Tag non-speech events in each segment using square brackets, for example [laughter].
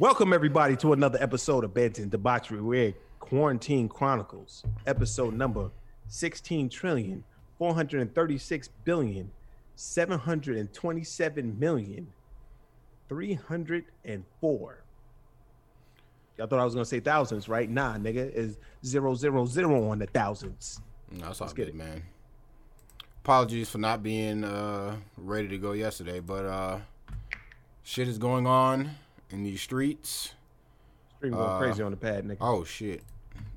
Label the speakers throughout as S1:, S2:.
S1: Welcome everybody to another episode of Beds and Debauchery. We're Quarantine Chronicles, episode number 16 trillion 436 billion 727 million 304. Y'all thought I was gonna say thousands, right? Nah, nigga, is zero zero zero on the thousands.
S2: No, that's all good,
S1: it.
S2: man. Apologies for not being uh, ready to go yesterday, but uh, shit is going on in these streets.
S1: Stream going
S2: Uh,
S1: crazy on the pad, nigga.
S2: Oh shit!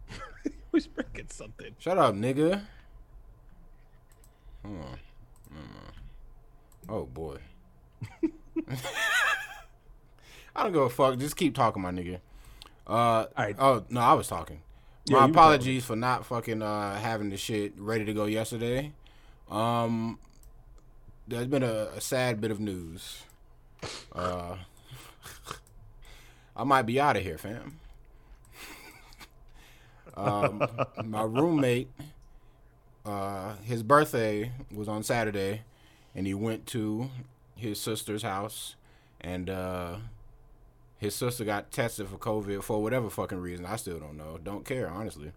S2: [laughs]
S1: Who's breaking something?
S2: Shut up, nigga. Hold on. Hold on. Oh boy. [laughs] I don't give a fuck. Just keep talking, my nigga. Uh,
S1: right.
S2: Oh no, I was talking.
S1: Yeah,
S2: My apologies for not fucking uh, having the shit ready to go yesterday. Um, there's been a, a sad bit of news. Uh, I might be out of here, fam. [laughs] um, my roommate, uh, his birthday was on Saturday, and he went to his sister's house, and uh, his sister got tested for COVID for whatever fucking reason. I still don't know. Don't care, honestly.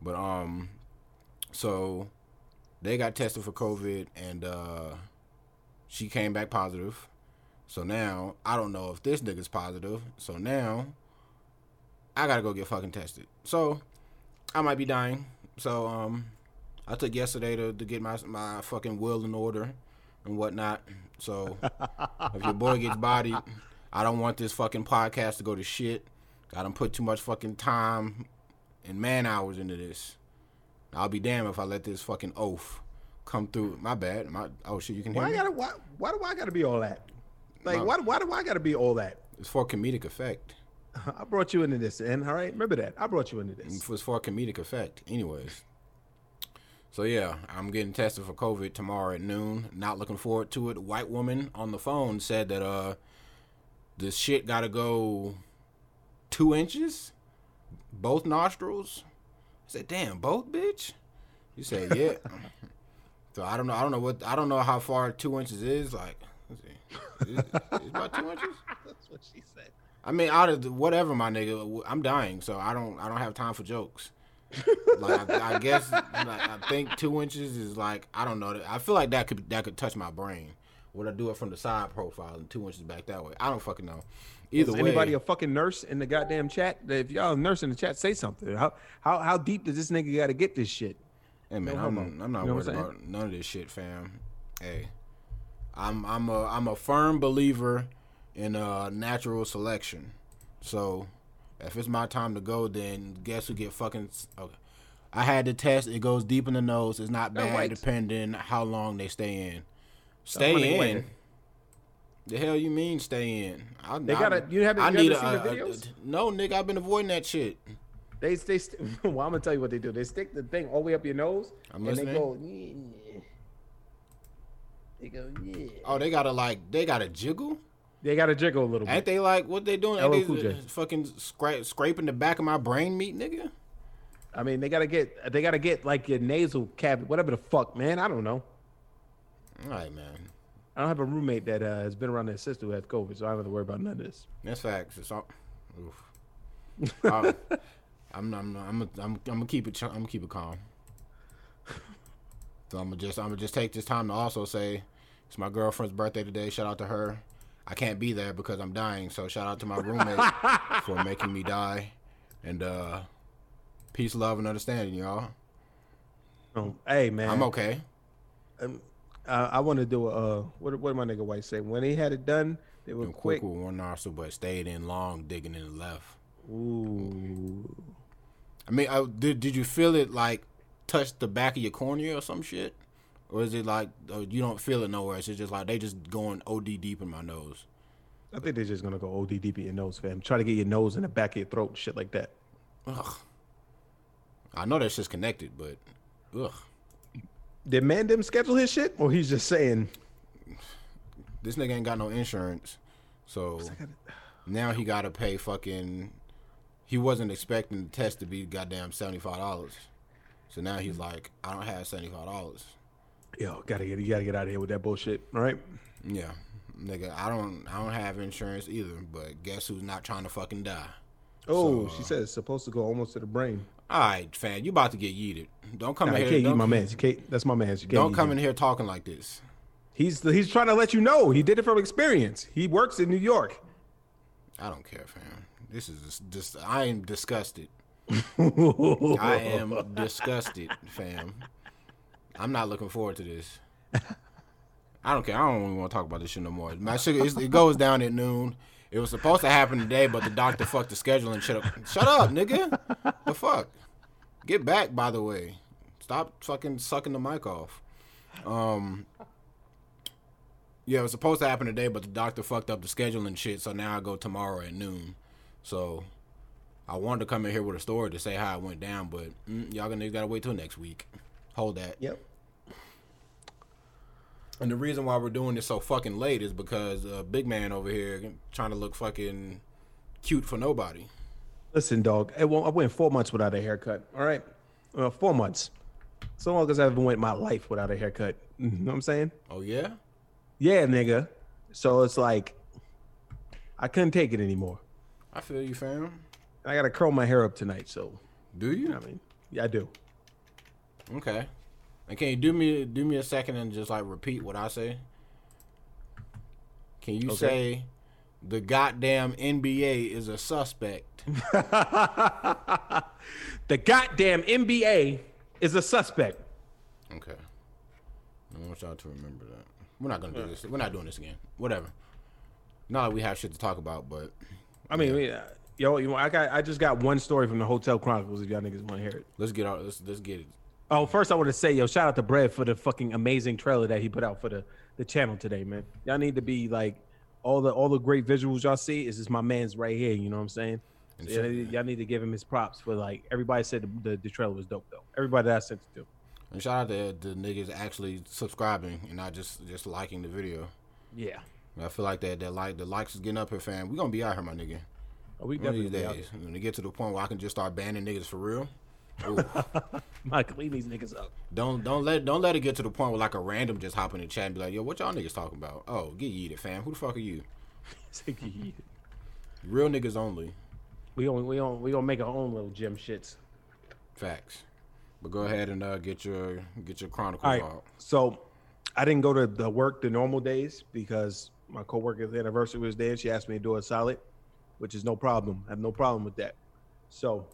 S2: But um, so they got tested for COVID, and uh, she came back positive. So now I don't know if this nigga's positive. So now I gotta go get fucking tested. So I might be dying. So um, I took yesterday to, to get my my fucking will in order and whatnot. So [laughs] if your boy gets bodied, I don't want this fucking podcast to go to shit. I done put too much fucking time and man hours into this. I'll be damned if I let this fucking oaf come through. My bad. My oh shit, you can hear
S1: Why I
S2: me.
S1: gotta why, why do I gotta be all that? Like why why do I gotta be all that?
S2: It's for comedic effect.
S1: I brought you into this, and all right, remember that. I brought you into this.
S2: It was for comedic effect. Anyways. So yeah, I'm getting tested for COVID tomorrow at noon. Not looking forward to it. White woman on the phone said that uh this shit gotta go two inches, both nostrils. I said, damn, both bitch. You said, yeah. [laughs] so I don't know. I don't know what. I don't know how far two inches is. Like, let's see. Is, is about two [laughs] inches.
S1: That's what she said.
S2: I mean, out of the, whatever, my nigga, I'm dying, so I don't, I don't have time for jokes. like, I, I guess, like, I think two inches is like, I don't know. I feel like that could, that could touch my brain. Would I do it from the side profile and two inches back that way? I don't fucking know. Either
S1: Is
S2: way,
S1: anybody a fucking nurse in the goddamn chat? If y'all a nurse in the chat, say something. How how how deep does this nigga got to get this shit?
S2: Hey man,
S1: No
S2: I'm. I'm not
S1: You know
S2: worried about none of this shit, fam. Hey, I'm I'm a I'm a firm believer in uh natural selection. So if it's my time to go, then guess who get fucking okay. I had the test. It goes deep in the nose. It's not bad,
S1: white.
S2: depending how long they stay in. Stay in. The hell you mean stay in? I,
S1: They gotta- you haven't-
S2: I
S1: you
S2: need
S1: haven't
S2: a,
S1: seen the
S2: a- a-
S1: videos?
S2: no, nigga. I've been avoiding that shit.
S1: They they st- [laughs] well, I'm gonna tell you what they do. They stick the thing all the way up your nose,
S2: I'm
S1: and
S2: listening.
S1: they go. Yeah. They go yeah.
S2: Oh, they gotta like they gotta jiggle.
S1: They got to jiggle a little bit.
S2: Ain't they like what they doing?
S1: LL
S2: Ain't they uh, fucking scra- scraping the back of my brain meat, nigga?
S1: I mean, they gotta get they gotta get like your nasal cavity, whatever the fuck, man. I don't know.
S2: All right, man.
S1: I don't have a roommate that uh, has been around their sister who has COVID, so I don't have to worry about none of this.
S2: That's facts. It's all. Oof. [laughs] I'm, I'm, I'm, I'm, I'm, I'm gonna keep it. I'm gonna keep it calm. [laughs] So I'm gonna just, I'm gonna just take this time to also say, it's my girlfriend's birthday today. Shout out to her. I can't be there because I'm dying. So shout out to my roommate [laughs] for making me die, and uh, peace, love, and understanding, y'all.
S1: Oh, hey man,
S2: I'm okay.
S1: Um, uh, I want to do a uh, what? What did my nigga white say? When he had it done, they were
S2: Been
S1: quick.
S2: quick with one nostril, but stayed in long, digging in the left.
S1: Ooh,
S2: I mean, I, did did you feel it like touch the back of your cornea or some shit, or is it like uh, you don't feel it nowhere? It's just like they just going OD deep in my nose.
S1: I think they're just gonna go OD deep in your nose, fam. Try to get your nose in the back of your throat, shit like that.
S2: Ugh. I know that's just connected, but ugh,
S1: Did man them schedule his shit, or he's just saying?
S2: this nigga ain't got no insurance, so now he got to pay fucking. He wasn't expecting the test to be goddamn seventy five dollars, so now he's like, I don't have seventy five dollars.
S1: Yo, gotta get you gotta get out of here with that bullshit, right?
S2: Yeah, nigga, I don't I don't have insurance either, but guess who's not trying to fucking die?
S1: Oh,
S2: So,
S1: she
S2: uh,
S1: said it's supposed to go almost to the brain.
S2: All right, fam, you about to get yeeted. Don't come
S1: Nah,
S2: in
S1: you
S2: here.
S1: can't eat my man. You can't, that's my man. You can't
S2: don't come
S1: him.
S2: in here talking like this.
S1: He's he's trying to let you know. He did it from experience. He works in New York.
S2: I don't care, fam. This is just, just I am disgusted. [laughs] I am disgusted, fam. I'm not looking forward to this. I don't care. I don't even want to talk about this shit no more. My it's- it goes down at noon. It was supposed to happen today, but the doctor fucked the schedule and shut up. Shut up, nigga. The fuck. Get back, by the way. Stop fucking sucking the mic off. Um. Yeah, it was supposed to happen today, but the doctor fucked up the schedule and shit. So now I go tomorrow at noon. So I wanted to come in here with a story to say how it went down, but mm, y'all gonna gotta wait till next week. Hold that.
S1: Yep.
S2: And the reason why we're doing this so fucking late is because uh, big man over here trying to look fucking cute for nobody.
S1: Listen, dog. I, went four months without a haircut. All right, uh, four months. So long as I ever went my life without a haircut. [laughs] You know what I'm saying?
S2: Oh yeah.
S1: Yeah, nigga. So it's like I couldn't take it anymore.
S2: I feel you, fam.
S1: I gotta curl my hair up tonight. So
S2: Do you?
S1: I mean, yeah, I do.
S2: Okay. And can you do me do me a second and just like repeat what I say? Can you
S1: Okay.
S2: say the goddamn NBA is a suspect? [laughs]
S1: The goddamn NBA is a suspect.
S2: Okay. I want y'all to remember that. We're not gonna do this. We're not doing this again. Whatever. Not that we have shit to talk about, but
S1: I mean, yeah. yo, you know, I got, I just got one story from the Hotel Chronicles. If y'all niggas want to hear it.
S2: let's get out. Let's let's get it.
S1: Oh, first I want to say, yo, shout out to Bread for the fucking amazing trailer that he put out for the the channel today, man. Y'all need to be like all the all the great visuals y'all see is just my man's right here. You know what I'm saying? So
S2: sure-
S1: y'all, need to give him his props for like everybody said the, the, the trailer was dope though. Everybody that I sent it to.
S2: And shout out to the niggas actually subscribing and not just just liking the video.
S1: Yeah.
S2: I feel like that that like the likes is getting up here, fam. We gonna be out here, my nigga.
S1: Oh, we
S2: One of
S1: definitely
S2: these days, when it get to the point where I can just start banning niggas for real. Ooh. [laughs]
S1: I clean these niggas up.
S2: don't don't let don't let it get to the point where like a random just hop in the chat and be like, yo, what y'all niggas talking about? Oh, get yeeted, fam. Who the fuck are you? [laughs] Real niggas only.
S1: we gonna we gonna we gonna make our own little gym shits.
S2: Facts. But go ahead and uh, get your get your chronicles
S1: All right.
S2: out.
S1: So I didn't go to the work the normal days because my coworker's anniversary was there. She asked me to do a solid, which is no problem. I have no problem with that. So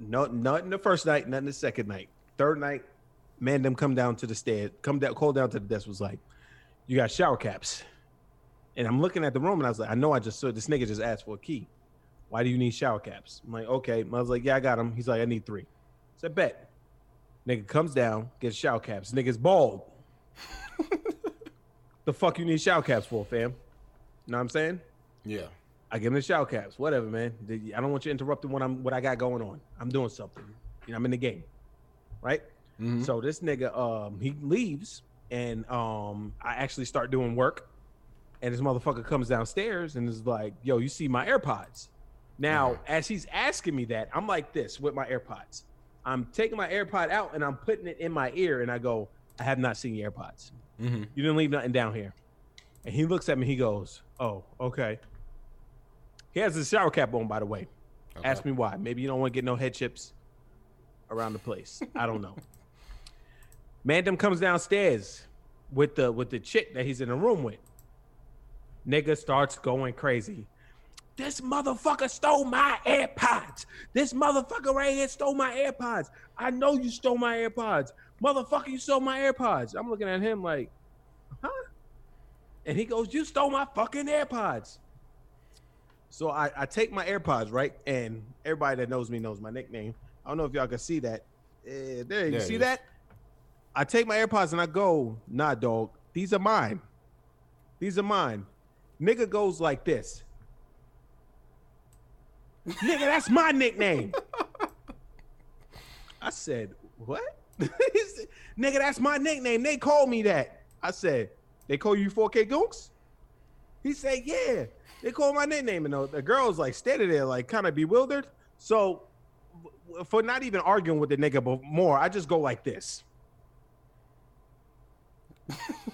S1: no nothing the first night, nothing the second night. Third night, man, them come down to the stairs, come down, called down to the desk, was like, You got shower caps. And I'm looking at the room and I was like, I know I just saw this nigga just asked for a key. Why do you need shower caps? I'm like, okay. I was like, yeah, I got them. He's like, I need three. I said, bet. Nigga comes down, gets shower caps. Nigga's bald. [laughs] the fuck you need shower caps for, fam? You know what I'm saying?
S2: Yeah.
S1: I give him the shout caps. Whatever, man. I don't want you interrupting what I'm what I got going on. I'm doing something. You know, I'm in the game. Right?
S2: Mhm.
S1: So this nigga um he leaves and um I actually start doing work and this motherfucker comes downstairs and is like, "Yo, you see my AirPods?" Now,
S2: Uh-huh.
S1: as he's asking me that, I'm like this with my AirPods. I'm taking my AirPod out and I'm putting it in my ear and I go, "I have not seen your AirPods.
S2: Mhm.
S1: You didn't leave nothing down here." And he looks at me, he goes, "Oh, okay." He has his shower cap on, by the way.
S2: Okay.
S1: Ask me why. Maybe you don't want to get no head chips around the place. I don't know. [laughs] Mandem comes downstairs with the with the chick that he's in the room with. Nigga starts going crazy. This motherfucker stole my AirPods. This motherfucker right here stole my AirPods. I know you stole my AirPods. Motherfucker, you stole my AirPods. I'm looking at him like, huh? And he goes, You stole my fucking AirPods. So I, I take my AirPods, right? And everybody that knows me knows my nickname. I don't know if y'all can see that. Eh, there, you
S2: There
S1: see that? I take my AirPods and I go, nah, dog, these are mine. These are mine. Nigga goes like this. Nigga, that's my nickname. I said, what? Said, [laughs] Nigga, that's my nickname. They call me that. I said, they call you 4K Goons? He said, yeah. They call my nickname. And the, the girl's like standing there, like kind of bewildered. So for not even arguing with the nigga but more, I just go like this.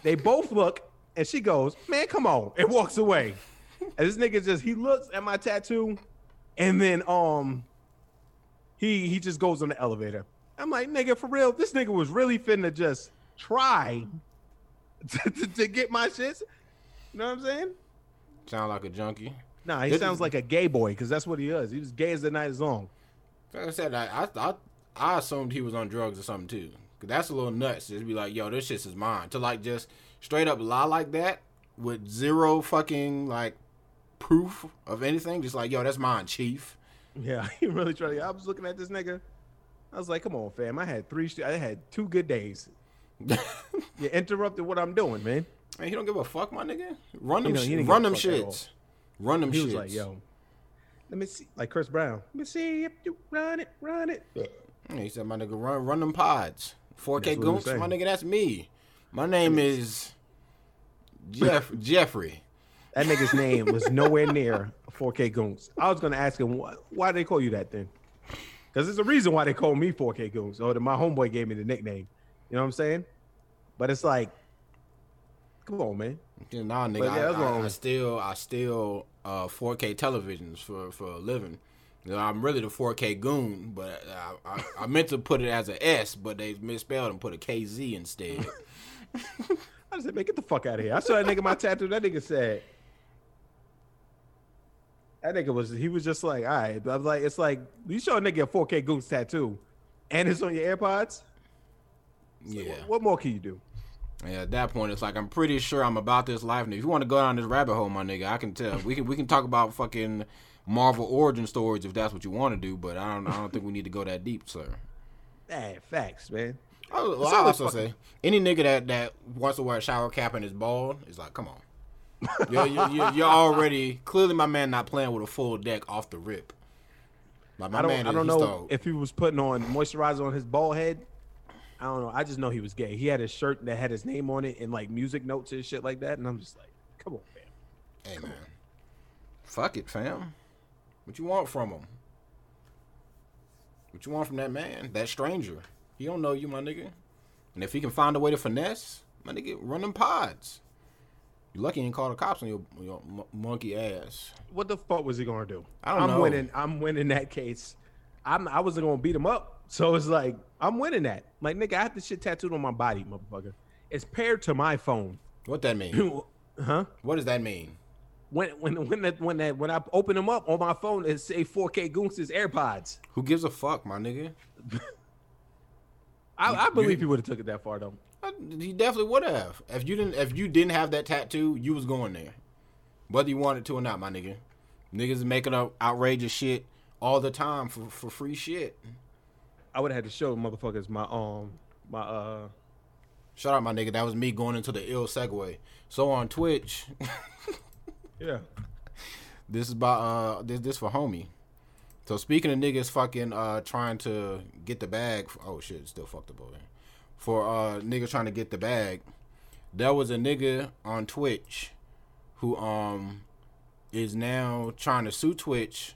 S1: they both look And she goes, man, come on, and walks away. and this nigga just he looks at my tattoo, and then um, he he just goes on the elevator. I'm like, nigga, for real, this nigga was really finna just try [laughs] to, to, to get my shits. You know what I'm saying?
S2: Sound like a junkie.
S1: Nah, he
S2: This
S1: sounds
S2: is-
S1: like a gay boy because that's what he is. He was gay as the night is long.
S2: Like I said, I, I I I assumed he was on drugs or something too. Cause that's a little nuts. Just be like, yo, this shit is mine. To like just straight up lie like that with zero fucking like proof of anything. Just like, yo, that's mine, chief.
S1: Yeah, [laughs] he really tried. I was looking at this nigga. I was like, come on, fam. I had three. I had two good days. [laughs] You interrupted what I'm doing, man.
S2: Man, he don't give a fuck, my nigga. Run them,
S1: know, he
S2: run them
S1: a fuck at all.
S2: shits. Run them
S1: He
S2: shits.
S1: was like, yo, let me see. Like Chris Brown. Let me see if you run it, run it.
S2: Yeah, He said, my nigga, run, run them pods. 4K
S1: That's what he was
S2: goons, my nigga, that's me. My name is Jeff [laughs] Jeffrey.
S1: That nigga's name was nowhere near 4K Goons. I was gonna ask him why, why they call you that then, because there's a reason why they call me 4K Goons. Or that my homeboy gave me the nickname. You know what I'm saying? But it's like, come on, man.
S2: Yeah, Nah, nigga,
S1: yeah,
S2: I, I. I still, I still, uh, 4K televisions for for a living. You know, I'm really the 4K goon, but I, I, I meant to put it as a S, but they misspelled and put a KZ instead. [laughs]
S1: I said, man, get the fuck out of here. I saw that nigga my tattoo. That nigga said, that nigga was, he was just like, all right. But I was like, it's like, you show a nigga a 4K Goons tattoo and it's on your AirPods.
S2: yeah.
S1: What more can you do?
S2: Yeah, at that point, it's like I'm pretty sure I'm about this life. And if you want to go down this rabbit hole, my nigga, I can tell. We can we can talk about fucking Marvel origin stories if that's what you want to do. But I don't I don't think we need to go that deep, sir.
S1: Hey, facts, man.
S2: I, well, I also
S1: fucking-
S2: say any nigga that that wants to wear a shower cap and is bald is like, come on. [laughs] you're, you're, you're, already clearly my man not playing with a full deck off the rip. Like my
S1: I don't,
S2: man
S1: I don't know if he was putting on moisturizer on his bald head. I don't know. I just know he was gay. He had a shirt that had his name on it and like music notes and shit like that. And I'm just like, come on, fam.
S2: Hey man, fuck it, fam. What you want from him? What you want from that man? That stranger? He don't know you, my nigga. And if he can find a way to finesse, my nigga, run them pods. You lucky you ain't call the cops on your, your mo- monkey ass.
S1: What the fuck was he gonna do?
S2: I don't
S1: am
S2: know.
S1: winning. I'm winning that case. I'm. I wasn't gonna beat him up. So it's like I'm winning that. Like nigga, I have this shit tattooed on my body, motherfucker. It's paired to my phone.
S2: What that mean? [laughs]
S1: huh?
S2: what does that mean?
S1: When when when that when that when I open them up on my phone, it say 4K Goons' AirPods.
S2: Who gives a fuck, my nigga? [laughs]
S1: I, I believe
S2: you-
S1: he would have took it that far though.
S2: He definitely would have. If you didn't, if you didn't have that tattoo, you was going there, whether you wanted to or not, my nigga. Niggas making up outrageous shit all the time for for free shit.
S1: I would have had to show motherfuckers my um my uh
S2: Shout out, my nigga. That was me going into the ill segue. So on Twitch, [laughs]
S1: yeah.
S2: this is about uh this this for homie. So speaking of niggas fucking uh trying to get the bag. oh shit, still fucked up over there. For uh niggas trying to get the bag, there was a nigga on Twitch who um is now trying to sue Twitch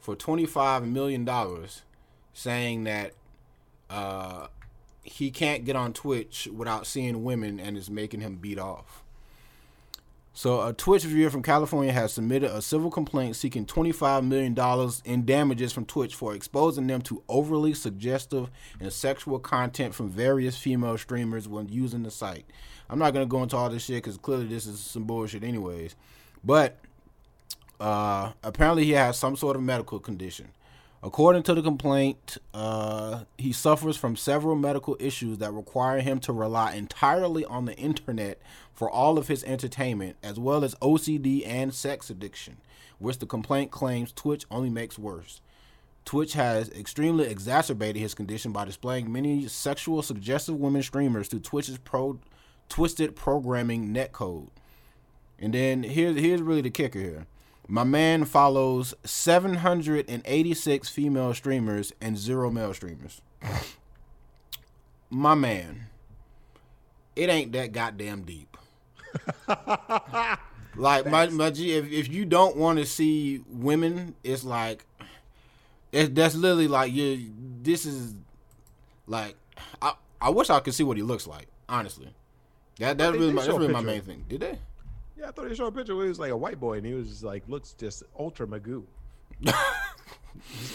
S2: for twenty five million dollars, saying that uh he can't get on Twitch without seeing women and is making him beat off. So, a Twitch viewer from California has submitted a civil complaint seeking $25 million in damages from Twitch for exposing them to overly suggestive and sexual content from various female streamers when using the site. I'm not going to go into all this shit because clearly this is some bullshit, anyways. But uh, apparently, he has some sort of medical condition. According to the complaint, uh, he suffers from several medical issues that require him to rely entirely on the internet for all of his entertainment, as well as OCD and sex addiction, which the complaint claims Twitch only makes worse. Twitch has extremely exacerbated his condition by displaying many sexual suggestive women streamers through Twitch's pro twisted programming netcode. And then here's here's really the kicker here. My man follows 786 female streamers and zero male streamers. My man, it ain't that goddamn deep. [laughs] like my my G, if if you don't want to see women, it's like it, that's literally like you. This is like I I wish I could see what he looks like. Honestly, That that really my, that's really my main thing. Did they?
S1: Yeah, I thought they showed a picture where he was like a white boy and he was just like looks just ultra magoo. [laughs]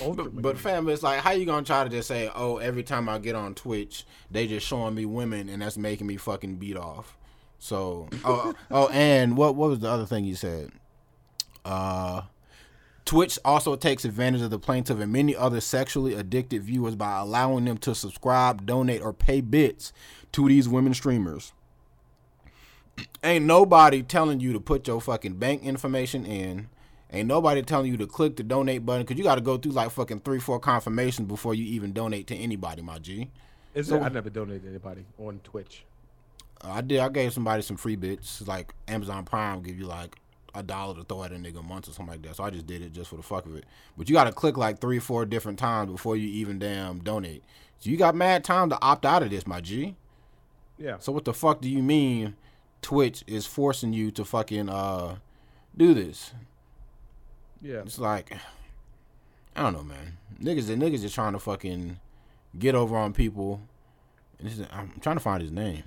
S1: Ultra
S2: But, but fam, it's like how you gonna try to just say, oh, every time I get on Twitch, they just showing me women and that's making me fucking beat off. So oh [laughs] oh and what what was the other thing you said? Uh Twitch also takes advantage of the plaintiff and many other sexually addicted viewers by allowing them to subscribe, donate, or pay bits to these women streamers. Ain't nobody telling you to put your fucking bank information in. Ain't nobody telling you to click the donate button because you got to go through like fucking three, four confirmations before you even donate to anybody, my G.
S1: Is it? I never donated to anybody on Twitch.
S2: I did. I gave somebody some free bits, like Amazon Prime give you like a dollar to throw at a nigga a month or something like that. So I just did it just for the fuck of it. But you got to click like three, four different times before you even damn donate. So you got mad time to opt out of this, my G.
S1: Yeah.
S2: So what the fuck do you mean Twitch is forcing you to fucking uh do this?
S1: Yeah.
S2: It's like I don't know, man. Niggas, the niggas just trying to fucking get over on people. And this is- I'm trying to find his name.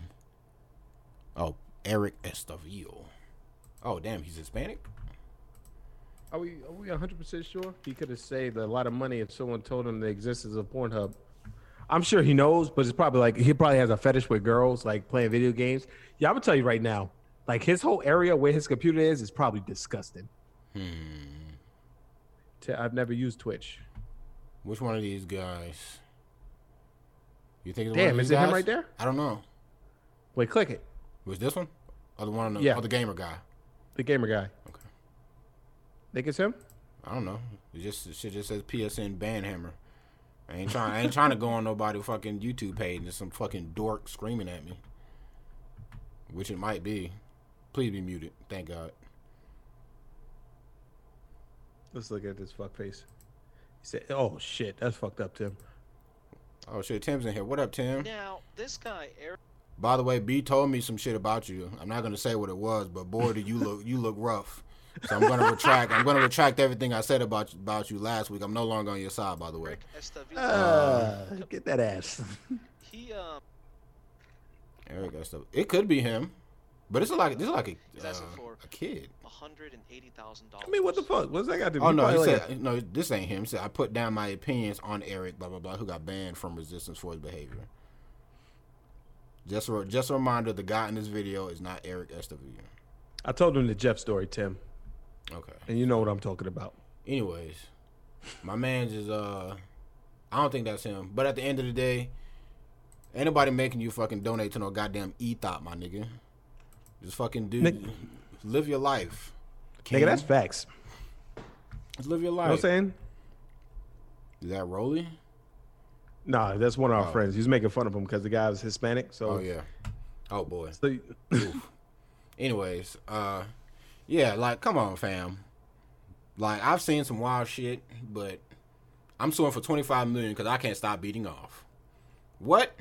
S2: Oh, Eric Estavillo. Oh, damn, he's Hispanic.
S1: Are we are we hundred percent sure he could have saved a lot of money if someone told him the existence of Pornhub? I'm sure he knows, but it's probably like he probably has a fetish with girls, like playing video games. Yeah, I'm gonna tell you right now, like his whole area where his computer is is probably disgusting. Hmm. I've never used Twitch.
S2: Which one of these guys? You think
S1: Damn,
S2: one of
S1: is it him right there?
S2: I don't know.
S1: Wait, click it.
S2: Was this one? Or the one on the,
S1: Yeah.
S2: or the gamer guy?
S1: The gamer guy.
S2: Okay.
S1: Think it's him?
S2: I don't know. It just it just says PSN Banhammer. I ain't trying. I ain't trying to go on nobody fucking YouTube page and some fucking dork screaming at me. Which it might be. Please be muted. Thank God.
S1: Let's look at this fuck face. He said, "Oh shit, that's fucked up, Tim."
S2: Oh shit, Tim's in here. What up, Tim?
S3: Now, this guy, Eric,
S2: By the way, B told me some shit about you. I'm not gonna say what it was, but boy, do you look you look rough. So I'm gonna retract. I'm gonna retract everything I said about about you last week. I'm no longer on your side, by the way.
S3: Rick Estavillo,
S1: Uh, get that ass. [laughs]
S3: he um
S2: Eric, that's it could be him, but it's like this is like a
S3: He's asking
S2: uh, a kid.
S3: hundred and eighty thousand dollars.
S1: I mean, what the fuck? What's that got to do?
S2: Oh no, he
S1: like
S2: said no. This ain't him. He said I put down my opinions on Eric, blah blah blah, who got banned from resistance for his behavior. Just a, just a reminder: the guy in this video is not Eric Estavillo.
S1: I told him the Jeff story, Tim,
S2: Okay.
S1: and you know what I'm talking about.
S2: Anyways, my man's is uh, I don't think that's him. But at the end of the day, anybody making you fucking donate to no goddamn e thought, my nigga. Just fucking do,
S1: Nigga-
S2: live your life.
S1: Nigga, that's facts.
S2: Just live your life.
S1: You know what I'm saying?
S2: Is that Roly?
S1: Nah, that's one of our
S2: Oh.
S1: friends. He's making fun of him because the guy was Hispanic. So,
S2: Oh yeah. Oh boy.
S1: so [laughs]
S2: Anyways, uh, yeah, like, come on, fam. Like, I've seen some wild shit, but I'm suing for 25 million because I can't stop beating off. What?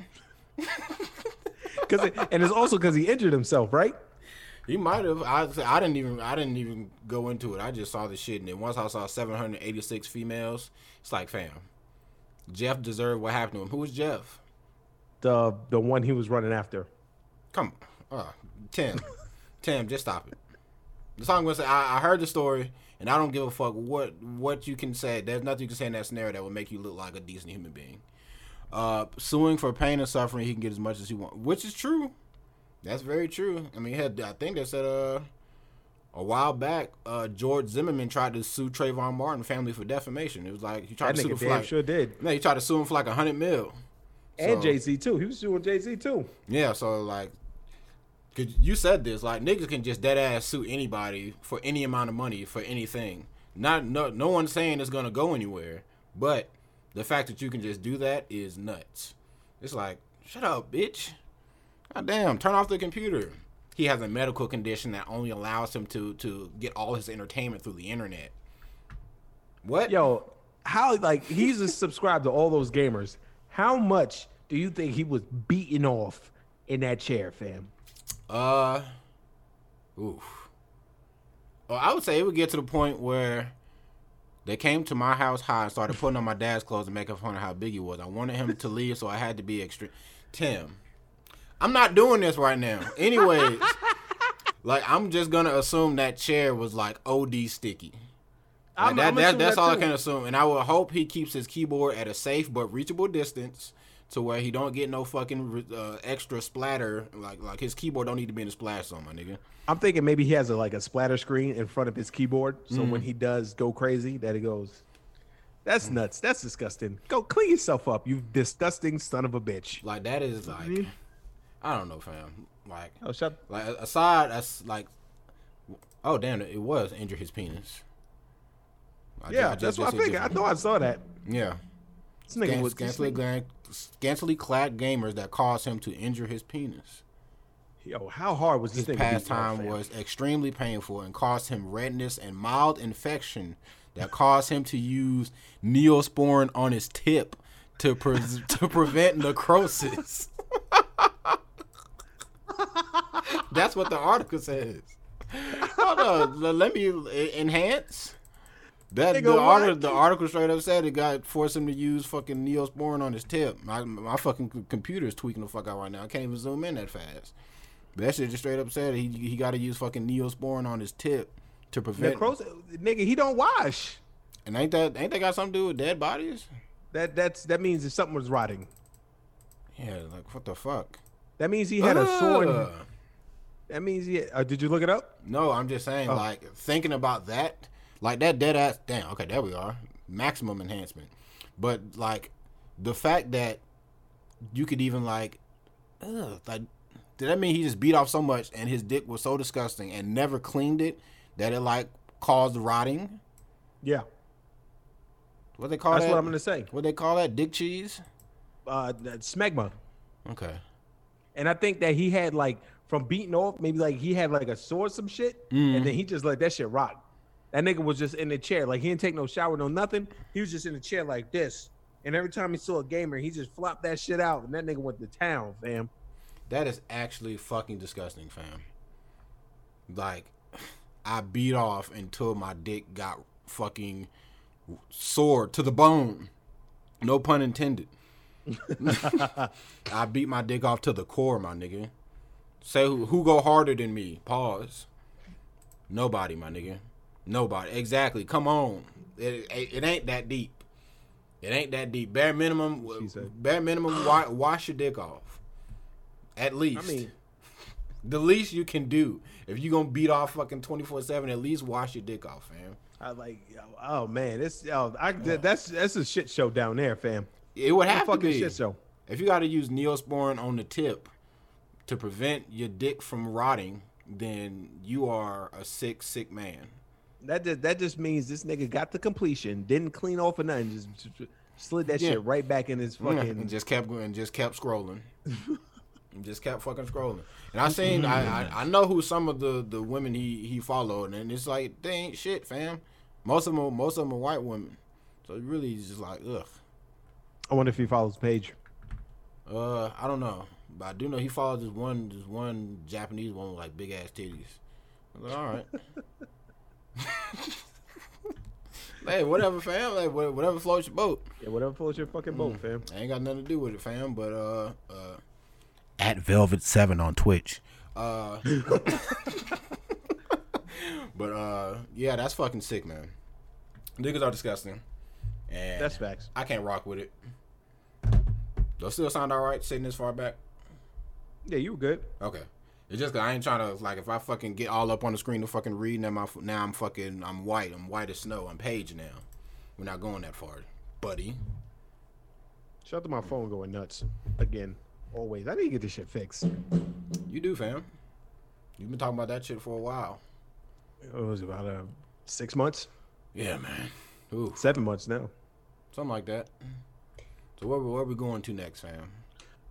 S1: Cause it, and it's also because he injured himself, right?
S2: He might have. I, I didn't even. I didn't even go into it. I just saw the shit, and then once I saw 786 females, it's like, fam, Jeff deserved what happened to him. Who was Jeff?
S1: The the one he was running after.
S2: Come on, uh, Tim, [laughs] Tim, just stop it. That's all I'm gonna say. I, I heard the story, and I don't give a fuck what what you can say. There's nothing you can say in that scenario that will make you look like a decent human being. Uh, suing for pain and suffering, he can get as much as he wants, which is true. That's very true. I mean, had, I think they said uh, a while back, uh, George Zimmerman tried to sue Trayvon Martin family for defamation. It was like he tried
S1: That
S2: to sue him for like,
S1: sure did.
S2: no, he tried to sue him for like a hundred mil.
S1: And
S2: So-
S1: Jay Z too. He was suing Jay Z too.
S2: Yeah, so like, cause you said this, like niggas can just dead ass sue anybody for any amount of money for anything. Not no no one's saying it's gonna go anywhere, but the fact that you can just do that is nuts. It's like, shut up, bitch. God damn, turn off the computer. He has a medical condition that only allows him to to get all his entertainment through the internet. What?
S1: Yo, how like he's a subscribed to all those gamers. How much do you think he was beaten off in that chair, fam?
S2: Uh, oof. Well, I would say it would get to the point where they came to my house high and started putting on my dad's clothes and making fun of how big he was. I wanted him to leave, so I had to be extreme. Tim, I'm not doing this right now. Anyways, [laughs] like I'm just gonna assume that chair was like OD sticky. Like
S1: I'm-
S2: that,
S1: I'm
S2: that, that's
S1: that
S2: all I can assume, and I will hope he keeps his keyboard at a safe but reachable distance, to where he don't get no fucking uh, extra splatter. Like like his keyboard don't need to be in a splash zone, my nigga.
S1: I'm thinking maybe he has a, like a splatter screen in front of his keyboard, so
S2: Mm.
S1: when he does go crazy, that he goes, "That's nuts. That's disgusting. Go clean yourself up, you disgusting son of a bitch."
S2: Like that is like, I don't know, fam. Like
S1: Oh, shut.
S2: like aside, that's like, oh damn, it was injure his penis. I
S1: Yeah,
S2: I ju-
S1: that's what I figured. I thought I saw that.
S2: Yeah.
S1: This nigga
S2: Scan-
S1: was this
S2: scantily,
S1: nigga-
S2: gla- scantily clad gamers that caused him to injure his penis.
S1: Yo, how hard was this
S2: His pastime was extremely painful and caused him redness and mild infection that caused him to use neosporin on his tip to pre- [laughs] to prevent necrosis. [laughs] That's what the article says. Hold on, let me e- enhance. That
S1: Nigga,
S2: the article, the article straight up said it got forced him to use fucking neosporin on his tip. My, my fucking computer is tweaking the fuck out right now. I can't even zoom in that fast. But that shit just straight up said he he got to use fucking neosporin on his tip to prevent.
S1: Necrosis, nigga, he don't wash.
S2: And ain't that ain't that got something to do with dead bodies?
S1: That that's that means if something was rotting.
S2: Yeah, like what the fuck?
S1: That means he had a sore. in-
S2: Ugh.
S1: That means he. Uh, did you look it up?
S2: No, I'm just saying,
S1: Oh.
S2: like thinking about that, like that dead ass. Damn. Okay, there we are. Maximum enhancement. But like the fact that you could even like, ugh, like, did that mean he just beat off so much and his dick was so disgusting and never cleaned it that it like caused rotting?
S1: Yeah,
S2: What they call that?
S1: that's
S2: that?
S1: what I'm gonna say.
S2: What they call that? Dick cheese?
S1: Uh, smegma,
S2: Okay.
S1: and I think that he had like from beating off, maybe like he had like a sore some shit,
S2: Mm-hmm.
S1: and then he just let that shit rot. That nigga was just in the chair, like he didn't take no shower, no nothing. He was just in the chair like this, and every time he saw a gamer, he just flopped that shit out, and that nigga went to town, fam.
S2: That is actually fucking disgusting, fam. Like, [sighs] I beat off until my dick got fucking sore to the bone. No pun intended. [laughs] I beat my dick off to the core, my nigga. Say who, who go harder than me? Pause. Nobody, my nigga. Nobody. Exactly. Come on. It, it, it ain't that deep. It ain't that deep. Bare minimum. Bare minimum. Wa- wash your dick off. At least.
S1: I mean, [laughs]
S2: the least you can do if you gonna beat off fucking twenty four seven, at least wash your dick off, fam.
S1: I like, oh man, this, oh, I, that's that's a shit show down there, fam.
S2: It would
S1: It's
S2: have to
S1: fucking
S2: be.
S1: shit show.
S2: If you got to use Neosporin on the tip to prevent your dick from rotting, then you are a sick, sick man.
S1: That just, that just means this nigga got the completion, didn't clean off or nothing, just, just slid that
S2: Yeah.
S1: shit right back in his fucking.
S2: and just kept going, just kept scrolling, [laughs] and just kept fucking scrolling. And I seen, I, I, I know who some of the the women he he followed, and it's like they ain't shit, fam. Most of them, most of them are white women. So it really is just like, ugh.
S1: I wonder if he follows Paige.
S2: Uh, I don't know, but I do know he follows this one, this one Japanese woman with like big ass titties. I was like, all right. [laughs] [laughs] hey, whatever, fam. Like, whatever floats your boat.
S1: Yeah, whatever floats your fucking boat, fam.
S2: I ain't got nothing to do with it, fam. But uh, uh, at Velvet Seven on Twitch. Uh, [laughs] but uh, yeah, that's fucking sick, man. Niggas are disgusting, and
S1: That's facts.
S2: I can't rock with it. Does still sound all right sitting this far back?
S1: Yeah, you were good.
S2: Okay. It's just 'cause I ain't trying to like if I fucking get all up on the screen to fucking read now my now I'm fucking I'm white I'm white as snow I'm Paige now. We're not going that far, buddy.
S1: Shout out to my phone going nuts again. Always. I need to get this shit fixed.
S2: You do, fam. You've been talking about that shit for a while.
S1: It was about uh, six months,
S2: Yeah, man. Ooh,
S1: seven months now.
S2: something like that. So where where we going to next, fam?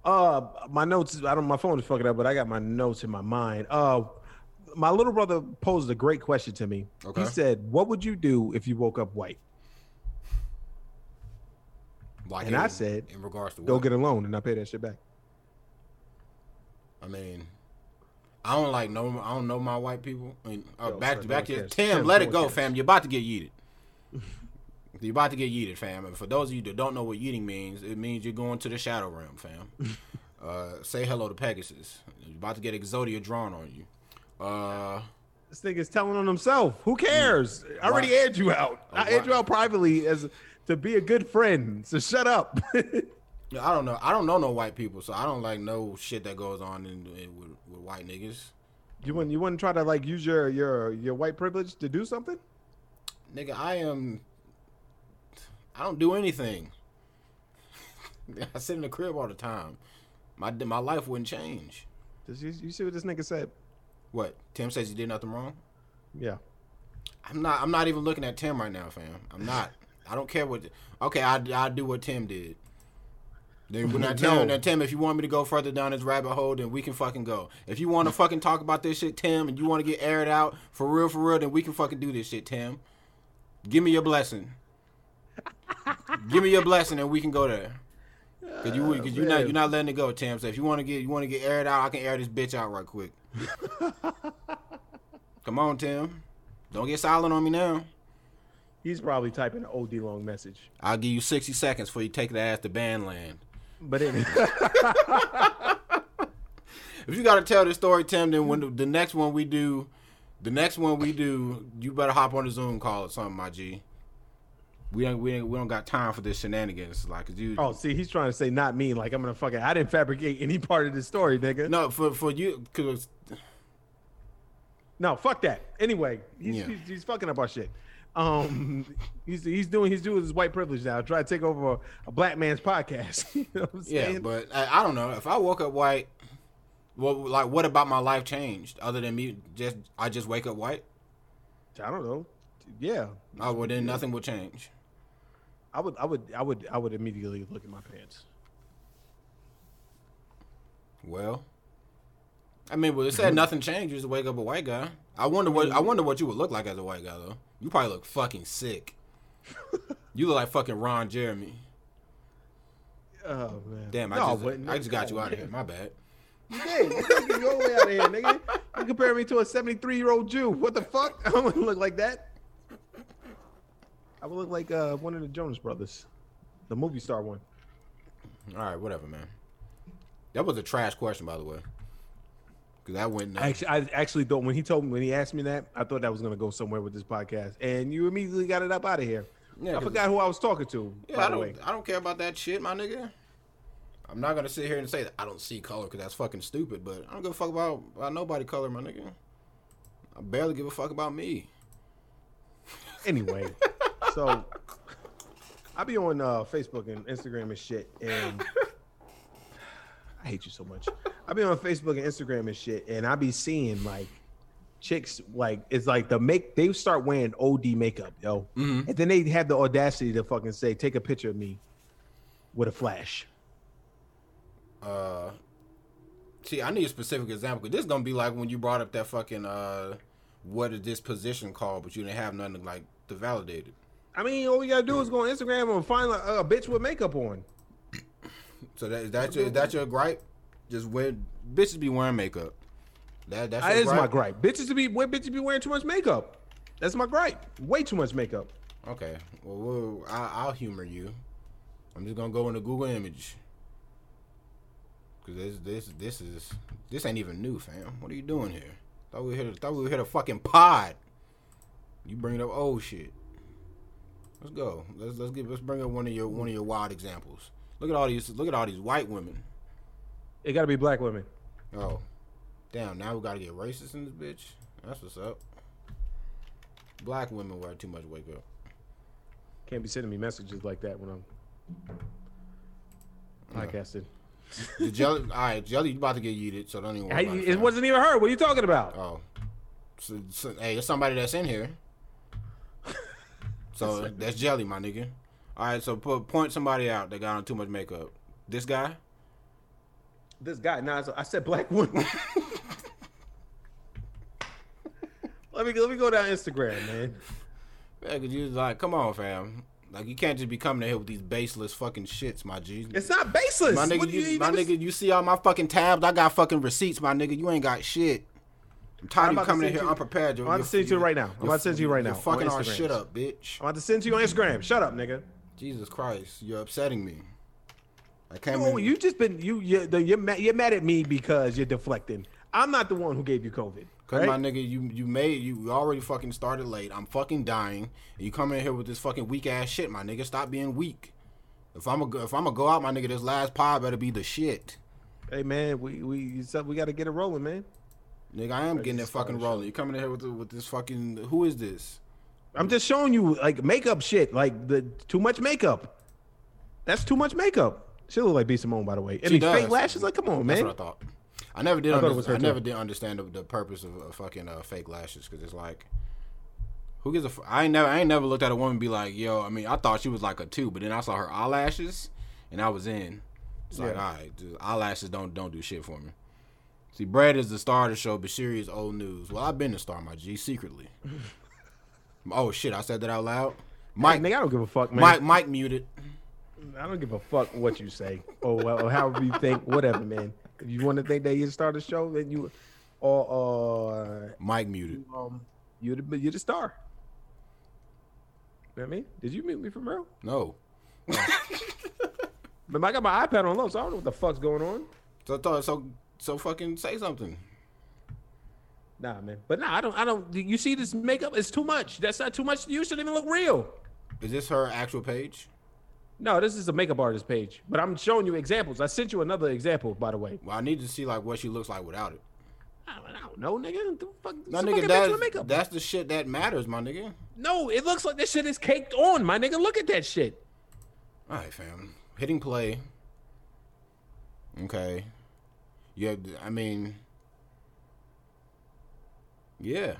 S1: Uh, my notes. I don't. My phone is fucking up, but I got my notes in my mind. Uh, my little brother posed a great question to me.
S2: Okay.
S1: He said, "What would you do if you woke up white?"
S2: Like,
S1: And
S2: in,
S1: I said,
S2: in regards to
S1: Go
S2: what?
S1: get a loan and I pay that shit back.
S2: I mean, I don't like know. I don't know my white people. I mean, uh,
S1: Yo,
S2: back to back.
S1: cares.
S2: Tim,
S1: Tim,
S2: let it go,
S1: cares.
S2: fam. You're about to get yeeted. [laughs] You're about to get yeeted, fam. And for those of you that don't know what yeeting means, it means you're going to the shadow realm, fam. [laughs] Uh, say hello to Pegasus. You're about to get Exodia drawn on you. Uh,
S1: This nigga's telling on himself. Who cares? I already
S2: Why?
S1: aired you out. I
S2: why?
S1: aired you out privately as to be a good friend. So shut up. [laughs]
S2: I don't know. I don't know no white people, so I don't like no shit that goes on in, in with, with white niggas.
S1: you wouldn't you wouldn't try to like use your your your white privilege to do something?
S2: Nigga, I am. I don't do anything. [laughs] I sit in the crib all the time. My my life wouldn't change.
S1: Does you, you see what this nigga said?
S2: What? Tim says he did nothing wrong.
S1: Yeah.
S2: I'm not. I'm not even looking at Tim right now, fam. I'm not. I don't care what. Okay, I I do what Tim did. Then when I Tim,
S1: No.
S2: then Tim, if you want me to go further down this rabbit hole, then we can fucking go. If you want to fucking talk about this shit, Tim, and you want to get aired out for real, for real, then we can fucking do this shit, Tim. Give me your blessing. Give me your blessing, and we can go there. Cause you, cause you not, you're not letting it go, Tim. So if you want to get, you want to get aired out, I can air this bitch out right quick. [laughs] Come on, Tim. Don't get silent on me now.
S1: He's probably typing an OD long message.
S2: I'll give you 60 seconds before you take the ass to Bandland.
S1: But anyway, [laughs]
S2: If you got to tell this story, Tim, then when the, the next one we do, the next one we do, you better hop on the Zoom call or something, my G. We don't, we don't, we don't got time for this shenanigans, like, cause you.
S1: oh, see, he's trying to say not me. Like I'm gonna fucking. I didn't fabricate any part of the story, nigga.
S2: No, for for you, cause
S1: No, fuck that. Anyway, he's,
S2: Yeah.
S1: he's, he's fucking up our shit. Um, [laughs] he's he's doing he's doing his white privilege now. Try to take over a, a black man's podcast. [laughs] you know what I'm
S2: yeah, but I, I don't know if I woke up white. Well, like, what about my life changed other than me? Just I just wake up white.
S1: I don't know. Yeah,
S2: Oh, well, then nothing will change.
S1: I would I would I would I would immediately look at my pants.
S2: Well, I mean, well, it said mm-hmm. nothing changes to wake up a white guy. I wonder what I wonder what you would look like as a white guy though. You probably look fucking sick. [laughs] you look like fucking Ron Jeremy.
S1: Oh man.
S2: Damn, I
S1: No,
S2: just
S1: wouldn't.
S2: I just got you out of here. My bad.
S1: You did. you all the way out of here, nigga. You compare me to a 73 year old Jew. What the fuck? [laughs] I don't look like that. I would look like uh, one of the Jonas brothers, the movie star one.
S2: All right, whatever, man. That was a trash question, by the way. Cause I went.
S1: I actually, I actually thought when he told me when he asked me that, I thought that was gonna go somewhere with this podcast, and you immediately got it up out of here.
S2: Yeah,
S1: I forgot who I was talking to.
S2: Yeah, I don't. I don't care about that shit, my nigga. I'm not gonna sit here and say that I don't see color because that's fucking stupid. But I don't give a fuck about, about nobody color, my nigga. I barely give a fuck about me.
S1: Anyway, [laughs] so I be on uh, Facebook and Instagram and shit, and [sighs] I hate you so much. I be on Facebook and Instagram and shit, and I be seeing like chicks like it's like the make they start wearing OD makeup, yo,
S2: Mhm.
S1: and then they have the audacity to fucking say, "Take a picture of me with a flash."
S2: Uh, see, I need a specific example. 'cause this is gonna be like when you brought up that fucking uh, what is this position called? But you didn't have nothing like to validate it.
S1: I mean, all we gotta do is go on Instagram and find like, a bitch with makeup on.
S2: So that is that your is that your gripe? Just when bitches be wearing makeup. That that's
S1: That is my gripe. Bitches to be where bitches be wearing too much makeup. That's my gripe. Way too much makeup.
S2: Okay, well, we'll I, I'll humor you. I'm just gonna go into Google Image because this this this is this ain't even new, fam. What are you doing here? Thought we hit a, thought we hit a fucking pod. You bringing up old shit. Let's go. Let's let's get let's bring up one of your one of your wild examples. Look at all these look at all these white women.
S1: It gotta be black women.
S2: Oh, damn! Now we gotta get racist in this bitch. That's what's up. Black women wear too much wake up.
S1: Can't be sending me messages like that when I'm podcasting.
S2: The jelly, all right, jelly, you about to get yeeted, so don't even. Worry
S1: Hey,
S2: about it,
S1: it wasn't even her. What are you talking about?
S2: Oh, so, so, hey, it's somebody that's in here. So that's jelly, my nigga. All right, so put point somebody out that got on too much makeup. This guy.
S1: This guy. Nah, so I said black woman. [laughs] let me let me go down Instagram, man.
S2: Yeah, cause you like, come on, fam. Like you can't just be coming in here with these baseless fucking shits, my G.
S1: It's not baseless.
S2: My nigga,
S1: do
S2: you, my nigga, you see all my fucking tabs? I got fucking receipts, my nigga. You ain't got shit. I'm tired
S1: I'm
S2: of you coming in here
S1: you-
S2: unprepared.
S1: I'm about to send you right now. I'm about to send you right now. You're
S2: fucking our shit up, bitch.
S1: I'm about to send you on Instagram. Shut up, nigga.
S2: Jesus Christ, you're upsetting me. I came
S1: No,
S2: in.
S1: you just been you you're, you're mad, you're mad at me because you're deflecting. I'm not the one who gave you COVID.
S2: Cause
S1: right?
S2: my nigga, you you made you already fucking started late. I'm fucking dying, you come in here with this fucking weak ass shit, my nigga. Stop being weak. If I'm a if I'm gonna go out, my nigga, this last pod better be the shit,
S1: Hey man, we we we got to get it rolling, man.
S2: Nigga. I am getting
S1: to
S2: it fucking rolling. You coming in here with the, with this fucking who is this?
S1: I'm just showing you like makeup shit, like the too much makeup. That's too much makeup. She look like B Simone, by the way. And
S2: She
S1: these fake lashes, like come on,
S2: That's
S1: man.
S2: what I thought. I never did.
S1: I
S2: under- I never did understand the, the purpose of uh, fucking uh, fake lashes because it's like, who gives a? F- I ain't never. I ain't never looked at a woman and be like, yo. I mean, I thought she was like a two, but then I saw her eyelashes, and I was in. It's like,
S1: Yeah.
S2: all right, just eyelashes don't don't do shit for me. See, Brad is the star of the show, Bashiri is old news. Well, I've been the star, my G, secretly. [laughs] oh shit, I said that out loud.
S1: Mike,
S2: Mike,
S1: nigga, I don't give a fuck, man.
S2: Mike, Mike muted.
S1: I don't give a fuck what you say or, well, or however you think, whatever, man. If you want to think that you start a show, then you, or, or
S2: Mike muted.
S1: um, you're the you're the star. You know what I mean? Did you mute me from real?
S2: No. [laughs]
S1: But I got my iPad on low, so I don't know what the fuck's going on.
S2: So I thought so. So fucking say something.
S1: Nah, man. But nah, I don't. I don't. You see this makeup? It's too much. That's not too much. You shouldn't even look real.
S2: Is this her actual page?
S1: No, this is a makeup artist page. But I'm showing you examples. I sent you another example, by the way.
S2: Well, I need to see like what she looks like without it.
S1: I don't, I don't know, nigga. The fuck,
S2: No, nigga,
S1: fucking picture of
S2: that,
S1: makeup.
S2: that's the shit that matters, my nigga.
S1: No, it looks like this shit is caked on, my nigga. Look at that shit.
S2: All right, fam. Hitting play. Okay. Yeah, I mean, yeah.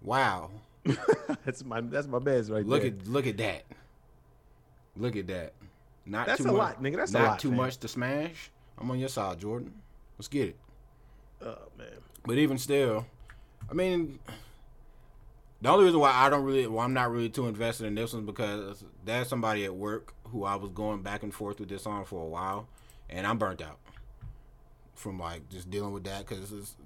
S2: Wow. [laughs]
S1: that's my that's my best right
S2: Look
S1: there.
S2: at look at that. Look at that. Not
S1: That's
S2: too
S1: a
S2: much,
S1: lot, nigga. That's a
S2: not
S1: lot,
S2: too
S1: fam.
S2: much to smash. I'm on your side, Jordan. Let's get it.
S1: Oh man.
S2: But even still, I mean, the only reason why I don't really, why I'm not really too invested in this one because there's somebody at work who I was going back and forth with this on for a while, and I'm burnt out from like just dealing with that because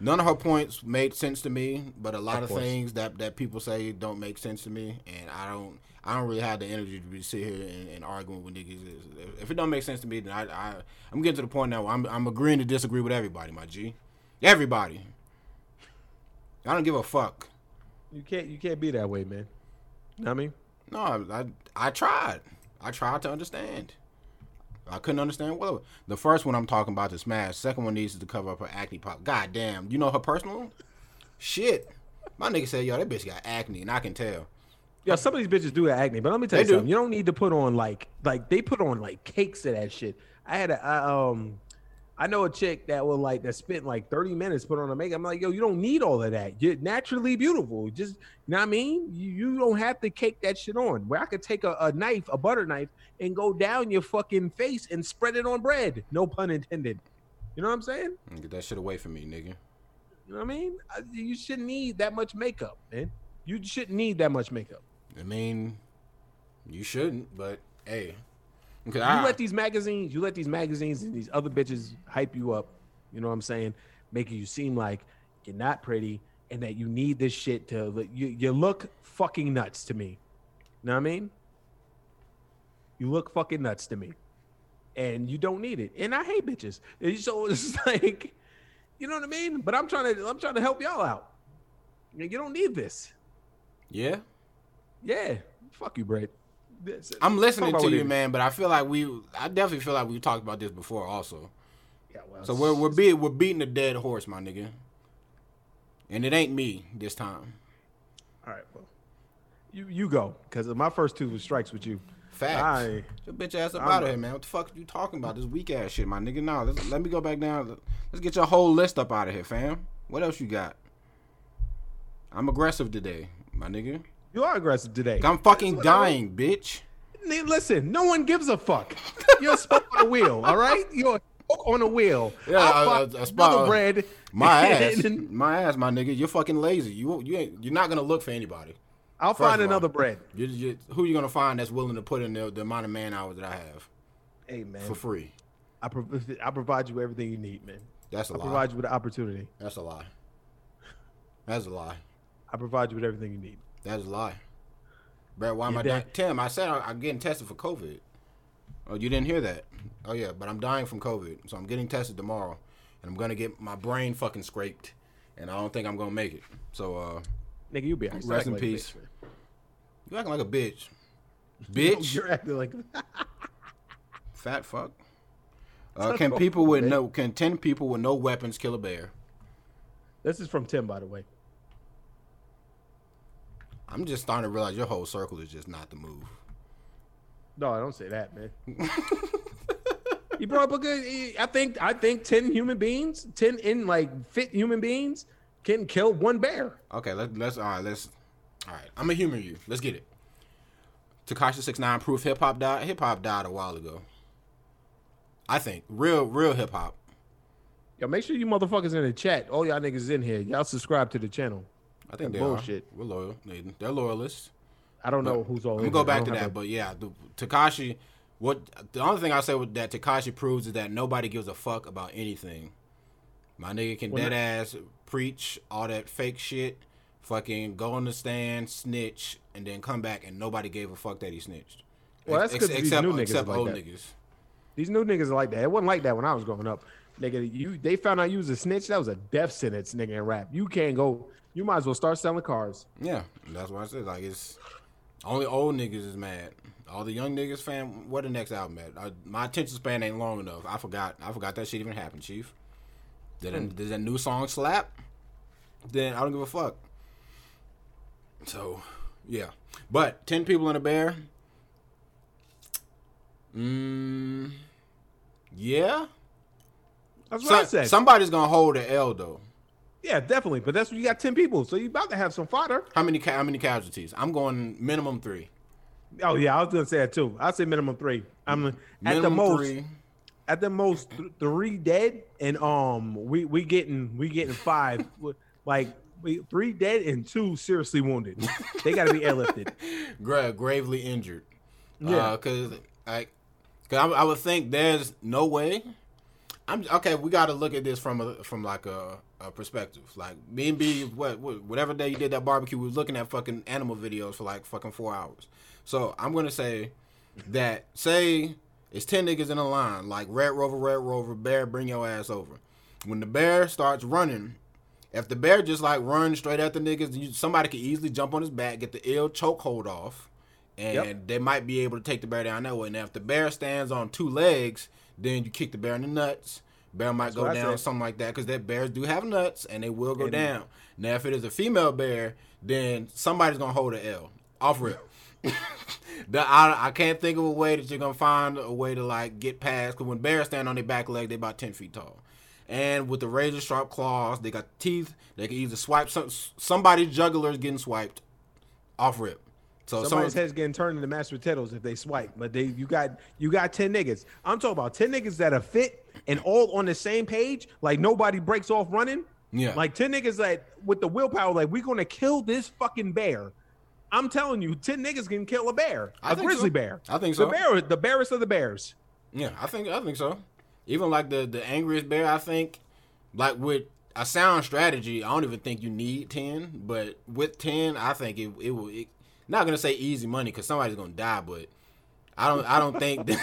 S2: none of her points made sense to me, but a lot
S1: Of
S2: of, things that that people say don't make sense to me, and I don't. I don't really have the energy to be sit here and, and arguing with niggas. If- it don't make sense to me, then I, I I'm getting to the point now where I'm I'm agreeing to disagree with everybody, my G. Everybody. I don't give a fuck.
S1: You can't you can't be that way, man. Know what I mean?
S2: No, I, I I tried. I tried to understand. I couldn't understand what the first one I'm talking about to smash. Second one needs to cover up her acne pop. God damn, you know her personal? Shit. My nigga said, yo, that bitch got acne, and I can tell.
S1: Yeah, some of these bitches do have acne, but let me tell
S2: They
S1: you
S2: do.
S1: something. You don't need to put on like like they put on like cakes of that shit. I had a I, um I know a chick that will like that spent like 30 minutes put on a makeup. I'm like, yo, you don't need all of that. You're naturally beautiful. Just you know what I mean? You, you don't have to cake that shit on. Where I could take a, a knife, a butter knife, and go down your fucking face and spread it on bread. No pun intended. You know what I'm saying?
S2: Mm, get that shit away from me, nigga.
S1: You know what I mean? I- You shouldn't need that much makeup, man. You shouldn't need that much makeup.
S2: I mean, you shouldn't, but hey. Okay,
S1: You
S2: I,
S1: let these magazines, you let these magazines and these other bitches hype you up. You know what I'm saying? Making you seem like you're not pretty and that you need this shit to you. You look fucking nuts to me. You know what I mean? You look fucking nuts to me, and you don't need it. And I hate bitches. And so [laughs] it's like, you know what I mean? But I'm trying to, I'm trying to help y'all out. You don't need this.
S2: yeah.
S1: Yeah, fuck you, Brett. This-
S2: I'm listening to you,
S1: it-
S2: man, but I feel like we I definitely feel like we talked about this before also.
S1: Yeah, well,
S2: So we're we're be, we're beating a dead horse, my nigga. And it ain't me this time.
S1: All right, well, you you go because my first two was strikes with you.
S2: Facts.
S1: I
S2: Your bitch ass up
S1: I'm-
S2: out of here, man. What the fuck are you talking about? This weak ass shit, my nigga. Nah, let's, let me go back down. Let's get your whole list up out of here, fam. What else you got? I'm aggressive today, my nigga.
S1: You are aggressive today.
S2: I'm fucking
S1: I
S2: dying, bitch.
S1: Listen, no one gives a fuck. You're a spoke on a wheel, all right? You're a spoke on a wheel.
S2: Yeah,
S1: fuck
S2: a- a spot-
S1: another bread.
S2: My [laughs] ass, my ass, my nigga. You're fucking lazy. You you ain't. You're not gonna look for anybody.
S1: I'll
S2: First
S1: find
S2: of all,
S1: another bread.
S2: You, you, who you gonna find that's willing to put in the, the amount of man hours that I have
S1: Hey man,
S2: for free?
S1: I, prov- I provide you everything you need, man.
S2: That's a
S1: I
S2: lie.
S1: I provide you with the opportunity.
S2: That's a lie. That's a lie.
S1: I provide you with everything you need.
S2: That's a lie. Brett, why am I dying? Tim, I said I, I'm getting tested for COVID. Oh, you didn't hear that? Oh yeah, but I'm dying from COVID, so I'm getting tested tomorrow, and I'm gonna get my brain fucking scraped, and I don't think I'm gonna make it. So, uh,
S1: Nigga, you be.
S2: Rest in
S1: like
S2: peace.
S1: bitch,
S2: you acting like a bitch, [laughs] bitch,
S1: You're acting like [laughs]
S2: fat fuck. Uh, can people with no can ten people with no weapons kill a bear?
S1: This is from Tim, by the way.
S2: I'm just starting to realize your whole circle is just not the move.
S1: No, I don't say that, man. [laughs] you brought up a good. I think I think ten human beings, ten in like fit human beings, can kill one bear.
S2: Okay, let, let's all right. Let's all right. I'm gonna humor you. Let's get it. Tekashi Six Nine proof hip hop died. Hip hop died a while ago. I think real real hip hop.
S1: Yo, make sure you motherfuckers in the chat. All y'all niggas in here, y'all subscribe to the channel.
S2: I think they
S1: bullshit.
S2: are. We're loyal. They, they're loyalists.
S1: I don't know who's all. In
S2: gonna go back to that,
S1: have
S2: but yeah, Tekashi. What the only thing I say with that Tekashi proves is that nobody gives a fuck about anything. My nigga can
S1: Well,
S2: dead ass preach all that fake shit, fucking go on the stand, snitch, and then come back and nobody gave a fuck that he snitched.
S1: Well, that's
S2: Ex- except
S1: new niggas
S2: except
S1: like
S2: old
S1: that.
S2: niggas.
S1: These new niggas are like that. It wasn't like that when I was growing up. Nigga, you they found out you was a snitch. That was a death sentence, nigga, in rap. You can't go. You might as well start selling cars.
S2: Yeah, that's what I said like it's only old niggas is mad. All the young niggas, fam, what the next album at? I, my attention span ain't long enough. I forgot. I forgot that shit even happened, Chief. Did,
S1: Hmm.
S2: did that new song slap? Then I don't give a fuck. So, yeah. But ten people in a bear. Mm, yeah.
S1: That's what I said.
S2: somebody's gonna hold the L though.
S1: yeah, definitely. But that's when you got ten people, so you about to have some fodder.
S2: How many? Ca- how many casualties? I'm going minimum three.
S1: Oh yeah, I was gonna say that too. I'd say minimum three. I'm at the most.
S2: three.
S1: At the most, th- three dead, and um, we we getting we getting five. [laughs] like we three dead and two seriously wounded. they got to be airlifted. [laughs]
S2: gra- gravely injured.
S1: Yeah.
S2: because like, cause I, I would think there's no way. I'm okay. We got to look at this from a from like a, a perspective. Like me and B, what, what whatever day you did that barbecue, we was looking at fucking animal videos for like fucking four hours. So I'm gonna say that say it's ten niggas in a line, like Red Rover, Red Rover, Bear, bring your ass over. When the bear starts running, if the bear just like runs straight at the niggas, somebody could easily jump on his back, get the ill chokehold off, and
S1: Yep.
S2: they might be able to take the bear down that way. Now, if the bear stands on two legs, then you kick the bear in the nuts. Bear might
S1: That's
S2: go down, something like that, because that bears do have nuts and they will go
S1: And-
S2: down. Now, if it is a female bear, then somebody's gonna hold a L off rip. [laughs] The, I, I can't think of a way that you're gonna find a way to like get past. Cause when bears stand on their back leg, they're about ten feet tall, and with the razor sharp claws, they got teeth. They can either swipe some somebody's jugular is getting swiped off rip. So
S1: Somebody's
S2: some,
S1: head's getting turned into mashed potatoes if they swipe. But they you got you got ten niggas. I'm talking about ten niggas that are fit and all on the same page. Like nobody breaks off running.
S2: Yeah.
S1: Like ten niggas that with the willpower, like we're gonna kill this fucking bear. I'm telling you, ten niggas can kill a bear,
S2: I
S1: a grizzly
S2: so.
S1: bear.
S2: I think so.
S1: The bear, the barest of the bears.
S2: Yeah, I think I think so. Even like the the angriest bear, I think like with a sound strategy, I don't even think you need ten. But with ten, I think it it will. It, not gonna say easy money because somebody's gonna die, but I don't I don't think. That,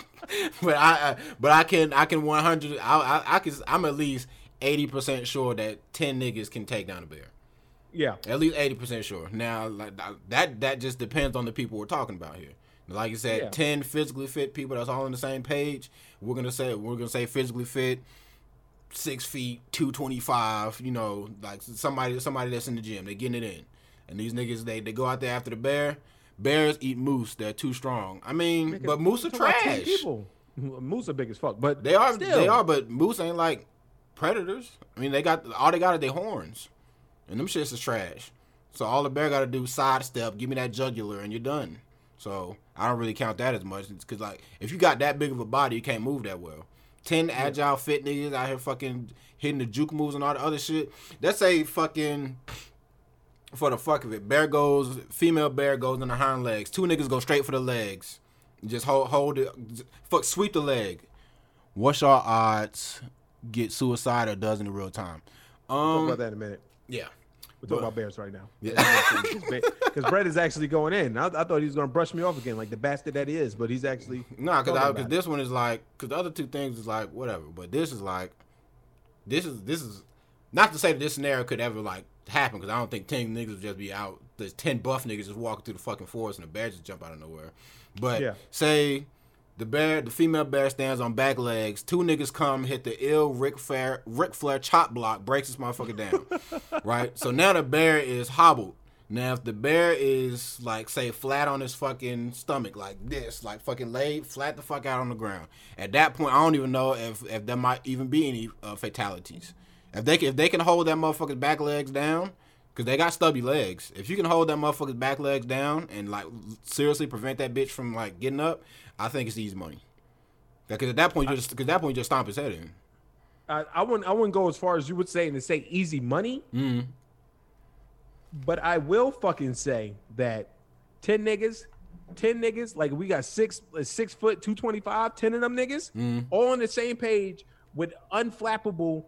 S2: [laughs] but I, I but I can I can one hundred. I, I I can I'm at least eighty percent sure that ten niggas can take down a bear.
S1: Yeah.
S2: At least eighty percent sure. Now, like that, that just depends on the people we're talking about here. Like you said,
S1: Yeah.
S2: ten physically fit people that's all on the same page. We're gonna say we're gonna say physically fit, six feet, two twenty five. You know, like somebody somebody that's in the gym, they're getting it in. And these niggas, they they go out there after the bear. Bears eat moose. They're too strong. I mean, but moose are
S1: Talk about 10
S2: trash.
S1: People. Moose are big as fuck, but
S2: They are
S1: Still.
S2: they are, but moose ain't like predators. I mean, they got all they got are their horns, and them shits is trash. So all the bear got to do is sidestep, give me that jugular, and you're done. So I don't really count that as much because like if you got that big of a body, you can't move that well. Ten agile fit niggas out here fucking hitting the juke moves and all the other shit. Let's say fucking for the fuck of it, bear goes female bear goes in the hind legs. Two niggas go straight for the legs. Just hold hold it, fuck sweep the leg. What's your odds get suicide or does in real time?
S1: Um, we'll talk
S2: Um,
S1: about that in a minute.
S2: yeah.
S1: We're talking
S2: But-
S1: about bears right now.
S2: Yeah.
S1: Because [laughs] Brett is actually going in. I, I thought he was gonna brush me off again, like the bastard that he is, but he's actually
S2: Nah, because
S1: talking
S2: because
S1: about
S2: this one is like because the other two things is like whatever, but this is like this is this is not to say that this scenario could ever like happen because I don't think ten niggas would just be out. There's ten buff niggas just walking through the fucking forest and the bear just jump out of nowhere. But
S1: Yeah.
S2: say the bear, the female bear stands on back legs. Two niggas come hit the ill Ric Flair, Ric Flair chop block, breaks this motherfucker down. [laughs] right. So now the bear is hobbled. Now if the bear is like say flat on his fucking stomach like this, like fucking laid flat the fuck out on the ground. At that point, I don't even know if if there might even be any uh, fatalities. If they can, if they can hold that motherfucker's back legs down, because they got stubby legs. If you can hold that motherfucker's back legs down and like seriously prevent that bitch from like getting up, I think it's easy money. Because at that point, you just because at that point you just stomp his head in.
S1: I, I wouldn't I wouldn't go as far as you would say and to say easy money.
S2: Mm.
S1: But I will fucking say that ten niggas, ten niggas, like we got six uh, six foot two twenty five, ten of them niggas,
S2: Mm.
S1: all on the same page with unflappable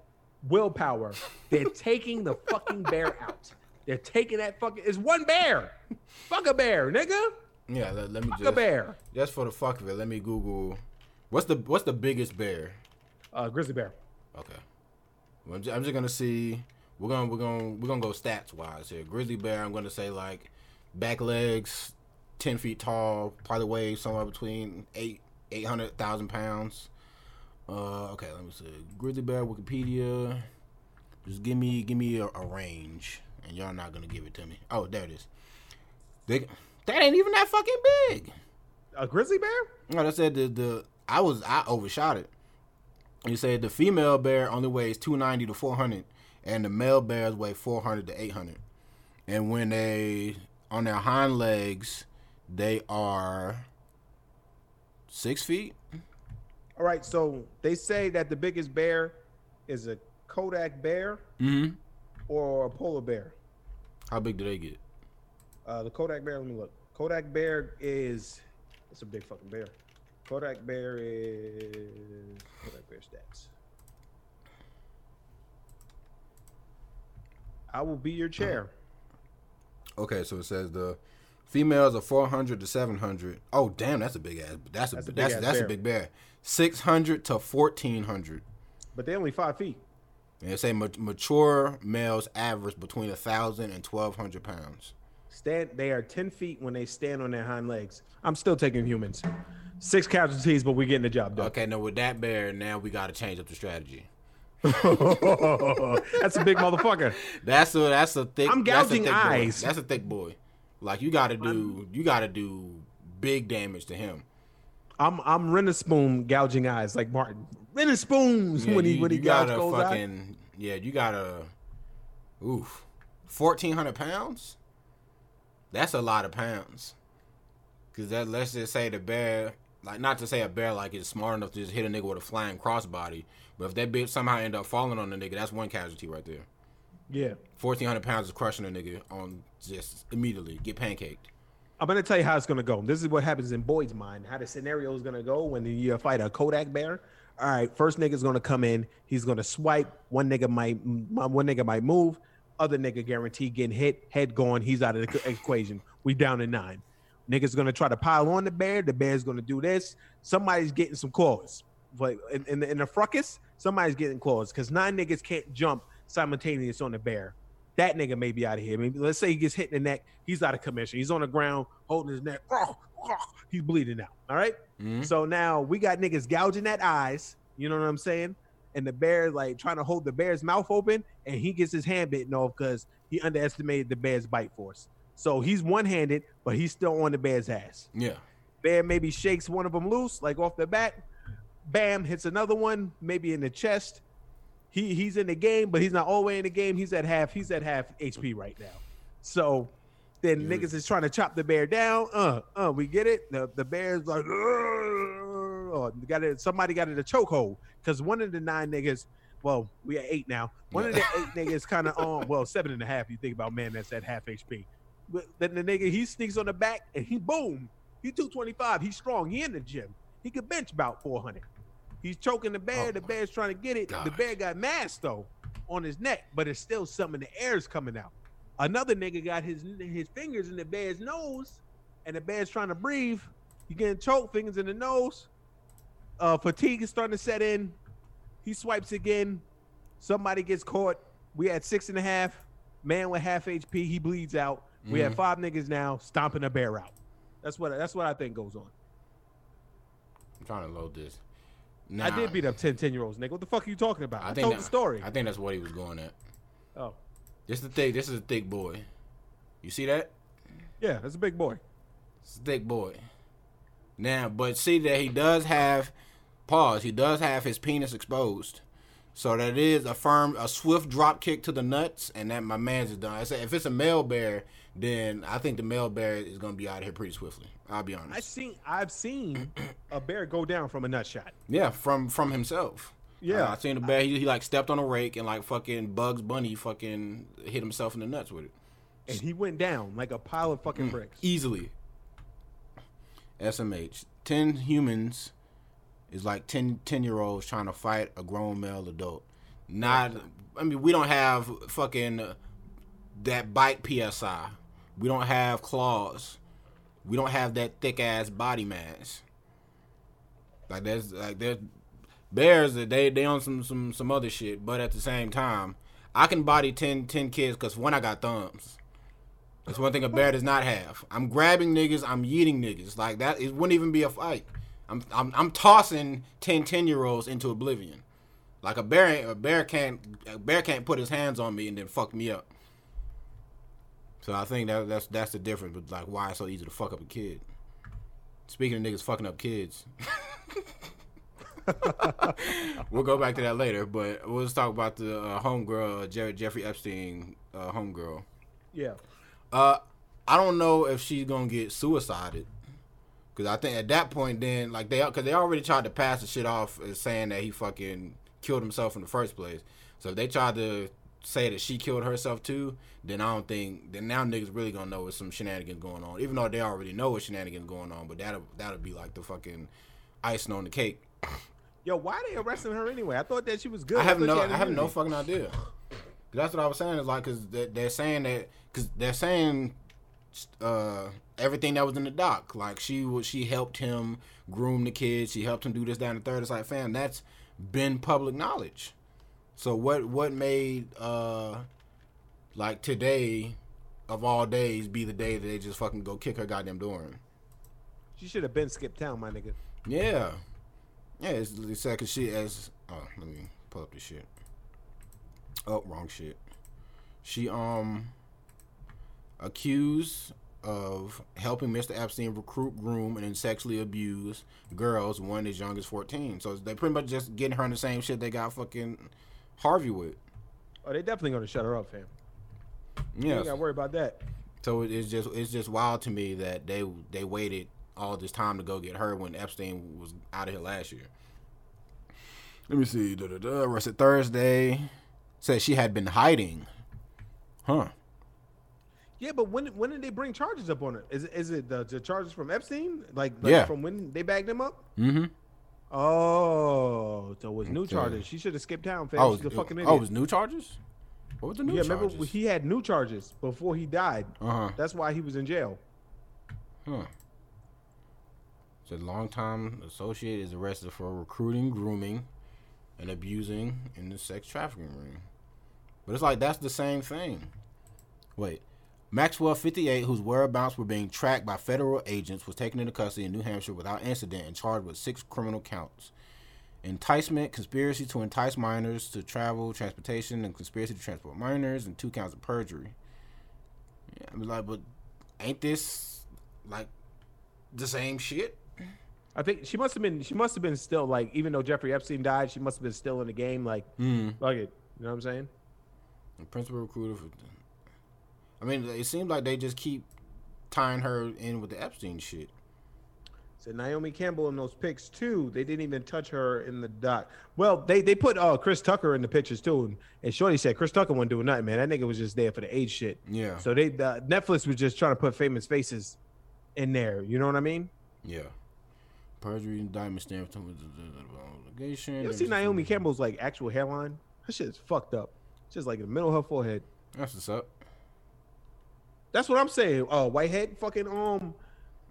S1: willpower. They're [laughs] taking the fucking bear out. They're taking that fucking. It's one bear. Fuck a bear, nigga.
S2: Yeah, let, let me
S1: Fuck a bear.
S2: just for the fuck of it, let me Google what's the what's the biggest bear.
S1: Uh, grizzly bear.
S2: Okay, well, I'm, just, I'm just gonna see. We're gonna we're gonna we're gonna go stats wise here. Grizzly bear, I'm gonna say like back legs, ten feet tall, probably weighs somewhere between eight eight hundred thousand pounds. Uh, okay, let me see. Grizzly bear Wikipedia. Just give me give me a, a range, and y'all not gonna give it to me. Oh, there it is. They, that ain't even that fucking big.
S1: A grizzly bear?
S2: No, I said the the I was I overshot it. You said the female bear only weighs two ninety to four hundred, and the male bears weigh four hundred to eight hundred. And when they on their hind legs, they are six feet.
S1: All right, so they say that the biggest bear is a Kodak bear
S2: Mm-hmm.
S1: or a polar bear.
S2: How big do they get?
S1: Uh, the Kodak bear. Let me look. Kodak bear is. It's a big fucking bear. Kodak bear is. Kodak bear stats. I will be your chair.
S2: Okay, so it says the females are four hundred to seven hundred. Oh damn, that's a big ass. That's a
S1: That's a
S2: that's that's, a big bear. Six hundred to fourteen hundred.
S1: But they're only five feet.
S2: And it say ma- mature males average between a thousand and twelve hundred pounds.
S1: Stand. They are ten feet when they stand on their hind legs. I'm still taking humans. Six casualties, but we're getting the job done.
S2: Okay, now with that bear, now we got to change up the strategy. [laughs]
S1: That's a big motherfucker.
S2: That's a that's a thick.
S1: I'm
S2: that's
S1: gouging
S2: boy.
S1: eyes.
S2: That's a thick boy. Like you got to do you got to do big damage to him.
S1: I'm I'm Renaspoon gouging eyes like Martin. Renaspoons
S2: Yeah,
S1: when he
S2: you,
S1: when he gouge
S2: gotta
S1: Cole's eye.
S2: fucking yeah. You got a oof, fourteen hundred pounds. That's a lot of pounds. Cause that let's just say the bear, like not to say a bear like is smart enough to just hit a nigga with a flying crossbody, but if that bitch somehow end up falling on the nigga, that's one casualty right there.
S1: Yeah.
S2: Fourteen hundred pounds is crushing a nigga on just immediately get pancaked.
S1: I'm gonna tell you how it's gonna go. This is what happens in Boyd's mind. How the scenario is gonna go when you fight a Kodak bear. All right, first nigga's gonna come in. He's gonna swipe. One nigga might, one nigga might move. Other nigga guaranteed getting hit, head gone. He's out of the equation. We down to nine. Niggas gonna try to pile on the bear. The bear's gonna do this. Somebody's getting some claws. But in, in, the, in the fracas, somebody's getting claws because nine niggas can't jump simultaneous on the bear. That nigga may be out of here. Maybe let's say he gets hit in the neck. He's out of commission. He's on the ground holding his neck. He's bleeding out. All right?
S2: Mhm.
S1: So now we got niggas gouging at eyes. You know what I'm saying? And the bear like trying to hold the bear's mouth open, and he gets his hand bitten off because he underestimated the bear's bite force. So he's one-handed, but he's still on the bear's ass.
S2: Yeah.
S1: Bear maybe shakes one of them loose, like off the bat. Bam, hits another one, maybe in the chest. He he's in the game, but he's not all the way in the game. He's at half. He's at half HP right now. So then
S2: Dude.
S1: niggas is trying to chop the bear down. Uh, uh, we get it. The the bear's like, oh, got it. Somebody got it a chokehold because one of the nine niggas. Well, we at eight now. One of the eight niggas kind of on. Well, seven and a half. You think about man that's at half HP. But then the nigga he sneaks on the back and he boom. He 225. He's strong. He in the gym. He could bench about 400. He's choking the bear.
S2: Oh
S1: the bear's trying to get it. The bear got mask though on his neck, but it's still some in the air's coming out. Another nigga got his his fingers in the bear's nose, and the bear's trying to breathe. He getting choked, fingers in the nose. Uh, fatigue is starting to set in. He swipes again. Somebody gets caught. We had six and a half. Man with half HP. He bleeds out. We have
S2: Mhm.
S1: five niggas now stomping a bear out. That's what that's what I think goes on.
S2: I'm trying to load this.
S1: I did beat up 10, 10 year olds, nigga. What the fuck are you talking about? I,
S2: I think
S1: told
S2: that-
S1: the story.
S2: I think that's what he was going at.
S1: oh,
S2: This is the thick. This is a thick boy. You see that?
S1: yeah, that's a big boy.
S2: It's a thick boy. Now, but see that he does have pause. He does have his penis exposed, so that is a firm, a swift drop kick to the nuts, and that my man's is done. I say if it's a male bear, then I think the male bear is gonna be out of here pretty swiftly. I'll be honest.
S1: I seen I've seen a bear go down from a nut shot.
S2: Yeah, from from himself.
S1: Yeah.
S2: Uh, I seen the bear. He, he like stepped on a rake and like fucking Bugs Bunny fucking hit himself in the nuts with it
S1: And he went down like a pile of
S2: Mm.
S1: fucking bricks.
S2: easily. SMH. Ten humans is like 10, 10 year olds trying to fight a grown male adult. Not. I mean, we don't have fucking uh, that bite psi. We don't have claws. We don't have that thick ass body mass. Like there's like there's bears that they they on some some some other shit, but at the same time, I can body 10, 10 kids because one I got thumbs. That's one thing a bear does not have. I'm grabbing niggas, I'm yeeting niggas. Like that it wouldn't even be a fight. I'm I'm I'm tossing 10 10 year olds into oblivion. Like a bear a bear can't a bear can't put his hands on me and then fuck me up. So I think that that's that's the difference with like why it's so easy to fuck up a kid. Speaking of niggas fucking up kids. [laughs] we'll go back to that later, but we'll just talk about the uh, homegirl, uh, Jerry, Jeffrey Epstein, uh, homegirl.
S1: Yeah.
S2: Uh, I don't know if she's gonna get suicided, because I think at that point, then like they, because they already tried to pass the shit off as saying that he fucking killed himself in the first place. So if they tried to say that she killed herself too, then I don't think then now niggas really gonna know there's some shenanigans going on. Even though they already know what shenanigans going on, but that'll that'll be like the fucking icing on the cake.
S1: Yo, why they arresting her anyway? I thought that she was good.
S2: I have no, I have no fucking idea. That's what I was saying. Is like, cause they, they're saying that, cause they're saying uh, everything that was in the doc. Like she was, she helped him groom the kids. She helped him do this, down and the third. It's like, fam, that's been public knowledge. So what, what made uh, like today of all days be the day that they just fucking go kick her goddamn door in?
S1: She should have been skipped town, my nigga.
S2: Yeah, yeah. It's, it's like 'cause she as oh, let me pull up this shit. Oh, wrong shit. She um accused of helping Mr. Epstein recruit, groom, and then sexually abuse girls, one as young as fourteen. So they pretty much just getting her in the same shit they got fucking Harvey with.
S1: Oh, they definitely gonna shut her up, fam. You
S2: Yeah.
S1: ain't gotta worry about that.
S2: So it's just it's just wild to me that they they waited all this time to go get her when Epstein was out of here last year. Let me see. Da, da, da. Arrested Thursday. Said she had been hiding. Huh.
S1: Yeah, but when when did they bring charges up on her? Is it is it the, the charges from Epstein? Like, like
S2: Yeah.
S1: from when they bagged him up?
S2: Mm-hmm.
S1: Oh, so it was new
S2: Okay.
S1: charges. She should have skipped town, fam.
S2: Oh,
S1: She's a
S2: it-
S1: fucking idiot.
S2: oh, it was new charges? What was the new
S1: yeah,
S2: charges?
S1: remember he had new charges before he died.
S2: uh-huh.
S1: That's why he was in jail.
S2: Huh. Said longtime associate is arrested for recruiting, grooming, and abusing in the sex trafficking ring. But it's like that's the same thing. Wait. Maxwell 58, whose whereabouts were being tracked by federal agents, was taken into custody in New Hampshire without incident and charged with six criminal counts. Enticement, conspiracy to entice minors to travel, transportation, and conspiracy to transport minors, and two counts of perjury. Yeah, I was like, but ain't this like the same shit?
S1: I think she must have been. She must have been still like, even though Jeffrey Epstein died, she must have been still in the game. Like,
S2: Mm.
S1: fuck it. You know what I'm saying?
S2: The principal recruiter for. I mean, it seems like they just keep tying her in with the Epstein shit.
S1: So Naomi Campbell in those pics too. They didn't even touch her in the doc. Well, they they put uh Chris Tucker in the pictures too, and, and Shorty said Chris Tucker wasn't doing nothing, man. That nigga was just there for the age shit.
S2: Yeah.
S1: So they the, Netflix was just trying to put famous faces in there. You know what I mean?
S2: Yeah. Perjury indictment stand for obligation.
S1: You ever see Naomi Campbell's like actual hairline? Her shit's fucked up. It's Just like in the middle of her forehead.
S2: That's what's up.
S1: That's what I'm saying. Oh, Whitehead, fucking um,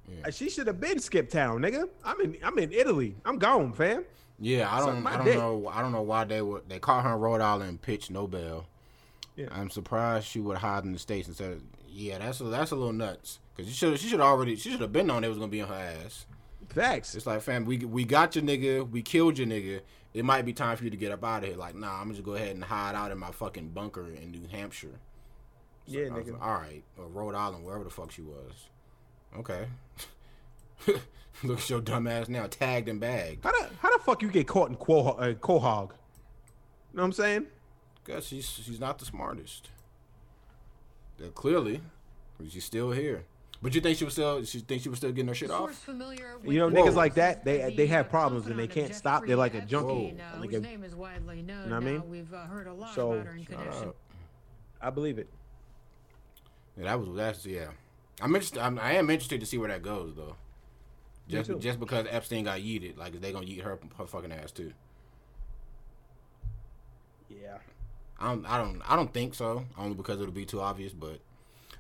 S2: Yeah.
S1: she should have been Skip Town, nigga. I'm in, I'm in Italy. I'm gone, fam.
S2: Yeah, I don't, I don't
S1: dick.
S2: know, I don't know why they would. They caught her in Rhode Island and pitched no bail.
S1: Yeah.
S2: I'm surprised she would hide in the states instead. Of, yeah, that's a, that's a little nuts. Cause she should she should already she should have been known it was gonna be on her ass.
S1: Facts.
S2: It's like, fam, we we got your nigga, we killed your nigga. It might be time for you to get up out of here. Like, nah, I'm gonna just go ahead and hide out in my fucking bunker in New Hampshire. So
S1: Yeah, nigga.
S2: like, All right, or Rhode Island, wherever the fuck she was. Okay. [laughs] Look at your dumb ass now, tagged and bagged.
S1: How the how the fuck you get caught in Quahog? Uh, Quahog? You know what I'm saying?
S2: Cause she's she's not the smartest. Uh, clearly, she's still here. But you think she was still? She think she was still getting her shit off?
S4: familiar
S1: You know,
S4: with
S2: niggas
S1: like that, they- they have
S4: uh,
S1: problems and they can't
S4: of
S1: stop. They're like a
S4: Jeffrey
S1: junkie.
S4: Epstein, uh,
S1: Like a-
S4: name is widely known.
S1: know what I mean?
S4: We've uh, heard a lot
S1: So,
S4: about her in
S2: Shut
S4: connection.
S1: I believe it.
S2: Yeah, that was that's yeah. I'm interested. I'm, I am interested to see where that goes though. Just just because Epstein got yeeted, like is they gonna yeet her her fucking ass too?
S1: Yeah.
S2: I don't I don't I don't think so. Only because it'll be too obvious. But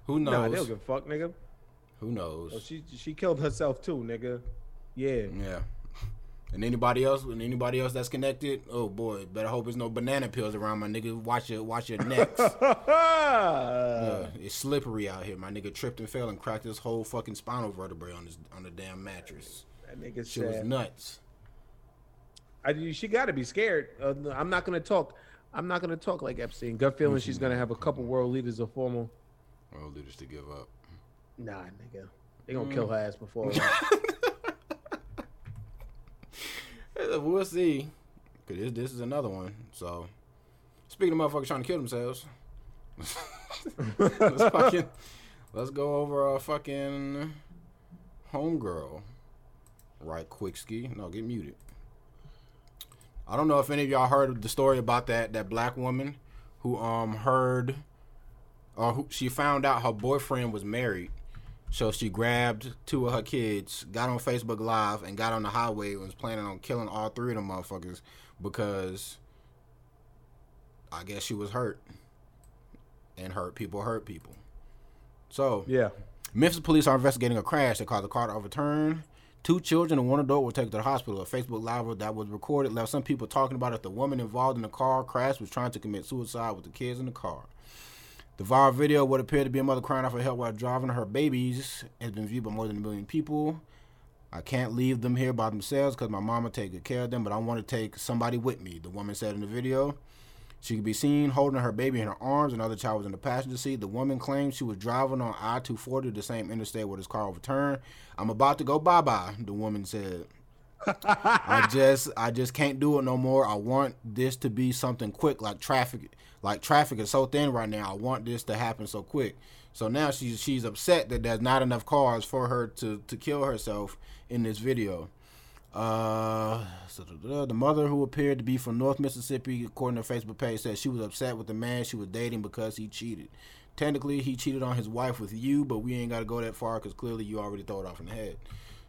S2: who knows?
S1: Nah, they don't give a fuck, nigga.
S2: who knows?
S1: Oh, she she killed herself too, nigga. Yeah.
S2: Yeah. And anybody else, and anybody else that's connected, oh boy, better hope there's no banana peels around my nigga. Watch your watch your necks. [laughs] Uh, it's slippery out here. My nigga tripped and fell and cracked his whole fucking spinal vertebrae on this on the damn mattress.
S1: that nigga
S2: Shit was nuts.
S1: I, she got to be scared. Uh, I'm not gonna talk. I'm not gonna talk like Epstein. Gut feeling she's gonna have a couple world leaders of formal.
S2: World leaders to give up.
S1: Nah, nigga. They gonna kill her ass before. [laughs]
S2: We'll see. Cause this, this is another one. So, speaking of motherfuckers trying to kill themselves, [laughs] let's fucking let's go over a fucking homegirl. Right, quick ski. No, get muted. I don't know if any of y'all heard the story about that that black woman who um heard or who she found out her boyfriend was married. So she grabbed two of her kids, got on Facebook Live, and got on the highway and was planning on killing all three of them motherfuckers because I guess she was hurt. And hurt people hurt people. So
S1: yeah.
S2: Memphis police are investigating a crash that caused a car to overturn. Two children and one adult were taken to the hospital. A Facebook Live that was recorded left some people talking about if the woman involved in the car crash was trying to commit suicide with the kids in the car. The viral video, what appeared to be a mother crying out for help while driving her babies, has been viewed by more than a million people. I can't leave them here by themselves because my mama take good care of them, but I want to take somebody with me, the woman said in the video. She could be seen holding her baby in her arms. Another child was in the passenger seat. The woman claimed she was driving on I 240, the same interstate where this car overturned. I'm about to go bye bye, the woman said. I just I just can't do it no more. I want this to be something quick like traffic like traffic is so thin right now. I want this to happen so quick. So now she's she's upset that there's not enough cars for her to to kill herself in this video. Uh, so the, the mother who appeared to be from North Mississippi, according to her Facebook page, said she was upset with the man she was dating because he cheated. Technically, he cheated on his wife with you, but we ain't got to go that far because clearly you already throw it off in the head.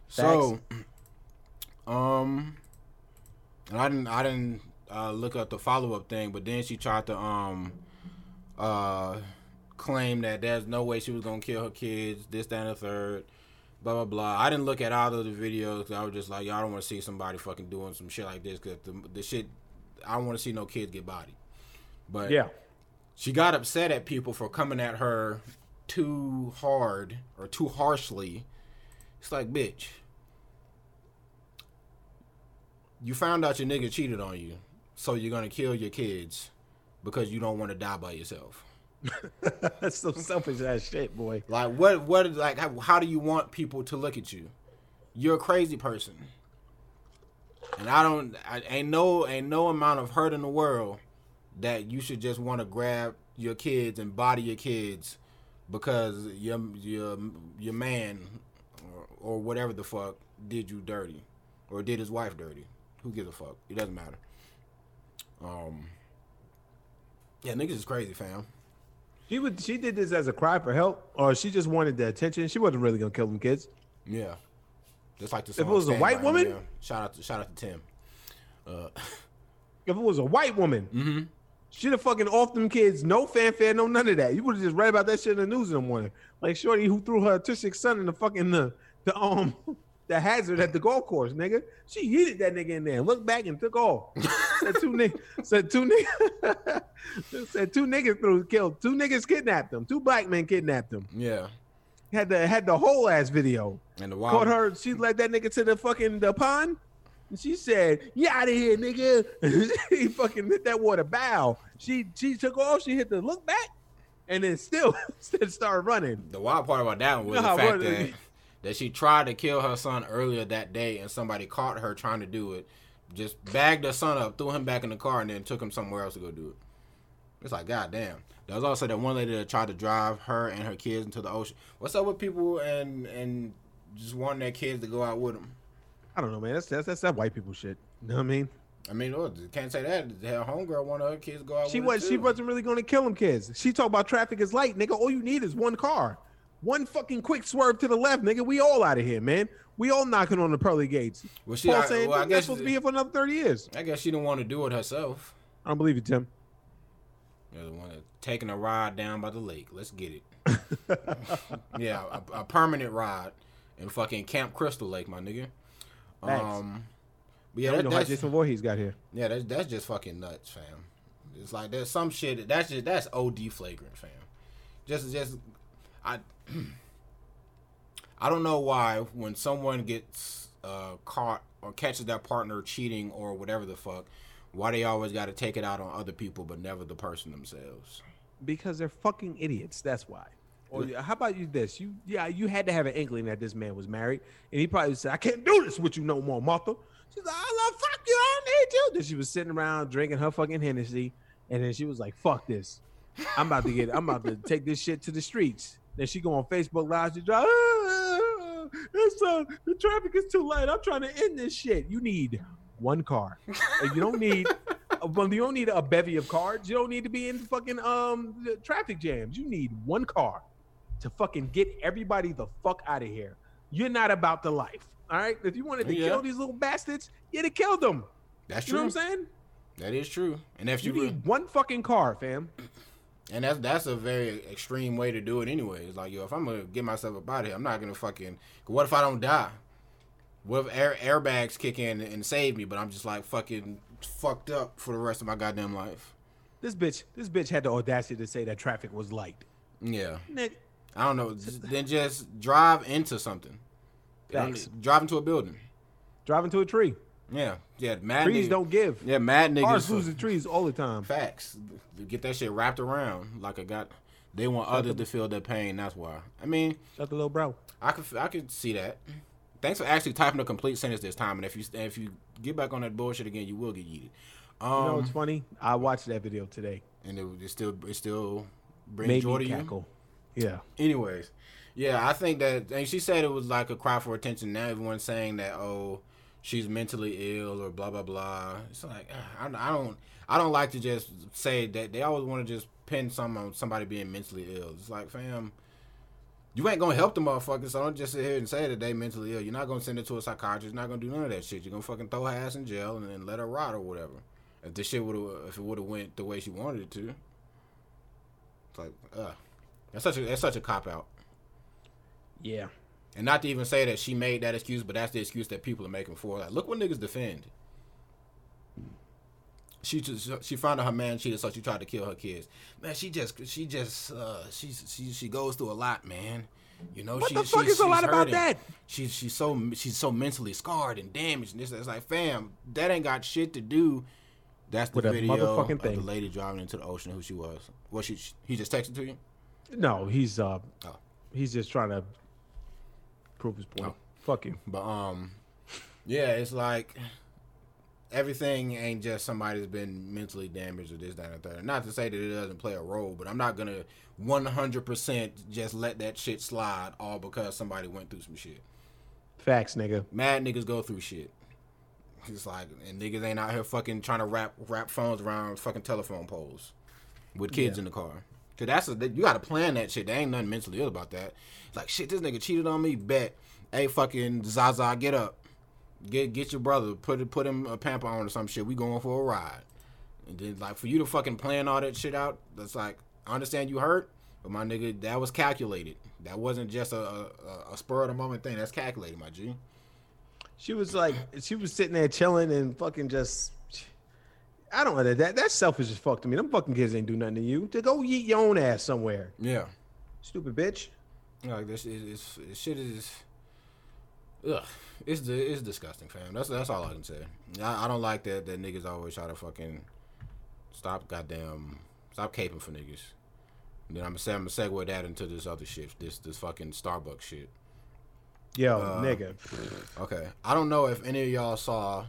S2: So, [clears throat] um, and I didn't, I didn't uh, look up the follow up thing, but then she tried to um, uh, claim that there's no way she was gonna kill her kids, this, that, and the third blah blah blah. I didn't look at all of the videos. 'cause I was just like, y'all don't want to see somebody fucking doing some shit like this because the, the shit. I don't want to see no kids get bodied. But
S1: Yeah.
S2: she got upset at people for coming at her too hard or too harshly. It's like, bitch, you found out your nigga cheated on you, so you're gonna kill your kids because you don't want to die by yourself. [laughs]
S1: That's some selfish ass shit, boy.
S2: Like what? What is like? How, how do you want people to look at you? You're a crazy person, and I don't. I, ain't no ain't no amount of hurt in the world that you should just want to grab your kids and body your kids because your your your man or, or whatever the fuck did you dirty or did his wife dirty. Who gives a fuck? It doesn't matter. Um. Yeah, niggas is crazy, fam.
S1: She would. She did this as a cry for help, or she just wanted the attention. She wasn't really gonna kill them kids.
S2: Yeah. Just like the
S1: If it was a white
S2: Me,
S1: woman?
S2: shout out to shout out to Tim. Uh, [laughs]
S1: If it was a white woman,
S2: Mm-hmm.
S1: She'd have fucking off them kids, no fanfare, no none of that. You would have just read about that shit in the news in the morning. Like Shorty who threw her autistic son in the fucking the the um [laughs] the hazard at the golf course, nigga. She yeeted that nigga in there, looked back and took off. said two niggas, [laughs] said two niggas, [laughs] said two niggas threw killed, two niggas kidnapped them, two black men kidnapped them.
S2: Yeah.
S1: Had the had the whole ass video.
S2: And the wild.
S1: Caught her, she led that nigga to the fucking the pond. And she said, "You out of here, nigga!" [laughs] he fucking hit that water bow. She she took off. She hit the look back, and then still still started running.
S2: the wild part about that one was
S1: You know
S2: the fact that that she tried to kill her son earlier that day and somebody caught her trying to do it. Just bagged her son up, threw him back in the car, and then took him somewhere else to go do it. It's like, god damn. There was also that one lady that tried to drive her and her kids into the ocean. What's up with people and and just wanting their kids to go out with them?
S1: I don't know, man. That's that's that's that white people shit. You know what I mean?
S2: I mean, oh, look, can't say that. Her homegirl wanted her kids to go out
S1: She
S2: with
S1: was she wasn't really gonna kill them kids. She talked about traffic is light, nigga. All you need is one car, one fucking quick swerve to the left, nigga. We all out of here, man. We all knocking on the pearly gates.
S2: Well, she,
S1: Paul
S2: I,
S1: saying
S2: well, I guess
S1: supposed to be here for another thirty years.
S2: I guess she didn't want to do it herself.
S1: I don't believe you, Tim.
S2: You're the one that taking a ride down by the lake. Let's get it. [laughs] yeah, a, a permanent ride in fucking Camp Crystal Lake, my nigga.
S1: Facts.
S2: Um, but yeah,
S1: we
S2: that,
S1: know how Jason Voorhees got here.
S2: yeah, that's that's just fucking nuts, fam. It's like there's some shit that's just that's OD flagrant, fam. Just just I I don't know why when someone gets uh, caught or catches their partner cheating or whatever the fuck, why they always got to take it out on other people but never the person themselves.
S1: Because they're fucking idiots. That's why. Or how about you this? You yeah, you had to have an inkling that this man was married, and he probably said, "I can't do this with you no more, Martha." She's like, "I love fuck you. I don't need you." Then she was sitting around drinking her fucking Hennessy, and then she was like, "Fuck this. I'm about to get. I'm about to take this shit to the streets." Then she go on Facebook Live. She drive. Ah, it's, uh, the traffic is too light. I'm trying to end this shit. You need one car. [laughs] You don't need. Well, you don't need a bevy of cars. You don't need to be in fucking um traffic jams. You need one car to fucking get everybody the fuck out of here. You're not about the life. All right. If you wanted to
S2: Yeah.
S1: kill these little bastards, you'd have killed them.
S2: That's
S1: You
S2: true.
S1: know what I'm saying?
S2: That is true. And if
S1: You
S2: you,
S1: need one fucking car, fam.
S2: And that's that's a very extreme way to do it anyway. It's like yo, if I'm gonna get myself up out of here, I'm not gonna fucking. What if I don't die? What if air, airbags kick in and save me, but I'm just like fucking fucked up for the rest of my goddamn life?
S1: This bitch, this bitch had the audacity to say that traffic was light.
S2: Yeah,
S1: Nick,
S2: I don't know. Then just drive into something.
S1: Facts.
S2: Drive into a building.
S1: driving to a tree.
S2: Yeah, yeah. Mad
S1: Trees
S2: niggas-
S1: don't give.
S2: Yeah, mad niggas.
S1: Cars losing trees all the time.
S2: Facts. Get that shit wrapped around like I got. They want others to feel their pain. That's why. I mean,
S1: Shut the little bro.
S2: I could I could see that. Thanks for actually typing a complete sentence this time. And if you if you get back on that bullshit again, you will get yeeted. Um,
S1: You know what's funny? I watched that video today.
S2: and it, it still it still brings
S1: Made
S2: joy to you.
S1: cackle. Yeah.
S2: Anyways, yeah, I think that and she said it was like a cry for attention. Now everyone's saying that oh, she's mentally ill or blah blah blah. It's like ah, I, don't I don't like to just say that. They always want to just pin some on somebody being mentally ill. It's like fam. You ain't gonna help the motherfuckers, so don't just sit here and say that they mentally ill. You're not gonna send it to a psychiatrist. You're not gonna do none of that shit. You're gonna fucking throw her ass in jail and then let her rot or whatever. If the shit would if it would have went the way she wanted it to. It's like, uh, that's such a that's such a cop out.
S1: Yeah.
S2: And not to even say that she made that excuse, but that's the excuse that people are making for. Like, look what niggas defend. She just she found out her man cheated, so she tried to kill her kids. Man, she just she just uh she she she goes through a lot, man. You know,
S1: What
S2: she,
S1: the fuck
S2: she-
S1: is a lot
S2: she's
S1: about that?
S2: She's she's so she's so mentally scarred and damaged. And this it's like, fam, that ain't got shit to do. That's the
S1: With
S2: video
S1: motherfucking
S2: of the lady driving into the ocean. Who she was? What she he just texted to you?
S1: No, he's uh
S2: Oh.
S1: he's just trying to prove his point.
S2: Oh.
S1: Fuck you.
S2: But um, yeah, it's like everything ain't just somebody's been mentally damaged or this, that, and the third. Not to say that it doesn't play a role, but I'm not gonna 100% just let that shit slide all because somebody went through some shit.
S1: Facts, nigga.
S2: Mad niggas go through shit. It's like, and niggas ain't out here fucking trying to wrap wrap phones around fucking telephone poles with kids
S1: Yeah.
S2: in the car. Cause that's a, you got to plan that shit. There ain't nothing mentally ill about that. It's like shit. This nigga cheated on me. Bet. Hey, fucking Zaza, get up. Get get your brother. Put put him a pamper on or some shit. We going for a ride. And then like for you to fucking plan all that shit out, that's like I understand you hurt, but my nigga, that was calculated. That wasn't just a, a, a spur of the moment thing. That's calculated, my G.
S1: She was like, she was sitting there chilling and fucking just. I don't know that that that's selfish as fuck to me. Them fucking kids ain't do nothing to you. To go eat your own ass somewhere,
S2: Yeah.
S1: stupid bitch.
S2: Like this is is- this shit is. Ugh, it's it's disgusting, fam. That's that's all I can say. I, I don't like that that niggas always try to fucking stop goddamn stop caping for niggas. And then I'm gonna say I'm gonna segue that into this other shit, this this fucking Starbucks shit.
S1: Yo,
S2: Uh,
S1: nigga.
S2: Okay, I don't know if any of y'all saw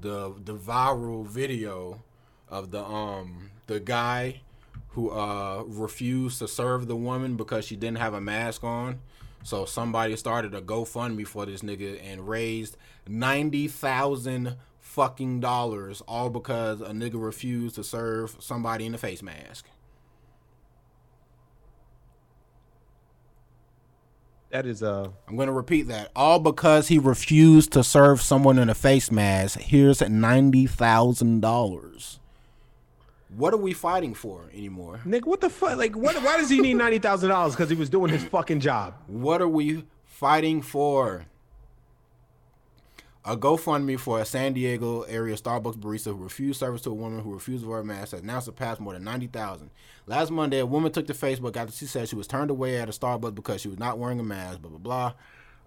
S2: the the viral video of the um the guy who uh refused to serve the woman because she didn't have a mask on. So somebody started a GoFundMe for this nigga and raised ninety thousand fucking dollars all because a nigga refused to serve somebody in a face mask.
S1: That is uh
S2: I'm gonna repeat that. All because he refused to serve someone in a face mask. Here's ninety thousand dollars. What are we fighting for anymore?
S1: nigga. What the fuck? Like, what? Why does he need ninety thousand dollars? Because he was doing his fucking job.
S2: What are we fighting for? A GoFundMe for a San Diego area Starbucks barista who refused service to a woman who refused to wear a mask has now surpassed more than 90,000. Last Monday, a woman took to Facebook after she said she was turned away at a Starbucks because she was not wearing a mask, blah, blah, blah.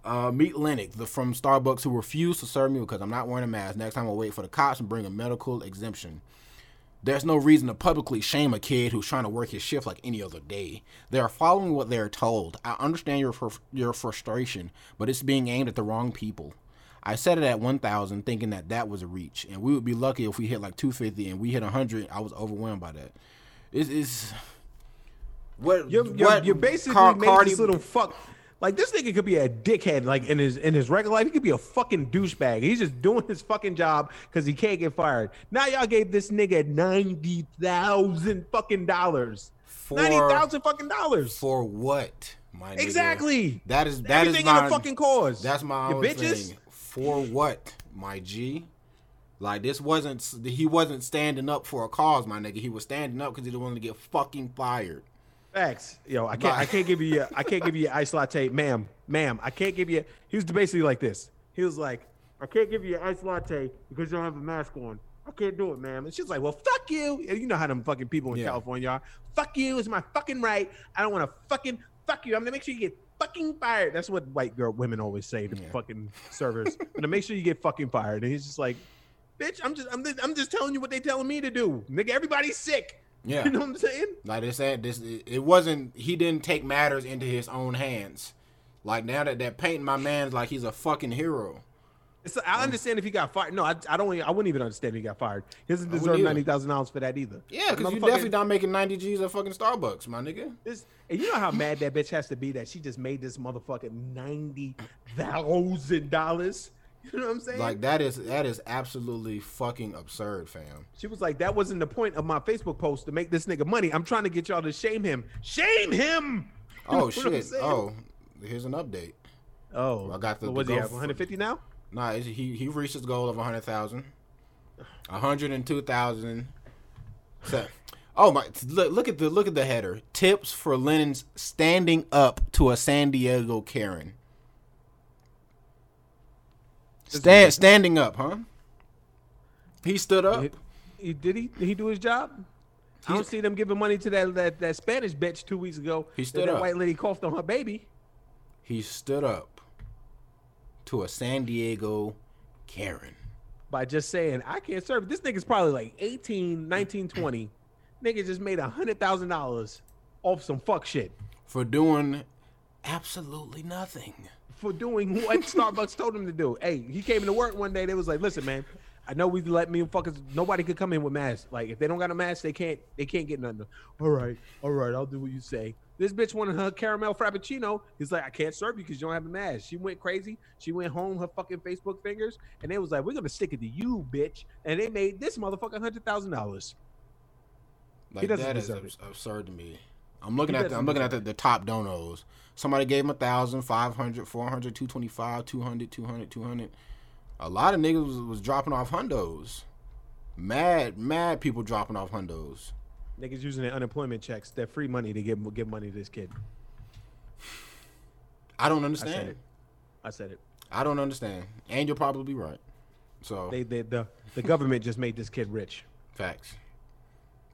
S2: Uh, meet Lennox the, from Starbucks who refused to serve me because I'm not wearing a mask. Next time I'll wait for the cops and bring a medical exemption. There's no reason to publicly shame a kid who's trying to work his shift like any other day. They are following what they are told. I understand your your frustration, but it's being aimed at the wrong people. I set it at 1,000, thinking that that was a reach, and we would be lucky if we hit like 250, and we hit 100. I was overwhelmed by that. It's, it's what
S1: You're, you're,
S2: what
S1: you're basically
S2: Car- Cardi-
S1: this little fuck. Like this nigga could be a dickhead. Like in his in his regular life, he could be a fucking douchebag. He's just doing his fucking job because he can't get fired. Now y'all gave this nigga ninety thousand fucking dollars.
S2: For-
S1: Ninety thousand fucking dollars.
S2: for what, my nigga?
S1: Exactly.
S2: That is that is
S1: Everything
S2: my
S1: in a fucking cause.
S2: That's my
S1: You
S2: own
S1: bitches.
S2: thing. For what, my G? Like this wasn't he wasn't standing up for a cause, my nigga. He was standing up because he didn't want to get fucking fired.
S1: Facts. Yo, I can't. I can't give you. I can't give you an ice latte, ma'am, ma'am. I can't give you. He was basically like this. He was like, I can't give you an ice latte because you don't have a mask on. I can't do it, ma'am. And she's like, Well, fuck you. And you know how them fucking people in
S2: Yeah.
S1: California are. Fuck you. It's my fucking right. I don't want to fucking fuck you. I'm gonna make sure you get fucking fired. That's what white girl women always say to
S2: Yeah.
S1: fucking servers. [laughs] Gonna make sure you get fucking fired. And he's just like, Bitch, I'm just, I'm, just, I'm just telling you what they telling me to do. Nigga, everybody's sick. [laughs]
S2: Yeah.
S1: You know what I'm saying?
S2: Like they said, this it wasn't. He didn't take matters into his own hands. Like now that they're painting my man's like he's a fucking hero.
S1: It's, I understand if he got fired. No, I, I don't. I wouldn't even understand if he got fired. He doesn't deserve ninety thousand dollars for that either.
S2: Yeah, because you definitely not making ninety G's at fucking Starbucks, my nigga.
S1: This, and you know how mad that bitch has to be that she just made this motherfucker ninety thousand dollars. You know what I'm saying?
S2: Like that is that is absolutely fucking absurd, fam.
S1: she was like, "That wasn't the point of my Facebook post to make this nigga money. I'm trying to get y'all to shame him. Shame him." [laughs]
S2: Oh shit. Oh, here's an update.
S1: oh.
S2: I got the-
S1: What
S2: the
S1: was he at? 150 now?
S2: Nah, he he reached his goal of a hundred thousand. A hundred and two thousand. So, oh my! Look, look at the look at the header. Tips for Lenin's standing up to a San Diego Karen. Stand standing up, huh? He stood up.
S1: He, he- did he? Did he do his job? I don't see them giving money to that that, that Spanish bitch two weeks ago.
S2: He stood
S1: that
S2: up.
S1: white lady coughed on her baby.
S2: He stood up to a San Diego Karen.
S1: by just saying I can't serve. This nigga's probably like 18, 19, 20. Nigga just made a hundred thousand dollars off some fuck shit
S2: for doing absolutely nothing.
S1: for doing what Starbucks told him to do. Hey, he came into work one day. They was like, "Listen, man, I know we let me fuckers. Nobody could come in with masks. Like, if they don't got a mask, they can't. They can't get nothing. All right, all right, I'll do what you say." This bitch wanted her caramel frappuccino. He's like, I can't serve you because you don't have a mask. She went crazy. She went home, her fucking Facebook fingers, and they was like, We're gonna stick it to you, bitch. And they made this motherfucker hundred thousand dollars.
S2: Like that is abs- absurd to me. I'm looking
S1: He
S2: at the, I'm looking at the, the top donos. Somebody gave him a thousand, five hundred, four hundred, two twenty five, two hundred, two hundred, two hundred. A lot of niggas was, was dropping off hundos. Mad, mad people dropping off hundos.
S1: Niggas using their unemployment checks, their free money to give give money to this kid.
S2: I don't
S1: I
S2: understand.
S1: said it. I said it.
S2: I don't understand. And you're probably right. So
S1: They, they the the government just made this kid rich.
S2: facts.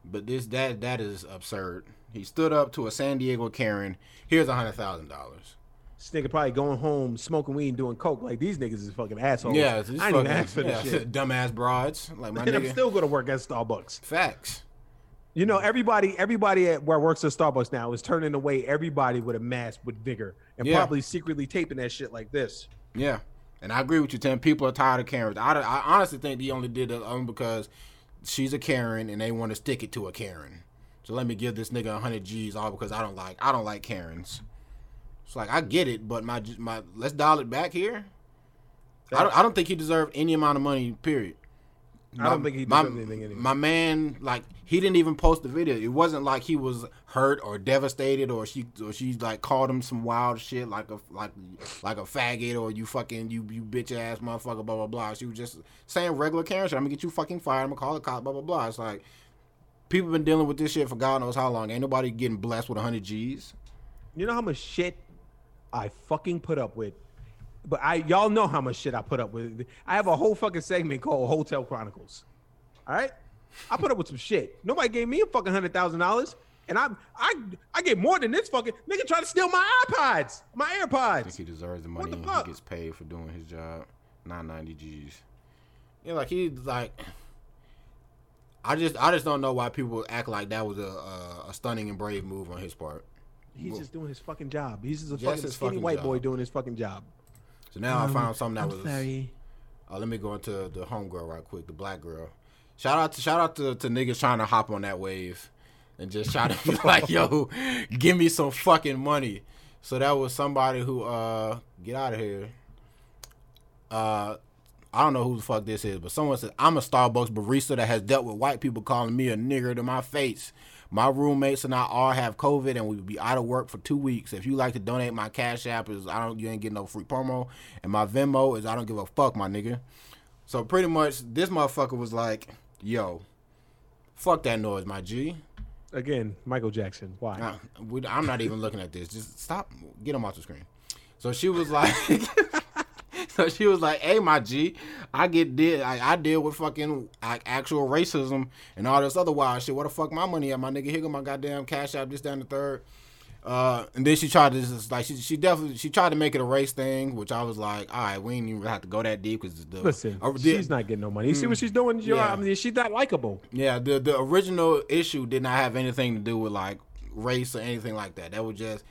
S2: But this that that is absurd. He stood up to a San Diego Karen. Here's a hundred thousand dollars.
S1: This nigga probably going home smoking weed and doing coke. Like these niggas is fucking assholes.
S2: Yeah,
S1: I
S2: it's
S1: ain't
S2: fucking-
S1: even asked for
S2: yeah,
S1: this shit. [laughs]
S2: Dumbass broads. Like my [laughs]
S1: And I'm still gonna work at Starbucks.
S2: Facts.
S1: You know, everybody, everybody at where works at Starbucks now is turning away everybody with a mask with vigor and
S2: Yeah.
S1: probably secretly taping that shit like this.
S2: Yeah, and I agree with you, Tim. People are tired of Karens. I, I honestly think they only did it only because she's a Karen and they want to stick it to a Karen. So let me give this nigga hundred G's all because I don't like I don't like Karens. It's like I get it, but my my let's dial it back here. I don't, I don't think he deserved any amount of money. Period.
S1: I don't think he
S2: my,
S1: anything anyway.
S2: My man, like he didn't even post the video. It wasn't like he was hurt or devastated, or she or she like called him some wild shit, like a like like a faggot or you fucking you you bitch ass motherfucker, blah blah blah. She was just saying regular Karen shit. I'm gonna get you fucking fired. I'm gonna call the cop, blah blah blah. It's like people been dealing with this shit for God knows how long. Ain't nobody getting blessed with hundred G's.
S1: You know how much shit I fucking put up with. But I y'all know how much shit I put up with. I have a whole fucking segment called Hotel Chronicles. All right? I put up with some shit. Nobody gave me a fucking hundred thousand dollars. And I I I get more than this fucking nigga try to steal my iPods, my
S2: I think
S1: AirPods.
S2: he deserves the money
S1: the
S2: he gets paid for doing his job. Nine ninety G's. Yeah, like he like. I just I just don't know why people act like that was a a, a stunning and brave move on his part.
S1: He's just doing his fucking job. He's just a
S2: Just
S1: fucking skinny
S2: fucking
S1: white boy doing his fucking job.
S2: So now I found something that
S1: I'm
S2: was.
S1: sorry.
S2: Uh, let me go into the homegirl right quick, the black girl. Shout out to shout out to, to niggas trying to hop on that wave and just try to be [laughs] like, yo, give me some fucking money. So that was somebody who uh get out of here. Uh I don't know who the fuck this is, but someone said I'm a Starbucks barista that has dealt with white people calling me a nigger to my face. My roommates and I all have COVID and we will be out of work for two weeks. If you like to donate, my cash app is I don't you ain't getting no free promo, and my Venmo is I don't give a fuck, my nigga. So pretty much, this motherfucker was like, "Yo, fuck that noise, my G."
S1: Again, Michael Jackson. Why?
S2: We, I'm not even looking at this. Just stop. Get him off the screen. So she was [laughs] like, so [laughs] she was like, "Hey, my G, I get did I, I deal with fucking like actual racism and all this other wild shit. What the fuck my money at, my nigga? Here go my goddamn cash app. just down the third. Uh, and then she tried to just like she she definitely she tried to make it a race thing, which I was like, all right, we ain't even have to go that deep because the
S1: Listen,
S2: uh, the-
S1: she's not getting no money. You see what she's doing?
S2: Yeah.
S1: I mean, she's not likable.
S2: Yeah, the the original issue did not have anything to do with like race or anything like that. That was just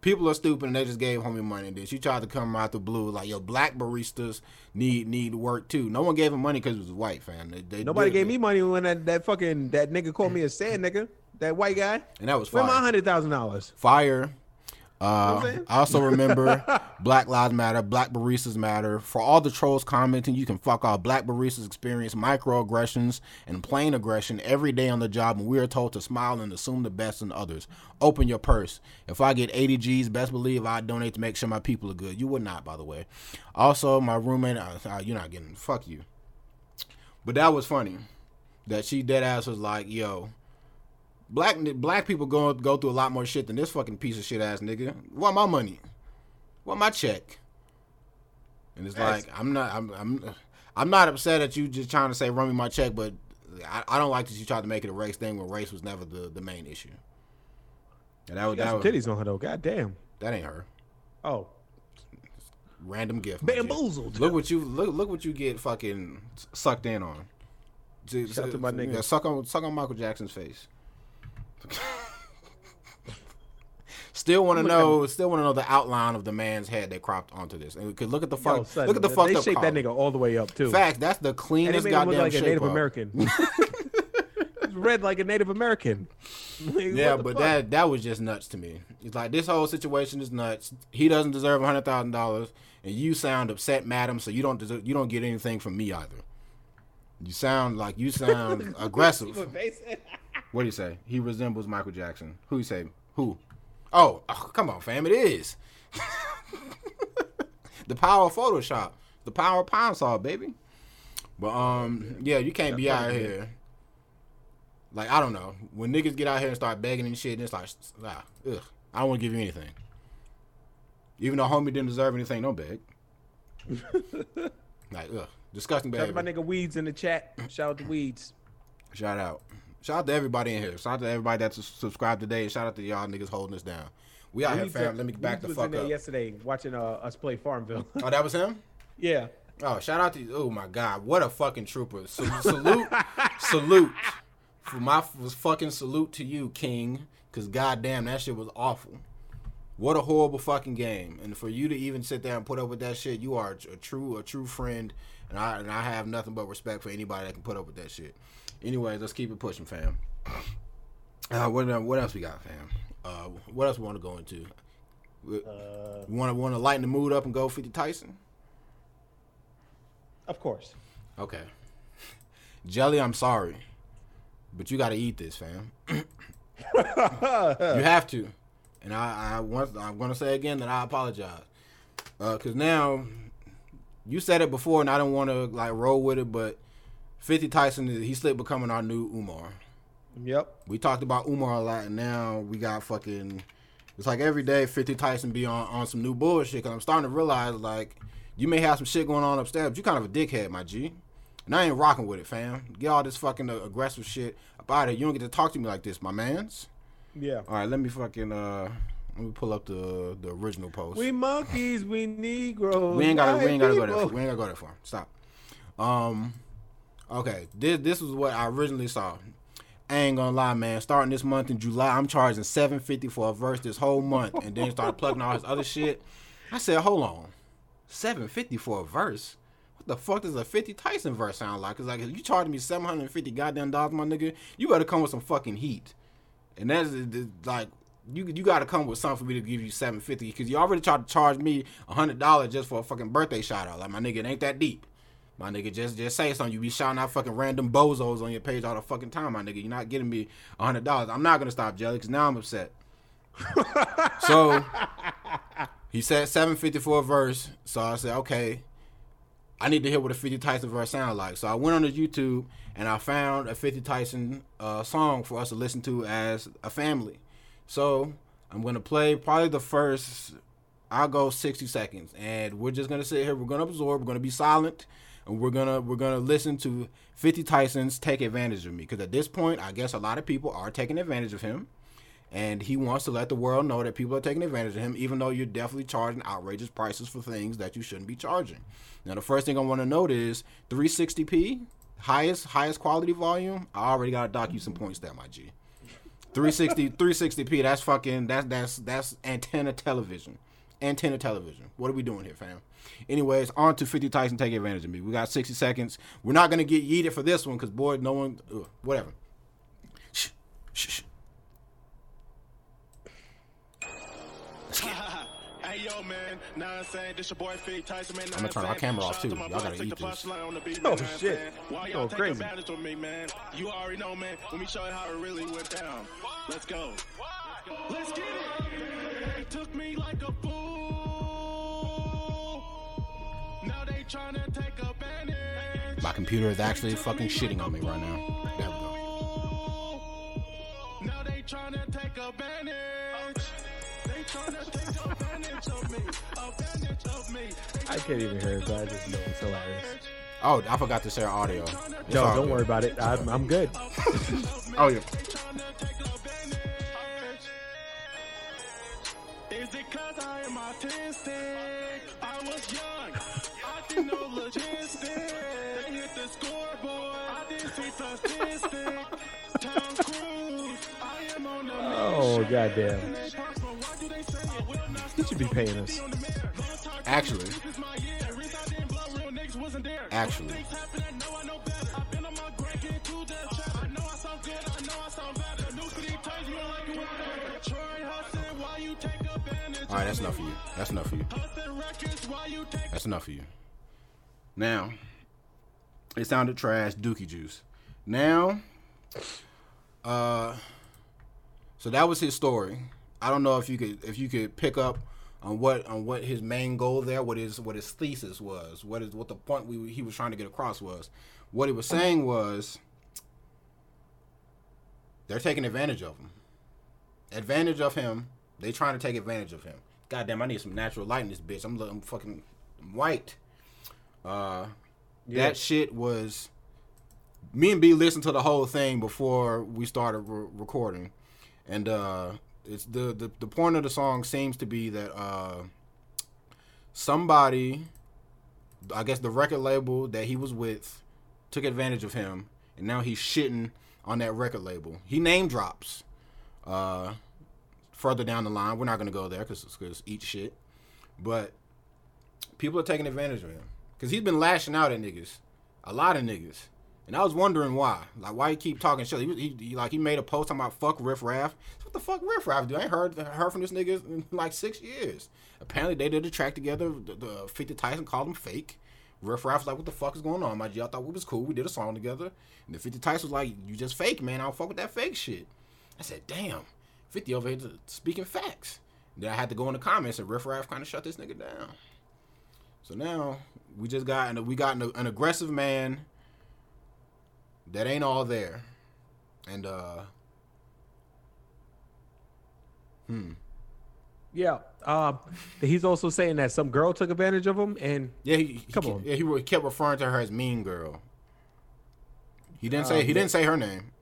S2: people are stupid and they just gave homie money. And then she tried to come out the blue like, yo, black baristas need need work too. No one gave him money because it was white, fam. They, they
S1: Nobody gave me money when that, that fucking that nigga called me a sad nigga. That white guy.
S2: and that was fire.
S1: Where my hundred thousand dollars?
S2: Fire. Uh,
S1: I'm saying?
S2: I also remember [laughs] Black Lives Matter, Black Baristas Matter. For all the trolls commenting, you can fuck off. Black baristas experience microaggressions and plain aggression every day on the job, and we are told to smile and assume the best in others. Open your purse. If I get 80 G's, best believe I donate to make sure my people are good. You would not, by the way. Also, my roommate, uh, uh, you're not getting, fuck you. But that was funny. That she dead ass was like, yo, Black black people go go through a lot more shit than this fucking piece of shit ass nigga. Want my money? Want my check? And it's
S1: Yes.
S2: like I'm not I'm I'm I'm not upset at you just trying to say run me my check, but I, I don't like that you tried to make it a race thing when race was never the, the main issue. And that was that, was,
S1: titties on her though. God damn.
S2: that ain't her.
S1: Oh,
S2: Random gift.
S1: bamboozled.
S2: Look what you look look what you get fucking sucked in on.
S1: Shout to my nigga.
S2: Yeah, suck on suck on Michael Jackson's face. [laughs] still want to know. Still want to know the outline of the man's head they cropped onto this. And we could look at the fuck.
S1: Yo, son,
S2: look at the
S1: they
S2: fucked up.
S1: shaped that nigga all the way up too.
S2: Facts. That's the
S1: and they
S2: cleanest
S1: made him look
S2: goddamn
S1: like a Native
S2: up.
S1: American. It's [laughs] red like a Native American. [laughs] Like,
S2: Yeah, but
S1: fuck?
S2: that that was just nuts to me. It's like this whole situation is nuts. He doesn't deserve a hundred thousand dollars, and you sound upset, madam. So you don't deserve, you don't get anything from me either. You sound like you [laughs] sound aggressive. What do you say? He resembles Michael Jackson. Who you say? Who? Oh, oh, come on, fam. It is. [laughs] the power of Photoshop. The power of Pine Sol, baby. But um, yeah, you can't be out here. Like I don't know when niggas get out here and start begging and shit. And it's like, ah, ugh, I don't want to give you anything. Even though homie didn't deserve anything, don't beg. [laughs] like ugh, disgusting
S1: Shout out to my nigga Weeds in the chat. Shout out to Weeds.
S2: Shout out, shout out to everybody in here. Shout out to everybody that's subscribed today. Shout out to y'all niggas holding us down. We out here,
S1: Weeds,
S2: fam. Let me back the
S1: was
S2: fuck
S1: in there
S2: up.
S1: yesterday watching uh, us play Farmville.
S2: Oh, that was him. [laughs]
S1: yeah.
S2: Oh, shout out to you. Oh my God, what a fucking trooper! Salute, salute, [laughs] salute. For my was fucking salute to you, King. Cause goddamn, that shit was awful. What a horrible fucking game. And for you to even sit there and put up with that shit, you are a true a true friend. And I and I have nothing but respect for anybody that can put up with that shit. Anyways, let's keep it pushing, fam. Uh, what what else we got, fam? Uh, what else we want to go into? We
S1: Uh,
S2: want to want to lighten the mood up and go 50 Tyson.
S1: of course.
S2: Okay. Jelly, I'm sorry. But you got to eat this, fam. you have to. And I, I want, I'm going to say again that I apologize. Because now, you said it before and I don't want to like roll with it, but 50 Tyson, he slipped becoming our new Umar.
S1: Yep.
S2: We talked about Umar a lot, and now we got fucking. It's like every day 50 Tyson be on, on some new bullshit. Cause I'm starting to realize like you may have some shit going on upstairs, but you kind of a dickhead, my G. And I ain't rocking with it, fam. Get all this fucking uh, aggressive shit about it. You don't get to talk to me like this, my mans.
S1: Yeah.
S2: All right, let me fucking uh, let me pull up the the original post.
S1: We monkeys, we Negroes.
S2: We ain't gotta we ain't gotta go there. We ain't gotta go that far. Stop. Um okay. This this was what I originally saw. I ain't gonna lie, man. Starting this month in July, I'm charging seven fifty for a verse this whole month, and then start plugging all this other shit. I said, hold on, seven fifty for a verse. What the fuck does a fifty Tyson verse sound like? Cause like, you charging me seven hundred and fifty goddamn dollars, my nigga, you better come with some fucking heat. And that's like, you you got to come with something for me to give you seven fifty because you already tried to charge me hundred dollars just for a fucking birthday shout out. Like my nigga, it ain't that deep. My nigga, just just say something. You be shouting out fucking random bozos on your page all the fucking time, my nigga. You're not getting me a hundred dollars. I'm not gonna stop, Jelly, because now I'm upset. [laughs] so he said 754 verse. So I said, okay, I need to hear what a 50 Tyson verse sound like. So I went on to YouTube and I found a 50 Tyson uh, song for us to listen to as a family. So I'm gonna play probably the first. I'll go 60 seconds, and we're just gonna sit here. We're gonna absorb. We're gonna be silent, and we're gonna we're gonna listen to 50 Tyson's take advantage of me. Because at this point, I guess a lot of people are taking advantage of him and he wants to let the world know that people are taking advantage of him, even though you're definitely charging outrageous prices for things that you shouldn't be charging. Now, the first thing I want to note is 360p, highest highest quality volume. I already got to dock you some points there, my G. 360 360p. That's fucking that's that's that's antenna television. Antenna television. What are we doing here, fam? Anyways, on to 50 Tyson take advantage of me. We got 60 seconds. We're not gonna get yeeted for this one because boy, no one. Ugh, whatever. Shh, shh, shh. [laughs]
S4: Hey yo man, now I'm saying this your boy Fig Tyson man.
S2: I'ma turn our camera off, too. Y'all gotta eat this.
S1: Oh, shit.
S4: Why
S1: You
S4: y'all
S1: going
S4: take
S1: crazy.
S4: advantage of me, man? You already know, man. Let me show you how it really went down. Let's go. Let's get it. They took me like a fool. Now they tryna take advantage.
S2: My computer is actually fucking shitting on me right now. There we go.
S4: Now they tryna take advantage. They tryna take advantage of me. Advantage of me.
S1: I can't even hear it, but I just know it's hilarious.
S2: Oh, I forgot to share audio. It's
S1: No, don't
S2: good.
S1: worry about it. I'm, I'm good.
S2: Oh yeah.
S4: Autistic? I was young. I didn't know logistics. They hit the scoreboard. I didn't see statistic. Tom Cruise. I am on the
S1: Oh, goddamn.
S4: mission. Why do they say it will not
S1: He should be paying us.
S2: Actually,
S4: This
S2: all right. That's enough for you. That's enough for you. That's enough for you. Now, it sounded trash. Dookie juice. Now, uh, so that was his story. I don't know if you could if you could pick up on what on what his main goal there, what his what his thesis was, what is what the point we, he was trying to get across was. What he was saying was they're taking advantage of him. Advantage of him. They trying to take advantage of him. Goddamn, I need some natural light in this bitch. I'm, I'm fucking white. Uh,
S1: Yeah.
S2: that shit was. Me and B listened to the whole thing before we started re- recording, and uh, it's the, the the point of the song seems to be that uh, somebody, I guess the record label that he was with, took advantage of him, and now he's shitting on that record label. He name drops. Uh, further down the line, we're not gonna go there because because eat shit, but people are taking advantage of him because he's been lashing out at niggas, a lot of niggas, and I was wondering why. Like why he keep talking shit. He, he, he like he made a post talking about fuck Riff Raff. What the fuck Riff Raff do? I ain't heard heard from this nigga in like six years. Apparently they did a track together. The, the 50 Tyson called him fake. Riff Raff was like, what the fuck is going on, my G? I thought we was cool. We did a song together. And the 50 Tyson was like, you just fake, man. I don't fuck with that fake shit. I said, damn. 50 over here speaking facts. Then I had to go in the comments and Riff Raff kind of shut this nigga down. So now we just got an, we got an, an aggressive man that ain't all there, and uh, hmm,
S1: Yeah. Uh, he's also saying that some girl took advantage of him, and
S2: yeah, he, he
S1: Come
S2: ke-
S1: on.
S2: yeah, he kept referring to her as Mean Girl. He didn't say
S1: Um,
S2: he didn't say her name.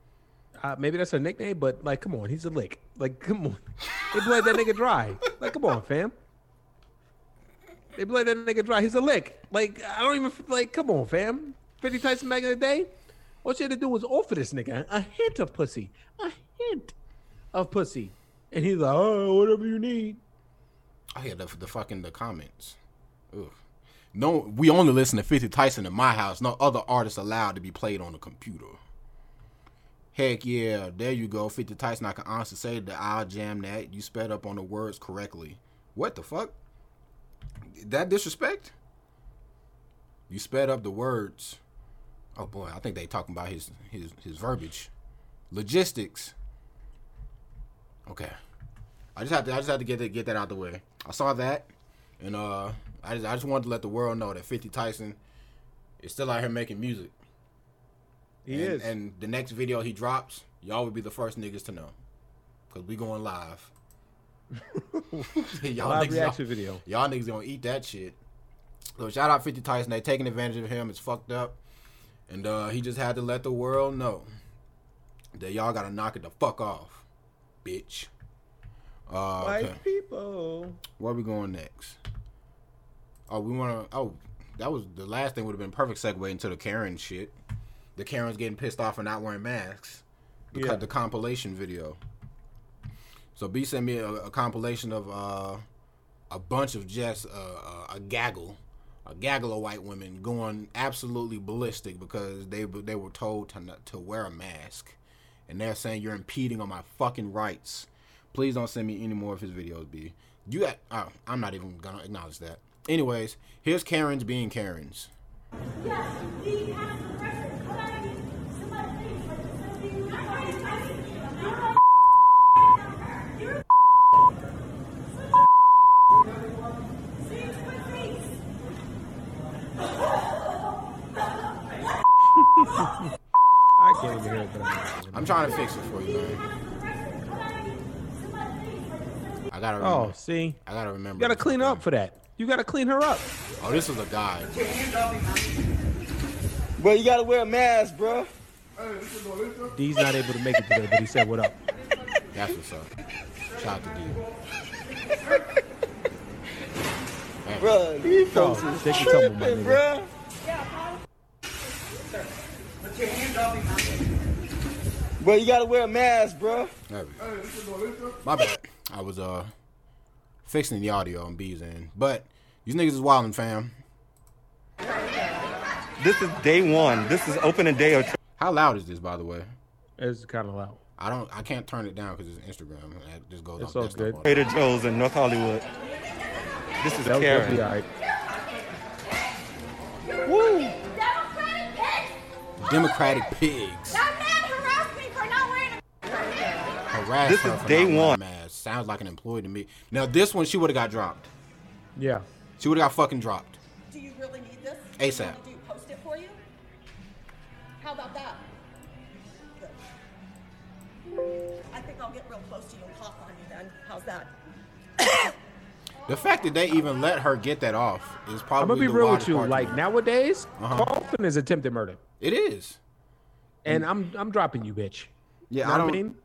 S1: Uh, maybe that's her nickname. But like, come on, he's a lick. Like, come on, they bled that nigga dry. Like, come on, fam. They bled that nigga dry. He's a lick. Like, I don't even like. Come on, fam. Fifty Tyson back in the day, all she had to do was offer this nigga a hint of pussy, a hint of pussy, and he's like, oh, whatever you need.
S2: I hear the, the fucking the comments. Ugh. No, we only listen to 50 Tyson in my house. No other artists allowed to be played on the computer. Heck yeah, there you go. 50 Tyson, I can honestly say that I'll jam that. You sped up on the words correctly. What the fuck? That disrespect? You sped up the words. Oh boy, I think they talking about his his his verbiage. Logistics. Okay. I just had to I just had to get that get that out the way. I saw that, and uh, I just I just wanted to let the world know that 50 Tyson is still out here making music.
S1: He
S2: and,
S1: is.
S2: And the next video he drops, y'all will be the first niggas to know, cause we going live. [laughs] y'all
S1: Live
S2: niggas,
S1: reaction
S2: y'all,
S1: video.
S2: y'all niggas gonna eat that shit. So shout out 50 Tyson. They taking advantage of him. It's fucked up, and uh, he just had to let the world know that y'all gotta knock it the fuck off, bitch. Uh, okay.
S1: White people.
S2: Where we going next? Oh, we want to. Oh, that was the last thing. Would have been perfect segue into the Karen shit. The Karens getting pissed off for not wearing masks. The,
S1: Yeah.
S2: the compilation video. So B sent me a, a compilation of uh, a bunch of just uh, uh, a gaggle, a gaggle of white women going absolutely ballistic because they they were told to not, to wear a mask, and they're saying you're impeding on my fucking rights. Please don't send me any more of his videos, B. You got. Oh, I'm not even gonna acknowledge that. Anyways, here's Karens being Karens.
S5: Yes, the passive aggressive. What I mean, somebody thinks like it's gonna be. I mean, I mean, you're a you're a See, it's my face.
S1: I can't even hear it. But I'm
S2: I'm trying to fix it for you, man.
S5: Passive aggressive. What I mean, somebody thinks like it's gonna be.
S2: I gotta. Oh, remember,
S1: Oh, see,
S2: I gotta remember.
S1: you gotta clean up for that. You gotta clean her up.
S2: Oh, this is a guy.
S6: Bro, you gotta wear a mask, bro.
S1: D's not able to make it today, but he said, "What up?"
S2: That's what's up. Shout out to D. Man,
S6: Bro, these folks
S1: Oh,
S6: is
S1: take your tumble, my
S6: tripping,
S1: nigga.
S6: bro. Bro, you gotta wear a mask, bro.
S2: there we go. My bad. I was uh fixing the audio on B's end, but these niggas is wildin', fam.
S7: This is day one. This is opening day of.
S2: How loud is this, by the way?
S1: It's kind of loud.
S2: I don't. I can't turn it down because it's Instagram. It just goes
S1: It's
S2: off
S1: all good.
S7: Trader Joe's in North Hollywood. This is
S1: That was
S7: Karen.
S1: definitely all right.
S5: Democratic
S2: wearing pigs.
S5: harass This her is for day not wearing a
S7: harassment
S2: for
S7: day one.
S2: masks. sounds like an employee to me. Now this one, she would have got dropped.
S1: Yeah.
S2: She would have got fucking dropped.
S8: Do you really need this?
S2: ASAP.
S8: Do you want me to post it for you? How about that? Good. I think I'll get real close to you and cough on you then. How's that?
S2: The fact that they even let her get that off is probably.
S1: I'm
S2: probably
S1: gonna be
S2: the
S1: real with you. Like nowadays,
S2: Uh-huh.
S1: coughing is attempted murder,
S2: it is.
S1: and I'm I'm dropping you, bitch.
S2: Yeah,
S1: Know
S2: I don't.
S1: mean?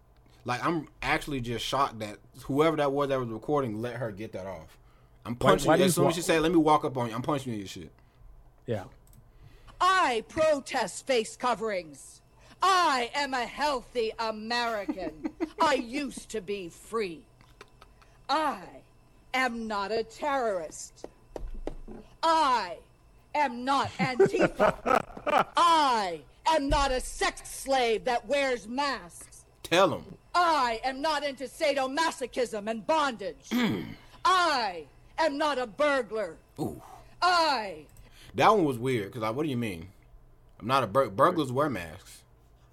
S2: Like I'm actually just shocked that whoever that was that was recording let her get that off. I'm punching
S1: why
S2: you
S1: do
S2: as
S1: you
S2: soon
S1: wa-
S2: as she said, "Let me walk up on you." I'm punching you in your shit.
S1: Yeah.
S8: I protest face coverings. I am a healthy American. [laughs] I used to be free. I am not a terrorist. I am not [laughs] Antifa. I am not a sex slave that wears masks.
S2: Tell them.
S8: I am not into sadomasochism and bondage. Mm. I am not a burglar.
S2: Ooh,
S8: I
S2: that one was weird. Cause like, what do you mean? I'm not a bur- burglars wear masks.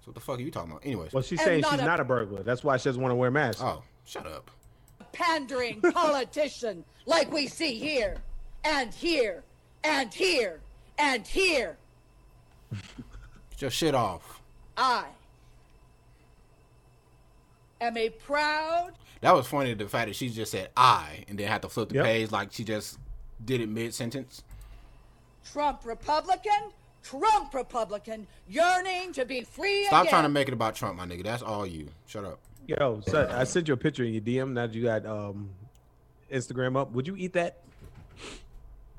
S2: So what the fuck are you talking about? Anyways.
S1: Well, she's saying
S8: not
S1: she's
S8: a-
S1: not a burglar. That's why she doesn't want to wear masks.
S2: oh, shut up.
S8: Pandering [laughs] politician like we see here and here and here and here.
S2: Get your shit off.
S8: I am a proud
S2: That was funny. The fact that she just said "I" and then had to flip the
S1: Yep.
S2: page like she just did it mid sentence.
S8: Trump Republican, Trump Republican, yearning to be free
S2: Stop
S8: again.
S2: trying to make it about Trump, my nigga. That's all you. Shut up.
S1: Yo, son, I sent you a picture in your DM. Now that you got um, Instagram up, would you eat that?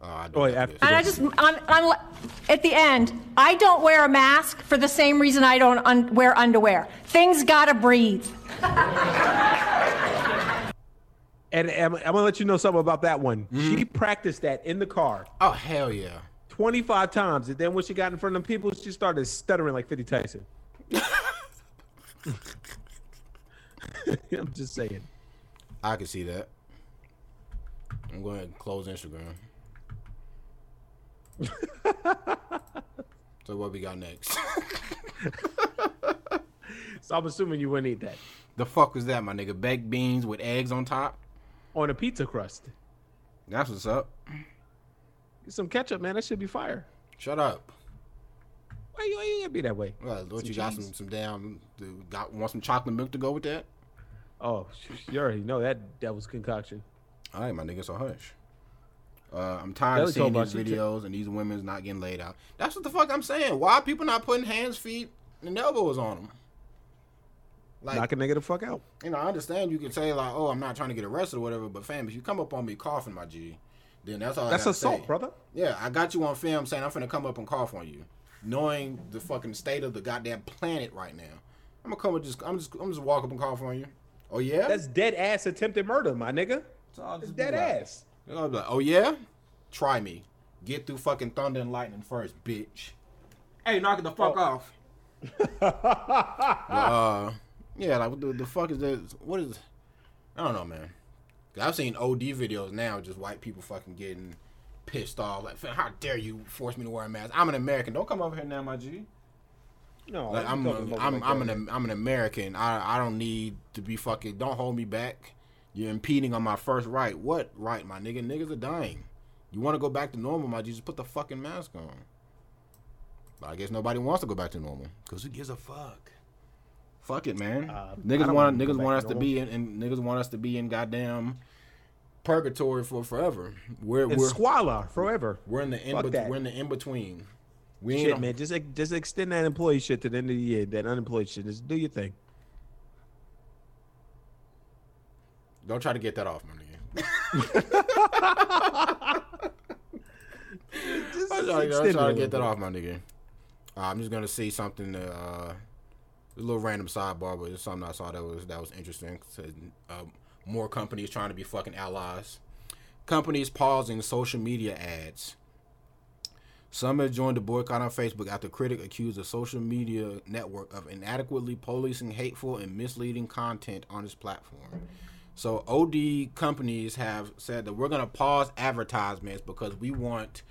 S2: Oh, I do
S1: Oh,
S2: that
S1: after.
S9: And I just, on, on, at the end, I don't wear a mask for the same reason I don't un- wear underwear. Things gotta breathe. [laughs]
S1: And I'm, I'm gonna let you know something about that one. She practiced that in the car
S2: Oh hell yeah.
S1: 25 times, and then when she got in front of people, she started stuttering like 50 Tyson. [laughs] [laughs] I'm just saying.
S2: I can see that. I'm going to close Instagram. [laughs] so what we got next? [laughs]
S1: So I'm assuming you wouldn't eat that
S2: the fuck was that, my nigga? Baked beans with eggs on top.
S1: on a pizza crust.
S2: That's what's up.
S1: Get some ketchup, man. That should be fire.
S2: Shut up.
S1: Why you, why you gotta be that way?
S2: Well, what
S1: Some
S2: you got some some damn got want some chocolate milk to go with that?
S1: Oh, you already know that that was concoction.
S2: All right, my nigga, so hush. Uh, I'm tired of seeing these videos and these women's not getting laid out. That's what the fuck I'm saying. Why are people not putting hands, feet, and elbows on them? Like,
S1: Knock a nigga the fuck out.
S2: you know, I understand you can say like, "Oh, I'm not trying to get arrested or whatever," but fam, if you come up on me coughing, my G, then that's all. I
S1: That's assault,
S2: say.
S1: brother.
S2: Yeah, I got you on film saying I'm finna come up and cough on you, knowing the fucking state of the goddamn planet right now. I'm gonna come and just, I'm just, I'm just walk up and cough on you. Oh yeah,
S1: That's dead ass attempted murder, my nigga.
S2: So
S1: It's
S2: just
S1: dead
S2: like-
S1: ass.
S2: I'll like, oh yeah, try me. Get through fucking thunder and lightning first, bitch. Hey, knock it the fuck off. uh, yeah, like what the, the fuck is this? What is? I don't know, man. 'Cause I've seen OD videos now, just white people fucking getting pissed off. Like, how dare you force me to wear a mask? I'm an American. Don't come over here now, my G.
S1: No,
S2: Like I'm,
S1: talking about
S2: I'm,
S1: like
S2: I'm an, I'm an American. I, I don't need to be fucking. Don't hold me back. You're impeding on my first right. What right, my nigga? Niggas are dying. You want to go back to normal, my G? Just put the fucking mask on. But I guess nobody wants to go back to normal. Cause who gives a fuck? Fuck it, man.
S1: Uh,
S2: niggas want niggas want us to be in, and niggas want us to be in goddamn purgatory for forever. We're we're
S1: squalor forever.
S2: we're in the in bet- we're in the in between. We
S1: Shit, man. Just just extend that employee shit to the end of the year. That unemployed shit. Just do your thing.
S2: Don't try to get that off, my nigga. [laughs]
S1: Just
S2: I'm trying, I'm trying to get that off, my nigga. Uh, I'm just gonna see something. Uh, a little random sidebar, but it's something I saw that was that was interesting. Uh, more companies trying to be fucking allies. Companies pausing social media ads. Some have joined the boycott on Facebook after critic accused the social media network of inadequately policing hateful and misleading content on its platform. So OD companies have said that we're going to pause advertisements because we want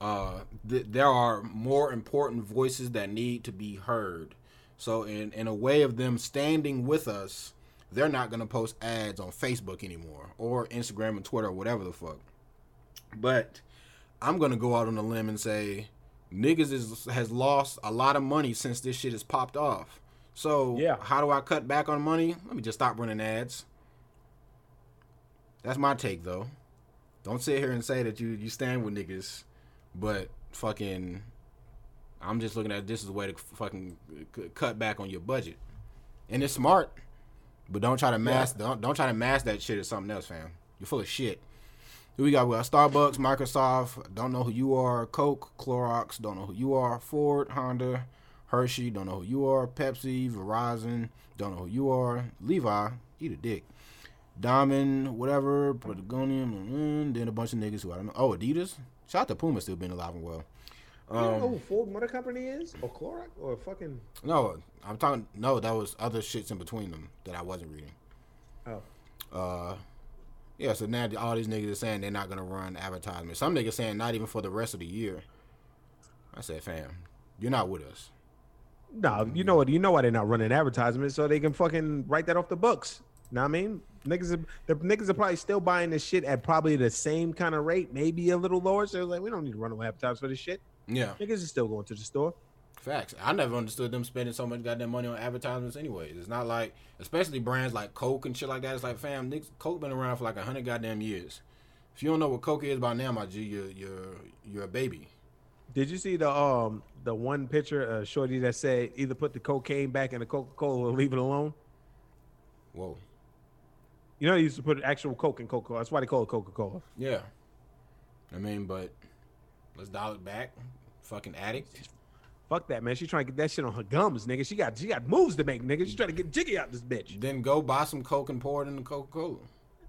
S2: uh, th- there are more important voices that need to be heard. So in in a way of them standing with us, they're not gonna post ads on Facebook anymore or Instagram and Twitter or whatever the fuck. But I'm gonna go out on a limb and say niggas is has lost a lot of money since this shit has popped off. So
S1: Yeah.
S2: how do I cut back on money? Let me just stop running ads. That's my take though. Don't sit here and say that you you stand with niggas, but fucking, I'm just looking at this as a way to fucking cut back on your budget, and it's smart. But don't try to mask don't don't try to mask that shit as something else, fam. You're full of shit. Who we got? We got Starbucks, Microsoft. Don't know who you are. Coke, Clorox. Don't know who you are. Ford, Honda, Hershey. Don't know who you are. Pepsi, Verizon. Don't know who you are. Levi, eat a dick. Diamond, whatever, Patagonia, mm, then a bunch of niggas who I don't know. Oh, Adidas. Shout out to Puma still being alive and well.
S1: you don't know who Ford Motor Company is, or Clorox, or fucking.
S2: No, I'm talking. No, that was other shits in between them that I wasn't reading.
S1: Oh,
S2: Uh, yeah. So now all these niggas are saying they're not gonna run advertisements. Some niggas saying not even for the rest of the year. I said, fam, you're not with us.
S1: no, you know what? You know why they're not running advertisements, so they can fucking write that off the books. Know what I mean? Niggas, are, the niggas are probably still buying this shit at probably the same kind of rate, maybe a little lower. So they're like, we don't need to run no advertisements for this shit.
S2: Yeah,
S1: Niggas are still going to the store.
S2: Facts. I never understood them spending so much goddamn money on advertisements. Anyways, it's not like, especially brands like Coke and shit like that. It's like, fam, niggas, Coke been around for like a hundred goddamn years. If you don't know what Coke is by now, my G, you're you're you're a baby.
S1: Did you see the um the one picture of Shorty that said either put the cocaine back in the Coca Cola or leave it alone?
S2: Whoa.
S1: You know, they used to put actual Coke in Coca Cola. That's why they call it Coca Cola.
S2: Yeah. I mean, but let's dial it back. Fucking addict.
S1: Fuck that, man. She trying to get that shit on her gums, nigga. She got she got moves to make, nigga. She trying to get jiggy out this bitch.
S2: Then go buy some Coke and pour it in the Coca Cola.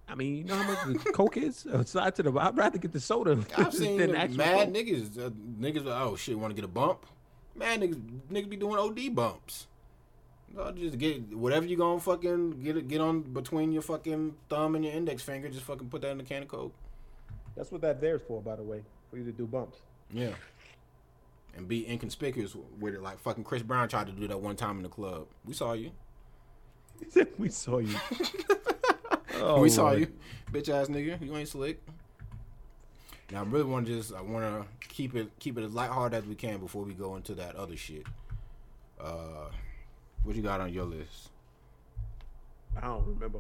S1: I mean, you know how much Coke is? [laughs] Aside to the, I'd rather get the soda
S2: I've [laughs] seen
S1: than
S2: the
S1: actual
S2: mad
S1: Coke.
S2: niggas. Uh, niggas, oh shit, want to get a bump? Man, niggas, niggas be doing OD bumps. No, just get whatever you gonna fucking get it, get on between your fucking thumb and your index finger. Just fucking put that in the can of Coke.
S1: That's what that there's for, by the way, for you to do bumps.
S2: Yeah. And be inconspicuous with it, like fucking Chris Brown tried to do that one time in the club. We saw you. [laughs]
S1: we saw you. Oh, [laughs]
S2: we saw
S1: Lord.
S2: you, bitch ass nigga. You ain't slick. Now I really want to just I want to keep it keep it as lighthearted as we can before we go into that other shit. Uh, what you got on your list?
S1: I don't remember.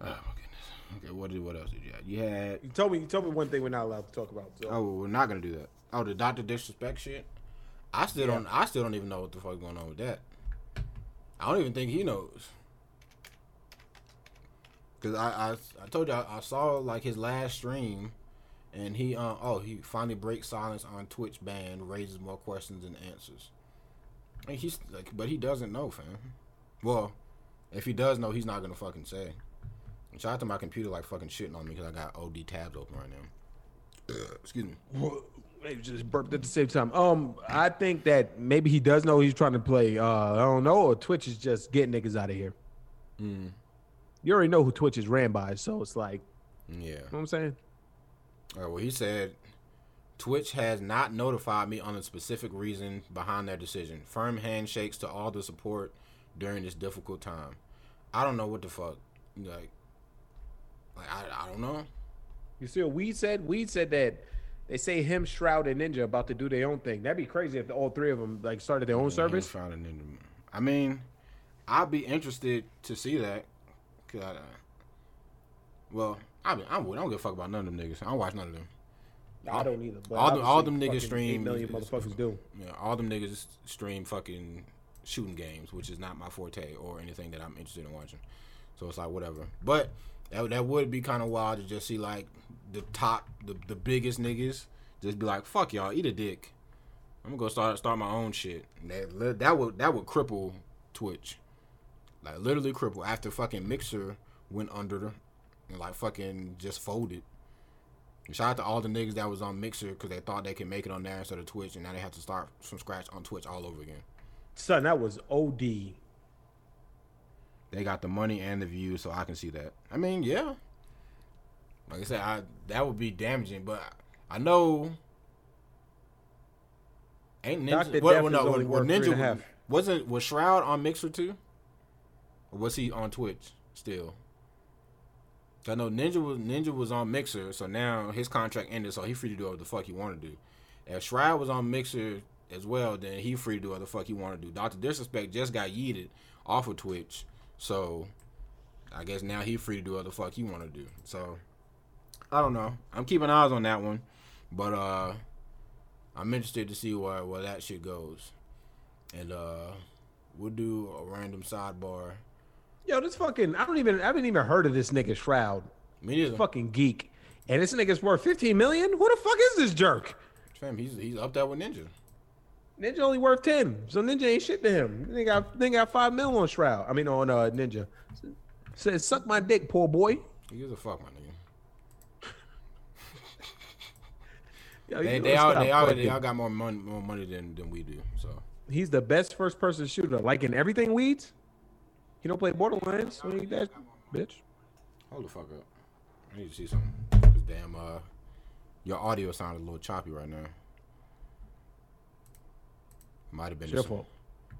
S2: Oh my goodness. Okay, what did what else did you have? You had
S1: You told me you told me one thing we're not allowed to talk about. So
S2: oh we're not gonna do that. Oh the Doctor Disrespect shit. I still don't I still don't even know what the fuck going on with that. I don't even think he knows. Cause I I, I told you I, I saw like his last stream, and he uh oh he finally breaks silence on Twitch ban raises more questions than answers. And he's like, but he doesn't know, fam. Well, if he does know, he's not gonna fucking say. Shout out to my computer like fucking shitting on me because I got OD tabs open right now. [clears throat] Excuse me.
S1: Just burped at the same time. Um, I think that maybe he does know he's trying to play. Uh, I don't know, or Twitch is just getting niggas out of here. You already know who Twitch is ran by, so it's like,
S2: Yeah.
S1: you know what I'm saying?
S2: All right, well, he said Twitch has not notified me on the specific reason behind their decision. Firm handshakes to all the support during this difficult time. I don't know what the fuck. Like, like I, I don't know.
S1: You see what Weed said? Weed said that they say him, Shroud, and Ninja about to do their own thing. That'd be crazy if all three of them like started their own service.
S2: It in the- I mean, I'd be interested to see that. 'Cause I, uh, well, I mean, I'm, I don't give a fuck about none of them niggas. I don't watch none of them.
S1: I don't either. But
S2: all them, all them niggas stream.
S1: Million
S2: is-
S1: motherfuckers do.
S2: Yeah, all them niggas stream fucking shooting games, which is not my forte or anything that I'm interested in watching. So it's like whatever. But that, that would be kind of wild to just see like the top, the, the biggest niggas just be like, "Fuck y'all, eat a dick." I'm gonna go start start my own shit. That that would that would cripple Twitch, like literally cripple. After fucking Mixer went under and like fucking just folded. Shout out to all the niggas that was on Mixer because they thought they could make it on there instead of Twitch, and now they have to start from scratch on Twitch all over again.
S1: Son, that was OD.
S2: They got the money and the views, so I can see that. I mean, yeah. Like I said, I that would be damaging, but I know. Ain't Ninja? What, well, no,
S1: worth three
S2: Ninja
S1: and a half.
S2: wasn't was Shroud on Mixer too? or was he on Twitch still? I know Ninja was Ninja was on Mixer, so now his contract ended, so he free to do whatever the fuck he want to do. If Shroud was on Mixer as well, then he free to do whatever the fuck he want to do. Doctor Disrespect just got yeeted off of Twitch, so I guess now he free to do whatever the fuck he want to do. So I don't know. I'm keeping eyes on that one, but uh, I'm interested to see where where that shit goes, and uh, we'll do a random sidebar.
S1: Yo, this fucking I don't even I haven't even heard of this nigga Shroud.
S2: Me neither.
S1: Fucking geek. And this nigga's worth 15 million? Who the fuck is this jerk?
S2: Fam, he's he's up there with Ninja.
S1: Ninja only worth 10. So Ninja ain't shit to him. They got they got five mil on Shroud. I mean on uh Ninja. Says suck my dick, poor boy.
S2: He gives a fuck, my nigga.
S1: Yo,
S2: They, they all they all they all got more money more money than than we do. So
S1: He's the best first person shooter. Like in everything weeds. He don't play Borderlands. So he that bitch.
S2: hold the fuck up. I need to see something. 'Cause damn, uh, your audio sounded a little choppy right now. Might have been
S1: your fault.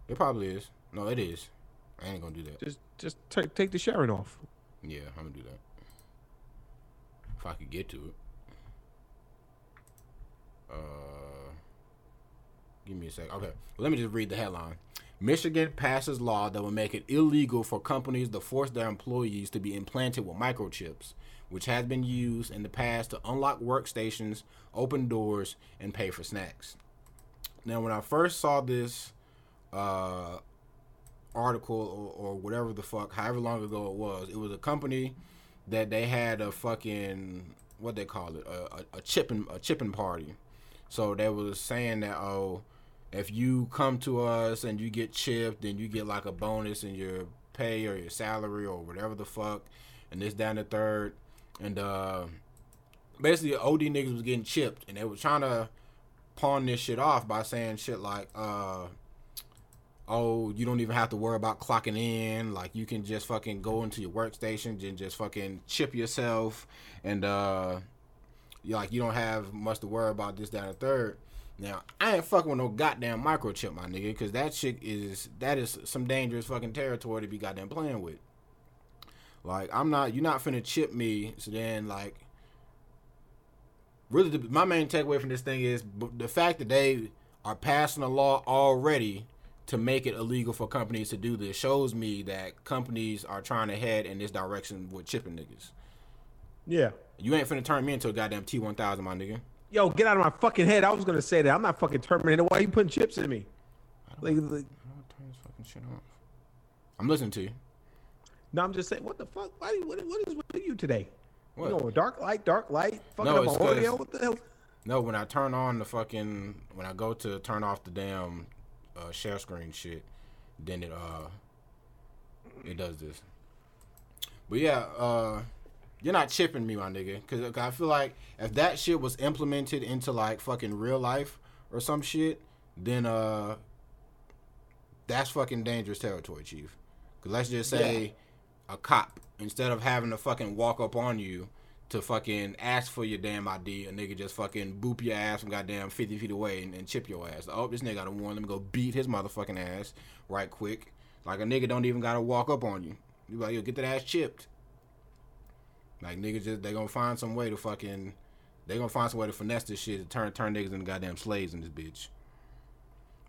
S2: It probably is. No, it is. I ain't gonna do that.
S1: Just just take take the sharing off.
S2: Yeah, I'm gonna do that. If I could get to it. Uh, give me a sec. Okay, let me just read the headline. Michigan passes law that will make it illegal for companies to force their employees to be implanted with microchips, which has been used in the past to unlock workstations, open doors, and pay for snacks. Now, when I first saw this uh, article or, or whatever the fuck, however long ago it was, it was a company that they had a fucking what they call it, a, a, a chipping a chipping party. So they was saying that oh, if you come to us and you get chipped, then you get like a bonus in your pay or your salary or whatever the fuck, and this down the third, and uh, basically OD niggas was getting chipped, and they were trying to pawn this shit off by saying shit like uh oh, you don't even have to worry about clocking in. Like you can just fucking go into your workstation and just fucking chip yourself, and uh, you like you don't have much to worry about this, and the third. Now I ain't fucking with no goddamn microchip, my nigga, because that shit is that is some dangerous fucking territory to be goddamn playing with. Like I'm not, you're not finna chip me, so then like. Really, the, my main takeaway from this thing is the fact that they are passing a law already to make it illegal for companies to do this shows me that companies are trying to head in this direction with chipping niggas.
S1: Yeah.
S2: You ain't finna turn me into a goddamn T1000, my nigga.
S1: Yo, get out of my fucking head. I was gonna say that. I'm not fucking Terminator. Why are you putting chips in me? Like, like I don't
S2: Turn this fucking shit off. I'm listening to you.
S1: no, I'm just saying. What the fuck? Why? What, what is with you today?
S2: What?
S1: You know, dark light, dark light. Fucking
S2: No,
S1: up audio. What the hell?
S2: No, when I turn on the fucking when I go to turn off the damn uh, share screen shit, then it uh it does this. But yeah, uh you're not chipping me, my nigga, cause, 'cause I feel like if that shit was implemented into like fucking real life or some shit, then uh that's fucking dangerous territory, chief. Cause let's just say a cop instead of having to fucking walk up on you to fucking ask for your damn ID, a nigga just fucking boop your ass from goddamn 50 feet away and, and chip your ass. Oh, this nigga got a warrant. Let me go beat his motherfucking ass right quick. Like a nigga don't even gotta walk up on you. You like, yo, get that ass chipped. Like niggas just they gonna find some way to fucking they gonna find some way to finesse this shit to turn turn niggas into goddamn slaves in this bitch.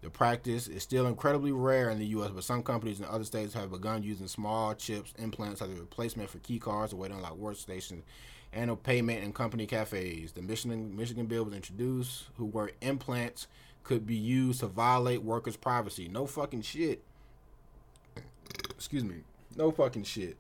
S2: The practice is still incredibly rare in the U.S., but some companies in other states have begun using small chips implants as a replacement for key cards or waiting like workstations and a payment in company cafes. The Michigan Michigan bill was introduced, who where implants could be used to violate workers' privacy. No fucking shit. Excuse me. No fucking shit.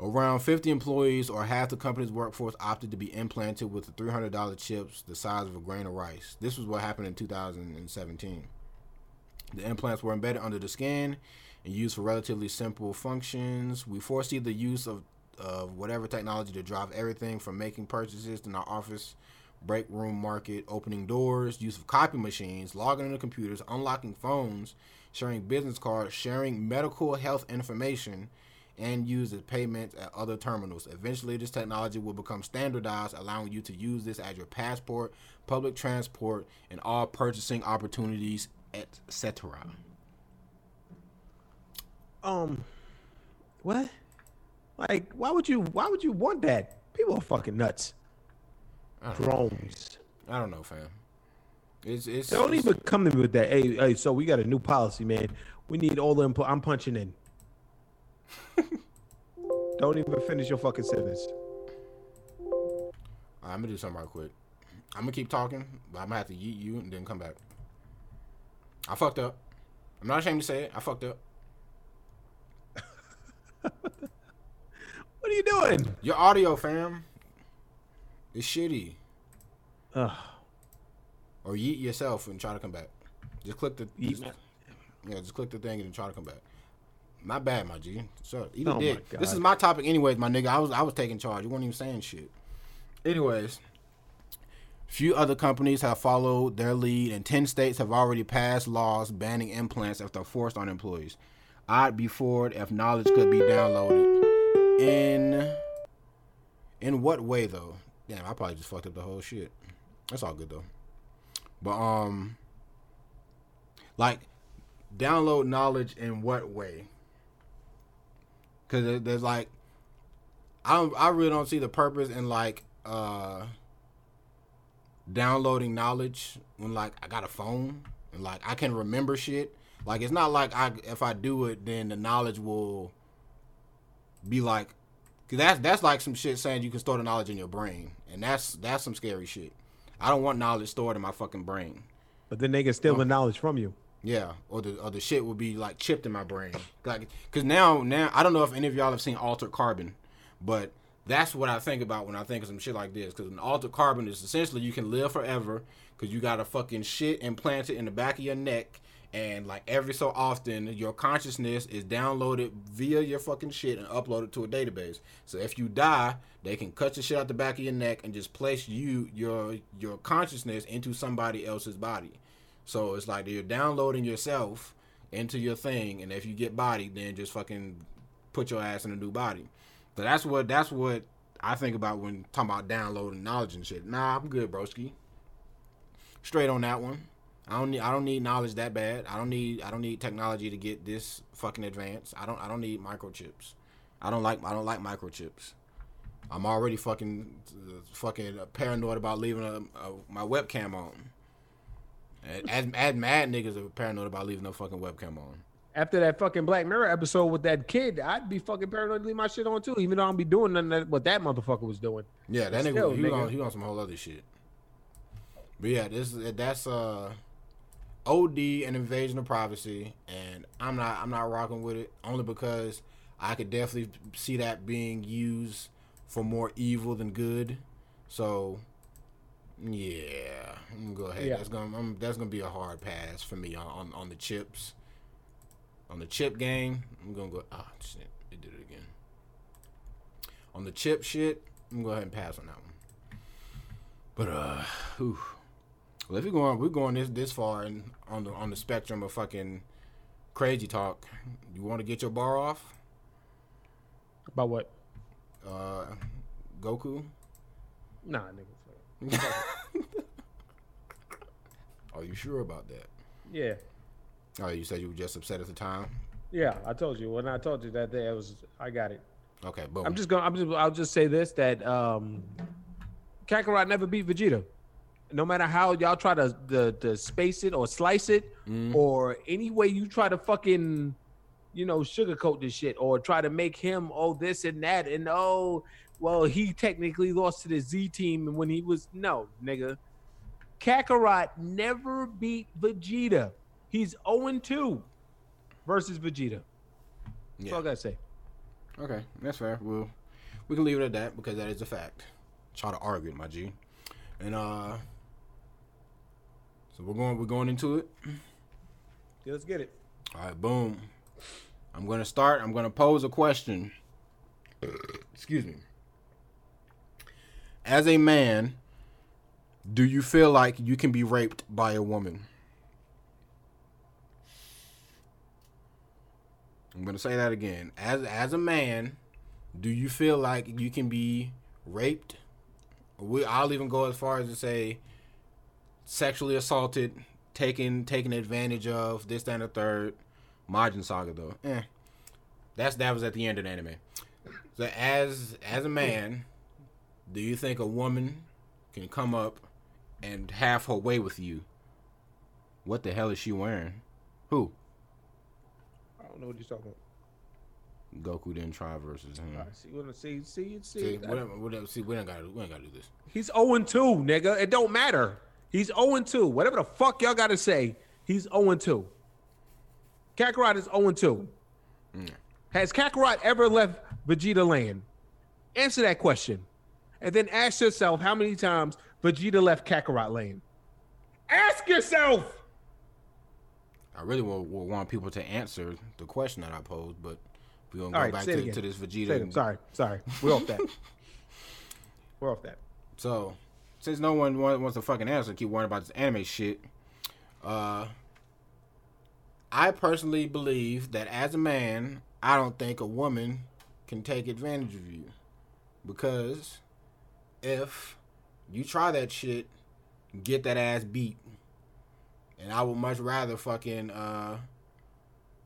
S2: Around 50 employees or half the company's workforce opted to be implanted with the $300 chips the size of a grain of rice. This was what happened in 2017. The implants were embedded under the skin and used for relatively simple functions. We foresee the use of, of whatever technology to drive everything from making purchases in our office, break room market, opening doors, use of copy machines, logging into computers, unlocking phones, sharing business cards, sharing medical health information, and use as payments at other terminals. Eventually, this technology will become standardized, allowing you to use this as your passport, public transport, and all purchasing opportunities, etc.
S1: Um, what? Like, why would you? Why would you want that? People are fucking nuts. Drones.
S2: I don't know, fam. It's it's
S1: Don't
S2: it's-
S1: even come to me with that. Hey, hey. So we got a new policy, man. We need all the input. I'm punching in. [laughs] Don't even finish your fucking sentence.
S2: I'm gonna do something right quick. I'm gonna keep talking, but I'm gonna have to yeet you and then come back. I fucked up. I'm not ashamed to say it. I fucked up. [laughs]
S1: What are you doing?
S2: Your audio, fam, is shitty.
S1: Ugh.
S2: Or yeet yourself and try to come back. Just click the
S1: Yeet
S2: just- yeah, just click the thing and try to come back. Not bad, my G. So eat
S1: Oh my
S2: dick. This is my topic, anyways, my nigga. I was I was taking charge. You weren't even saying shit. Anyways, few other companies have followed their lead, and ten states have already passed laws banning implants if they're forced on employees. I'd be for it if knowledge could be downloaded. In in what way though? Damn, I probably just fucked up the whole shit. That's all good though. But um, like download knowledge in what way? Because there's like, I don't, I really don't see the purpose in like uh downloading knowledge when like I got a phone and like I can remember shit. Like it's not like I if I do it then the knowledge will be like cause that's that's like some shit saying you can store the knowledge in your brain and that's that's some scary shit. I don't want knowledge stored in my fucking brain.
S1: But then they can steal the knowledge from you.
S2: Yeah, or the or the shit would be like chipped in my brain. Like, cause now now I don't know if any of y'all have seen Altered Carbon, but that's what I think about when I think of some shit like this. Cause an Altered Carbon is essentially you can live forever, cause you got a fucking shit implanted in the back of your neck, and like every so often your consciousness is downloaded via your fucking shit and uploaded to a database. So if you die, they can cut your shit out the back of your neck and just place you your your consciousness into somebody else's body. So it's like you're downloading yourself into your thing, and if you get bodied, then just fucking put your ass in a new body. So that's what that's what I think about when talking about downloading knowledge and shit. Nah, I'm good, broski. Straight on that one. I don't need I don't need knowledge that bad. I don't need I don't need technology to get this fucking advanced. I don't I don't need microchips. I don't like I don't like microchips. I'm already fucking uh, fucking paranoid about leaving a, a, my webcam on. As, as mad niggas are paranoid about leaving no fucking webcam on.
S1: After that fucking Black Mirror episode with that kid, I'd be fucking paranoid to leave my shit on too, even though I don't be doing nothing that what that motherfucker was doing.
S2: Yeah, that nigga,
S1: still,
S2: he,
S1: nigga.
S2: on, he on some whole other shit. But yeah, this that's uh OD and invasion of privacy, and I'm not I'm not rocking with it only because I could definitely see that being used for more evil than good. So yeah, I'm gonna go ahead.
S1: Yeah.
S2: That's gonna I'm, that's gonna be a hard pass for me on, on on the chips. On the chip game, I'm gonna go. Ah, shit, it did it again. On the chip shit, I'm gonna go ahead and pass on that one. But uh, whew. well, if we're going, we're going this this far and on the on the spectrum of fucking crazy talk. You want to get your bar off?
S1: About what?
S2: Uh, Goku.
S1: Nah, nigga.
S2: Are you sure about that?
S1: Yeah.
S2: Oh, you said you were just upset at the time.
S1: Yeah, I told you. When I told you that day, I was I got it.
S2: Okay, boom.
S1: I'm just gonna. I'm just. I'll just say this: that um, Kakarot never beat Vegeta. No matter how y'all try to to, to space it or slice it, or any way you try to fucking, you know, sugarcoat this shit, or try to make him oh this and that, and oh, well he technically lost to the Z team when he was no nigga. Kakarot never beat Vegeta. He's 0 2 versus Vegeta. That's all I gotta say.
S2: Okay, that's fair. We'll we can leave it at that because that is a fact. Try to argue it, my G. And uh so we're going we're going into it.
S1: Yeah, let's get it.
S2: All right, boom. I'm gonna start. I'm gonna pose a question. Excuse me. As a man, do you feel like you can be raped by a woman? I'm gonna say that again. As as a man, do you feel like you can be raped? We I'll even go as far as to say sexually assaulted, taken taken advantage of, this, that, and the third. Majin Saga though. Eh. That's that was at the end of the anime. So as as a man, do you think a woman can come up and have her way with you? What the hell is she wearing? Who?
S1: I don't know what you're talking about.
S2: Goku didn't try versus him.
S1: All right, see, see, see, see.
S2: See, whatever, whatever, see, we don't gotta, we don't gotta do this.
S1: He's 0 2, nigga. It don't matter. He's 0 2. Whatever the fuck y'all gotta say, he's 0 2. Kakarot is 0 2. Mm. Has Kakarot ever left Vegeta land? Answer that question. And then ask yourself how many times Vegeta left Kakarot land. Ask yourself.
S2: I really will, will want people to answer the question that I posed, but we're gonna go
S1: right,
S2: back to, to this Vegeta.
S1: it. Sorry, sorry. We're off that. [laughs] We're off that.
S2: So, since no one wants to fucking answer, keep worrying about this anime shit. Uh, I personally believe that as a man, I don't think a woman can take advantage of you because if you try that shit, get that ass beat, and I would much rather fucking uh,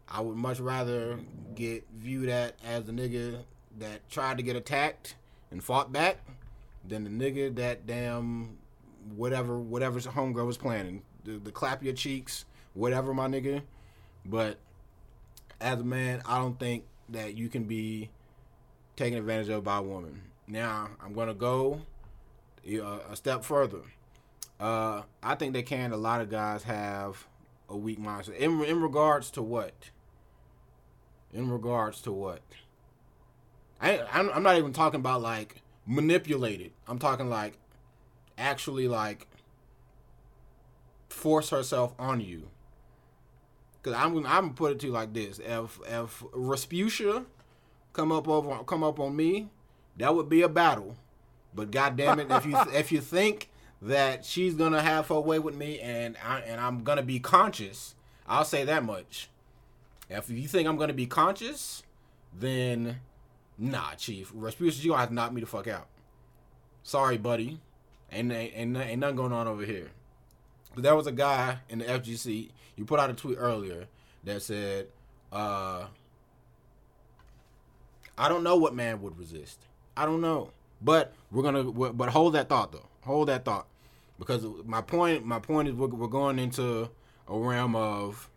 S2: I would much rather get viewed at as the nigga that tried to get attacked and fought back than the nigga that damn whatever whatever's homegirl was planning. The, the clap your cheeks, whatever, my nigga. But as a man, I don't think that you can be taken advantage of by a woman. Now, I'm gonna go a step further. Uh, I think they can. A lot of guys have a weak mindset in in regards to what. In regards to what. I I'm, not even talking about like manipulated. I'm talking like actually like force herself on you. Cause I'm I'm gonna put it to you like this: if if Rasputia come up over come up on me, that would be a battle. But goddamn it, if you [laughs] if you think that she's gonna have her way with me and I and I'm gonna be conscious, I'll say that much. If you think I'm gonna be conscious, then nah, Chief. Rasputia, you gonna have to knock me the fuck out. Sorry, buddy. Ain't ain't, ain't, ain't nothing going on over here. But there was a guy in the FGC. You put out a tweet earlier that said, uh, "I don't know what man would resist. I don't know, but we're gonna. But hold that thought though. Hold that thought, because my point. My point is we're, we're going into a realm of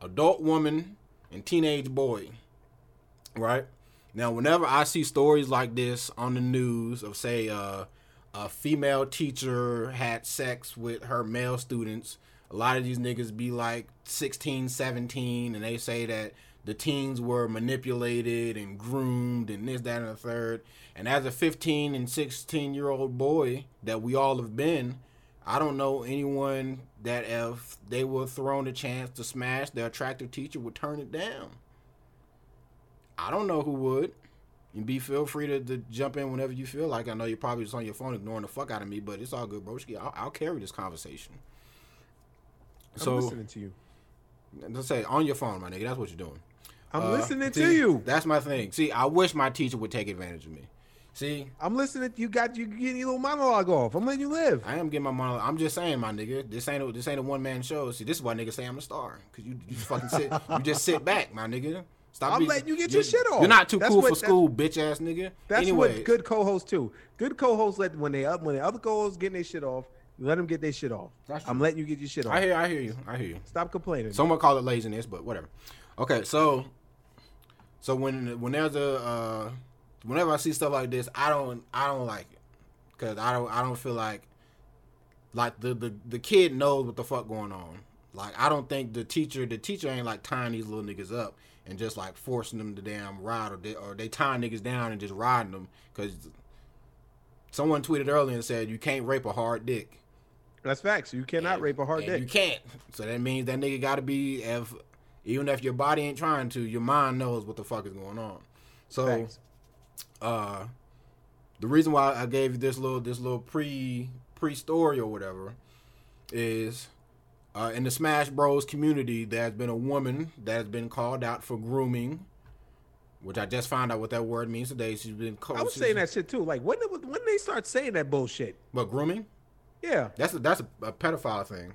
S2: adult woman and teenage boy, right? Now, whenever I see stories like this on the news of say uh, a female teacher had sex with her male students, a lot of these niggas be like 16, 17, and they say that the teens were manipulated and groomed and this, that, and the third. And as a 15 and 16 year old boy that we all have been, I don't know anyone that if they were thrown a chance to smash their attractive teacher would turn it down. I don't know who would. And be feel free to, to jump in whenever you feel like. I know you're probably just on your phone ignoring the fuck out of me, but it's all good, broski. I'll, I'll carry this conversation.
S1: I'm
S2: so
S1: listening to you.
S2: let's say on your phone, my nigga. That's what you're doing.
S1: I'm
S2: Uh,
S1: listening
S2: see,
S1: to you.
S2: That's my thing. See, I wish my teacher would take advantage of me. See,
S1: I'm listening. You got you getting your little monologue off. I'm letting you live.
S2: I am getting my monologue. I'm just saying, my nigga. This ain't a, this ain't a one man show. See, this is why niggas say I'm a star because you you fucking sit [laughs] you just sit back, my nigga. Stop.
S1: I'm
S2: being-
S1: letting you get your shit off.
S2: You're not too
S1: That's
S2: cool
S1: what-
S2: for school, bitch ass nigga.
S1: That's
S2: anyway,
S1: what good co-hosts do. Good co-hosts let when they up when the other co-hosts getting their shit off, let them get their shit off. I'm letting you get your shit off.
S2: I hear I hear you. I hear you.
S1: Stop complaining.
S2: Someone call it laziness, but whatever. Okay, so so when when there's a uh, whenever I see stuff like this, I don't I don't like it because I don't I don't feel like like the, the the kid knows what the fuck going on. Like I don't think the teacher the teacher ain't like tying these little niggas up and just like forcing them to damn ride or they or they tying niggas down and just riding them because someone tweeted earlier and said you can't rape a hard dick.
S1: That's facts. You cannot rape a hard
S2: And
S1: dick.
S2: You can't. So that means that nigga got to be if even if your body ain't trying to, your mind knows what the fuck is going on. So,
S1: Facts.
S2: uh, the reason why I gave you this little this little pre pre story or whatever is uh, in the Smash Bros community, there's been a woman that has been called out for grooming, which I just found out what that word means today. She's been called.
S1: I was saying that shit too. Like when did- when they start saying that bullshit?
S2: but grooming.
S1: Yeah.
S2: That's a, that's a, a pedophile thing.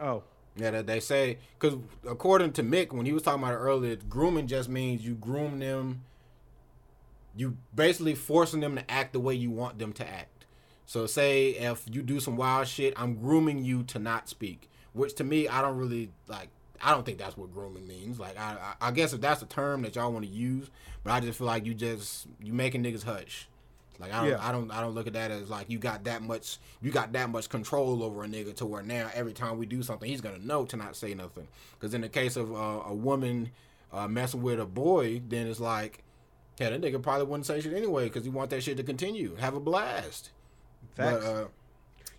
S1: Oh.
S2: Yeah, that they say because according to Mick, when he was talking about it earlier, grooming just means you groom them. You basically forcing them to act the way you want them to act. So say if you do some wild shit, I'm grooming you to not speak. Which to me, I don't really like. I don't think that's what grooming means. Like I, I guess if that's a term that y'all want to use, but I just feel like you just you making niggas hush. Like I don't,
S1: Yeah.
S2: I don't, I don't look at that as like you got that much, you got that much control over a nigga to where now every time we do something, he's gonna know to not say nothing. Because in the case of uh, a woman uh, messing with a boy, then it's like, yeah, that nigga probably wouldn't say shit anyway because he want that shit to continue, have a blast.
S1: Facts.
S2: But, uh,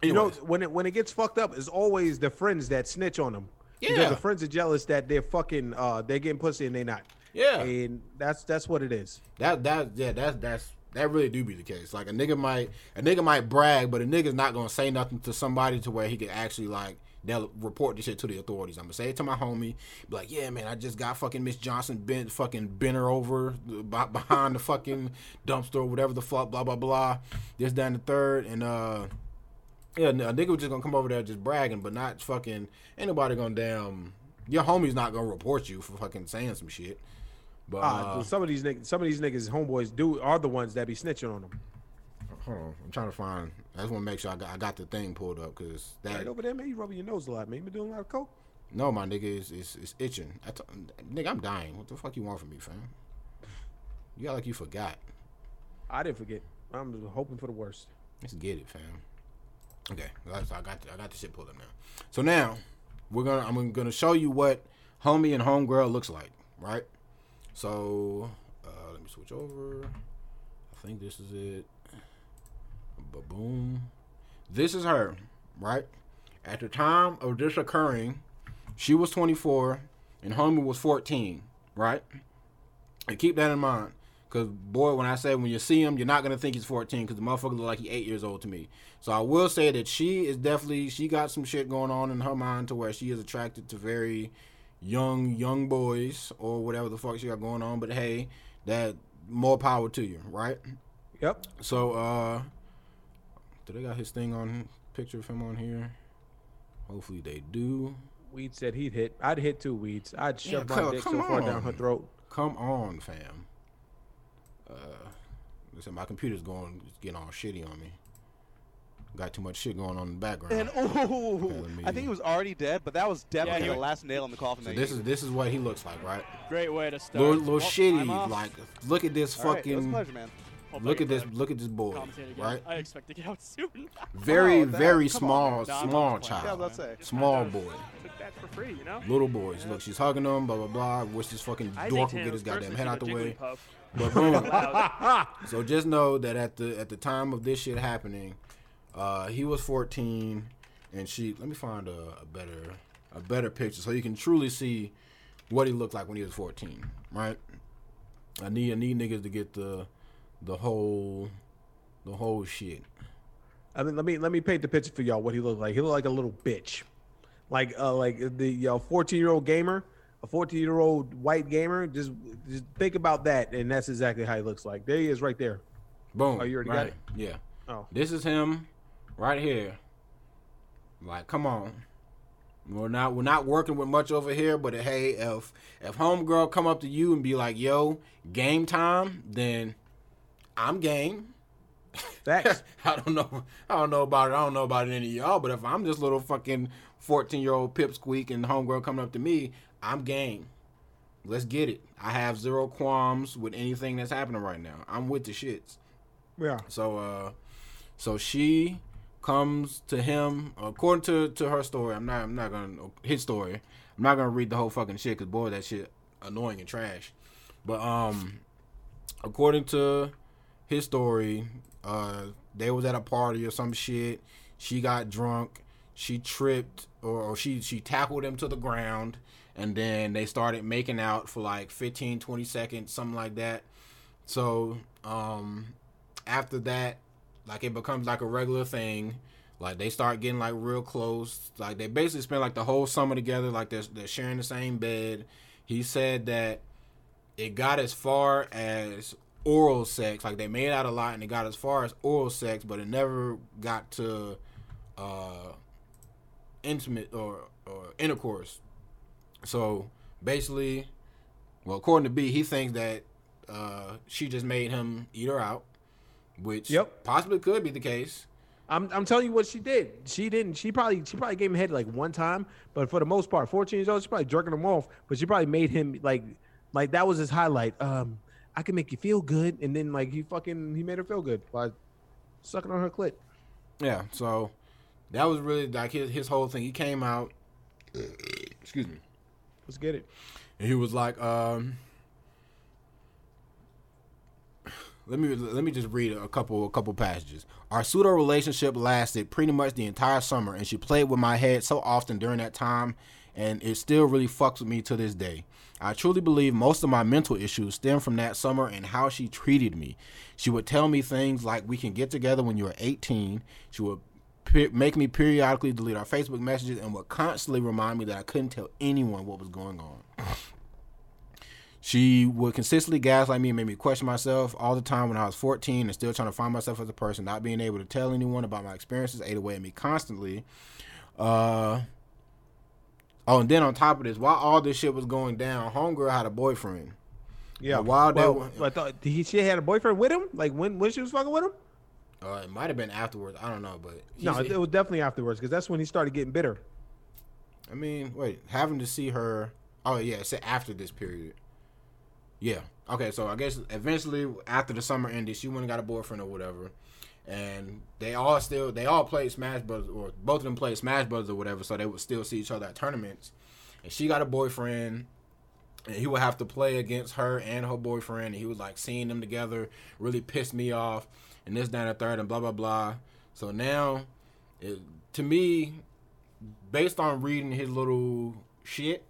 S1: You know, when it when it gets fucked up, it's always the friends that snitch on them.
S2: Yeah.
S1: Because the friends are jealous that they're fucking uh they're getting pussy and they not.
S2: Yeah.
S1: And that's that's what it is.
S2: That that yeah, that's that's that really do be the case. Like a nigga might a nigga might brag, but a nigga's not gonna say nothing to somebody to where he could actually like they'll report this shit to the authorities. I'm gonna say it to my homie, be like, yeah, man, I just got fucking Miss Johnson bent fucking bent her over behind the fucking dumpster or whatever the fuck, blah blah blah. This down the third, and uh, yeah, a nigga was just gonna come over there just bragging, but not fucking. Ain't nobody gonna damn. Your homie's not gonna report you for fucking saying some shit. But
S1: Uh,
S2: uh,
S1: some of these niggas, some of these niggas, homeboys do are the ones that be snitching on them.
S2: Hold on, I'm trying to find. I just want to make sure I got, I got the thing pulled up because that
S1: Right over there, man. You rubbing your nose a lot, man. You been doing a lot of coke.
S2: no, my nigga is is, is itching. I t- nigga, I'm dying. What the fuck you want from me, fam? You got like you forgot.
S1: I didn't forget. I'm hoping for the worst.
S2: Let's get it, fam. Okay, that's, I got the, I got the shit pulled up now. So now we're gonna I'm gonna show you what homie and homegirl looks like, right? So uh, let me switch over. I think this is it. Ba boom. This is her, right? At the time of this occurring, she was 24 and homie was 14, right? And keep that in mind. Cause boy, when I say when you see him, you're not gonna think he's 14 because the motherfucker look like he eight years old to me. So I will say that she is definitely she got some shit going on in her mind to where she is attracted to very young young boys or whatever the fuck you got going on. But hey, that more power to you, right?
S1: Yep.
S2: So uh, do they got his thing on picture of him on here? Hopefully they do.
S1: Weed said he'd hit. I'd hit two weeds. I'd
S2: Yeah,
S1: shove my
S2: come-
S1: dick so far down her throat.
S2: Come on, fam. Uh, listen, my computer's going, it's getting all shitty on me. Got too much shit going on in the background.
S10: And [laughs] oh,
S2: Okay,
S10: I think he was already dead, but that was definitely
S2: Yeah,
S10: the last nail in the coffin.
S2: So
S10: that
S2: this
S10: you-
S2: is this is what he looks like, right?
S11: Great way to start.
S2: Little, little
S11: Well,
S2: shitty, like look at this
S10: All right, it was a
S2: fucking.
S10: pleasure, man.
S11: Hope I
S2: look at this, look at this boy, right?
S11: I expect to get out [laughs] soon.
S2: Very,
S10: Oh, that-
S2: very
S10: come on,
S2: small,
S11: man.
S2: Small.
S10: Yeah, I
S2: child,
S10: was about to say.
S2: small boy,
S11: Took that for free, you know.
S2: little boys. Look, she's hugging him, blah blah blah. Wish this fucking
S11: I
S2: dork
S11: think
S2: would get his goddamn head out the way.
S11: Jigglypuff.
S2: But boom. [laughs] So just know that at the at the time of this shit happening, uh, he was 14, and she. Let me find a, a better a better picture so you can truly see what he looked like when he was 14. Right? I need I need niggas to get the the whole the whole shit.
S1: I mean, let me let me paint the picture for y'all. What he looked like. He looked like a little bitch, like uh, like the uh, fourteen year old gamer, a fourteen year old white gamer. Just just think about that, and that's exactly how he looks like. There he is, right there.
S2: Boom.
S1: Oh, you already got it?
S2: Yeah.
S1: Oh,
S2: This is him right here. Like, come on. We're not we're not working with much over here, but hey, if if homegirl come up to you and be like, "Yo, game time," then I'm game.
S1: facts. [laughs]
S2: I don't know. I don't know about it. I don't know about any of y'all, but if I'm this little fucking 14 year old pipsqueak and homegirl coming up to me, I'm game. Let's get it. I have zero qualms with anything that's happening right now. I'm with the shits.
S1: yeah.
S2: So uh so she comes to him according to to her story. I'm not I'm not to his story. I'm not to read the whole fucking shit cuz boy that shit annoying and trash. But um according to his story, uh they was at a party or some shit. She got drunk. She tripped or, or she she tackled him to the ground and then they started making out for like 15 20 seconds something like that. So, um after that, like it becomes like a regular thing. Like they start getting like real close. Like they basically spend like the whole summer together. Like they're they're sharing the same bed. He said that it got as far as oral sex. Like they made out a lot and it got as far as oral sex, but it never got to uh intimate or or intercourse. So basically, well, according to B, he thinks that uh, she just made him eat her out, which
S1: Yep.
S2: possibly could be the case.
S1: I'm, I'm telling you what she did. She didn't. She probably she probably gave him head like one time, but for the most part, 14 years old, she probably jerking him off. But she probably made him like like that was his highlight. Um, I can make you feel good, and then like he fucking he made her feel good by sucking on her clit.
S2: Yeah, so that was really like his, his whole thing. He came out, [clears throat] excuse me,
S1: Let's get it.
S2: and he was like, um, let me let me just read a couple a couple passages. Our pseudo relationship lasted pretty much the entire summer, and she played with my head so often during that time, and it still really fucks with me to this day. I truly believe most of my mental issues stem from that summer and how she treated me. She would tell me things like, "We can get together when you're 18." She would pe- make me periodically delete our Facebook messages and would constantly remind me that I couldn't tell anyone what was going on. She would consistently gaslight me and make me question myself all the time when I was 14 and still trying to find myself as a person, not being able to tell anyone about my experiences ate away at me constantly. Uh, oh, and then on top of this, while all this shit was going down, Homegirl had a boyfriend.
S1: Yeah.
S2: And while they
S1: well, I thought he she had a boyfriend with him. Like when when she was fucking with him.
S2: uh, it might have been afterwards. I don't know, but
S1: No,
S2: he's-
S1: it was definitely afterwards because that's when he started getting bitter.
S2: I mean, wait, having to see her. Oh yeah, it said after this period. Yeah. Okay, so I guess eventually after the summer ended, she went and got a boyfriend or whatever, and they all still they all played Smash Brothers or both of them played Smash Brothers or whatever, so they would still see each other at tournaments. And she got a boyfriend, and he would have to play against her and her boyfriend, and he was like seeing them together really pissed me off, and this, that, and third, and blah blah blah. So now, it, to me, based on reading his little shit,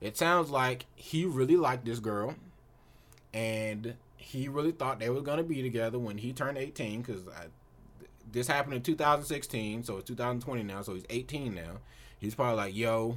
S2: it sounds like he really liked this girl, and he really thought they were gonna be together when he turned 18. Because this happened in 2016, so it's 2020 now, so he's 18 now. He's probably like, "Yo,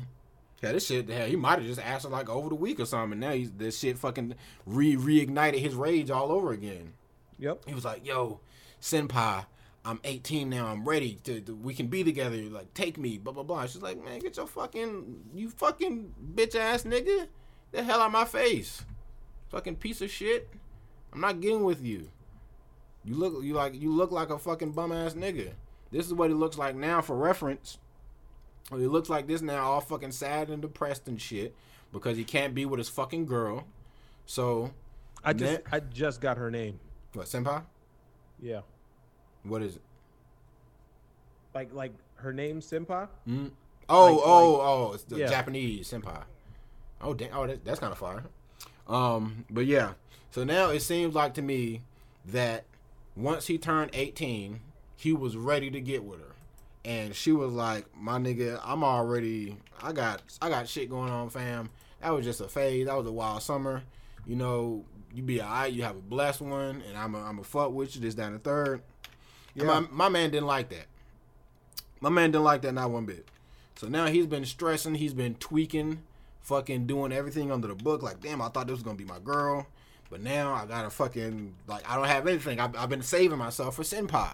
S2: yeah, this shit. The hell, he might have just asked her like over the week or something. And now he's this shit fucking re reignited his rage all over again.
S1: Yep.
S2: He was like, "Yo, senpai." I'm 18 now. I'm ready to, to- We can be together. Like, take me. Blah blah blah. She's like, man, get your fucking you fucking bitch ass nigga. The hell out my face. Fucking piece of shit. I'm not getting with you. You look you like you look like a fucking bum ass nigga. This is what he looks like now for reference. He looks like this now, all fucking sad and depressed and shit because he can't be with his fucking girl. So,
S1: I just
S2: That-
S1: I just got her name.
S2: what senpai?
S1: Yeah.
S2: What is it?
S1: Like like her name Senpai.
S2: Mm. Oh,
S1: Like-
S2: oh,
S1: like-
S2: oh! It's the
S1: yeah.
S2: Japanese senpai. Oh, damn! Oh, that, that's kind of fire. Um, but yeah. So now it seems like to me that once he turned eighteen, he was ready to get with her, and she was like, "My nigga, I'm already. I got, I got shit going on, fam. That was just a phase. That was a wild summer. You know, you be alright. You have a blessed one, and I'm a, I'm a fuck with you. This, down the third.
S1: Yeah.
S2: My, my man didn't like that. My man didn't like that not one bit. So now he's been stressing, he's been tweaking, fucking doing everything under the book. Like, damn, I thought this was gonna be my girl, but now I gotta fucking like I don't have anything. I've, I've been saving myself for senpai,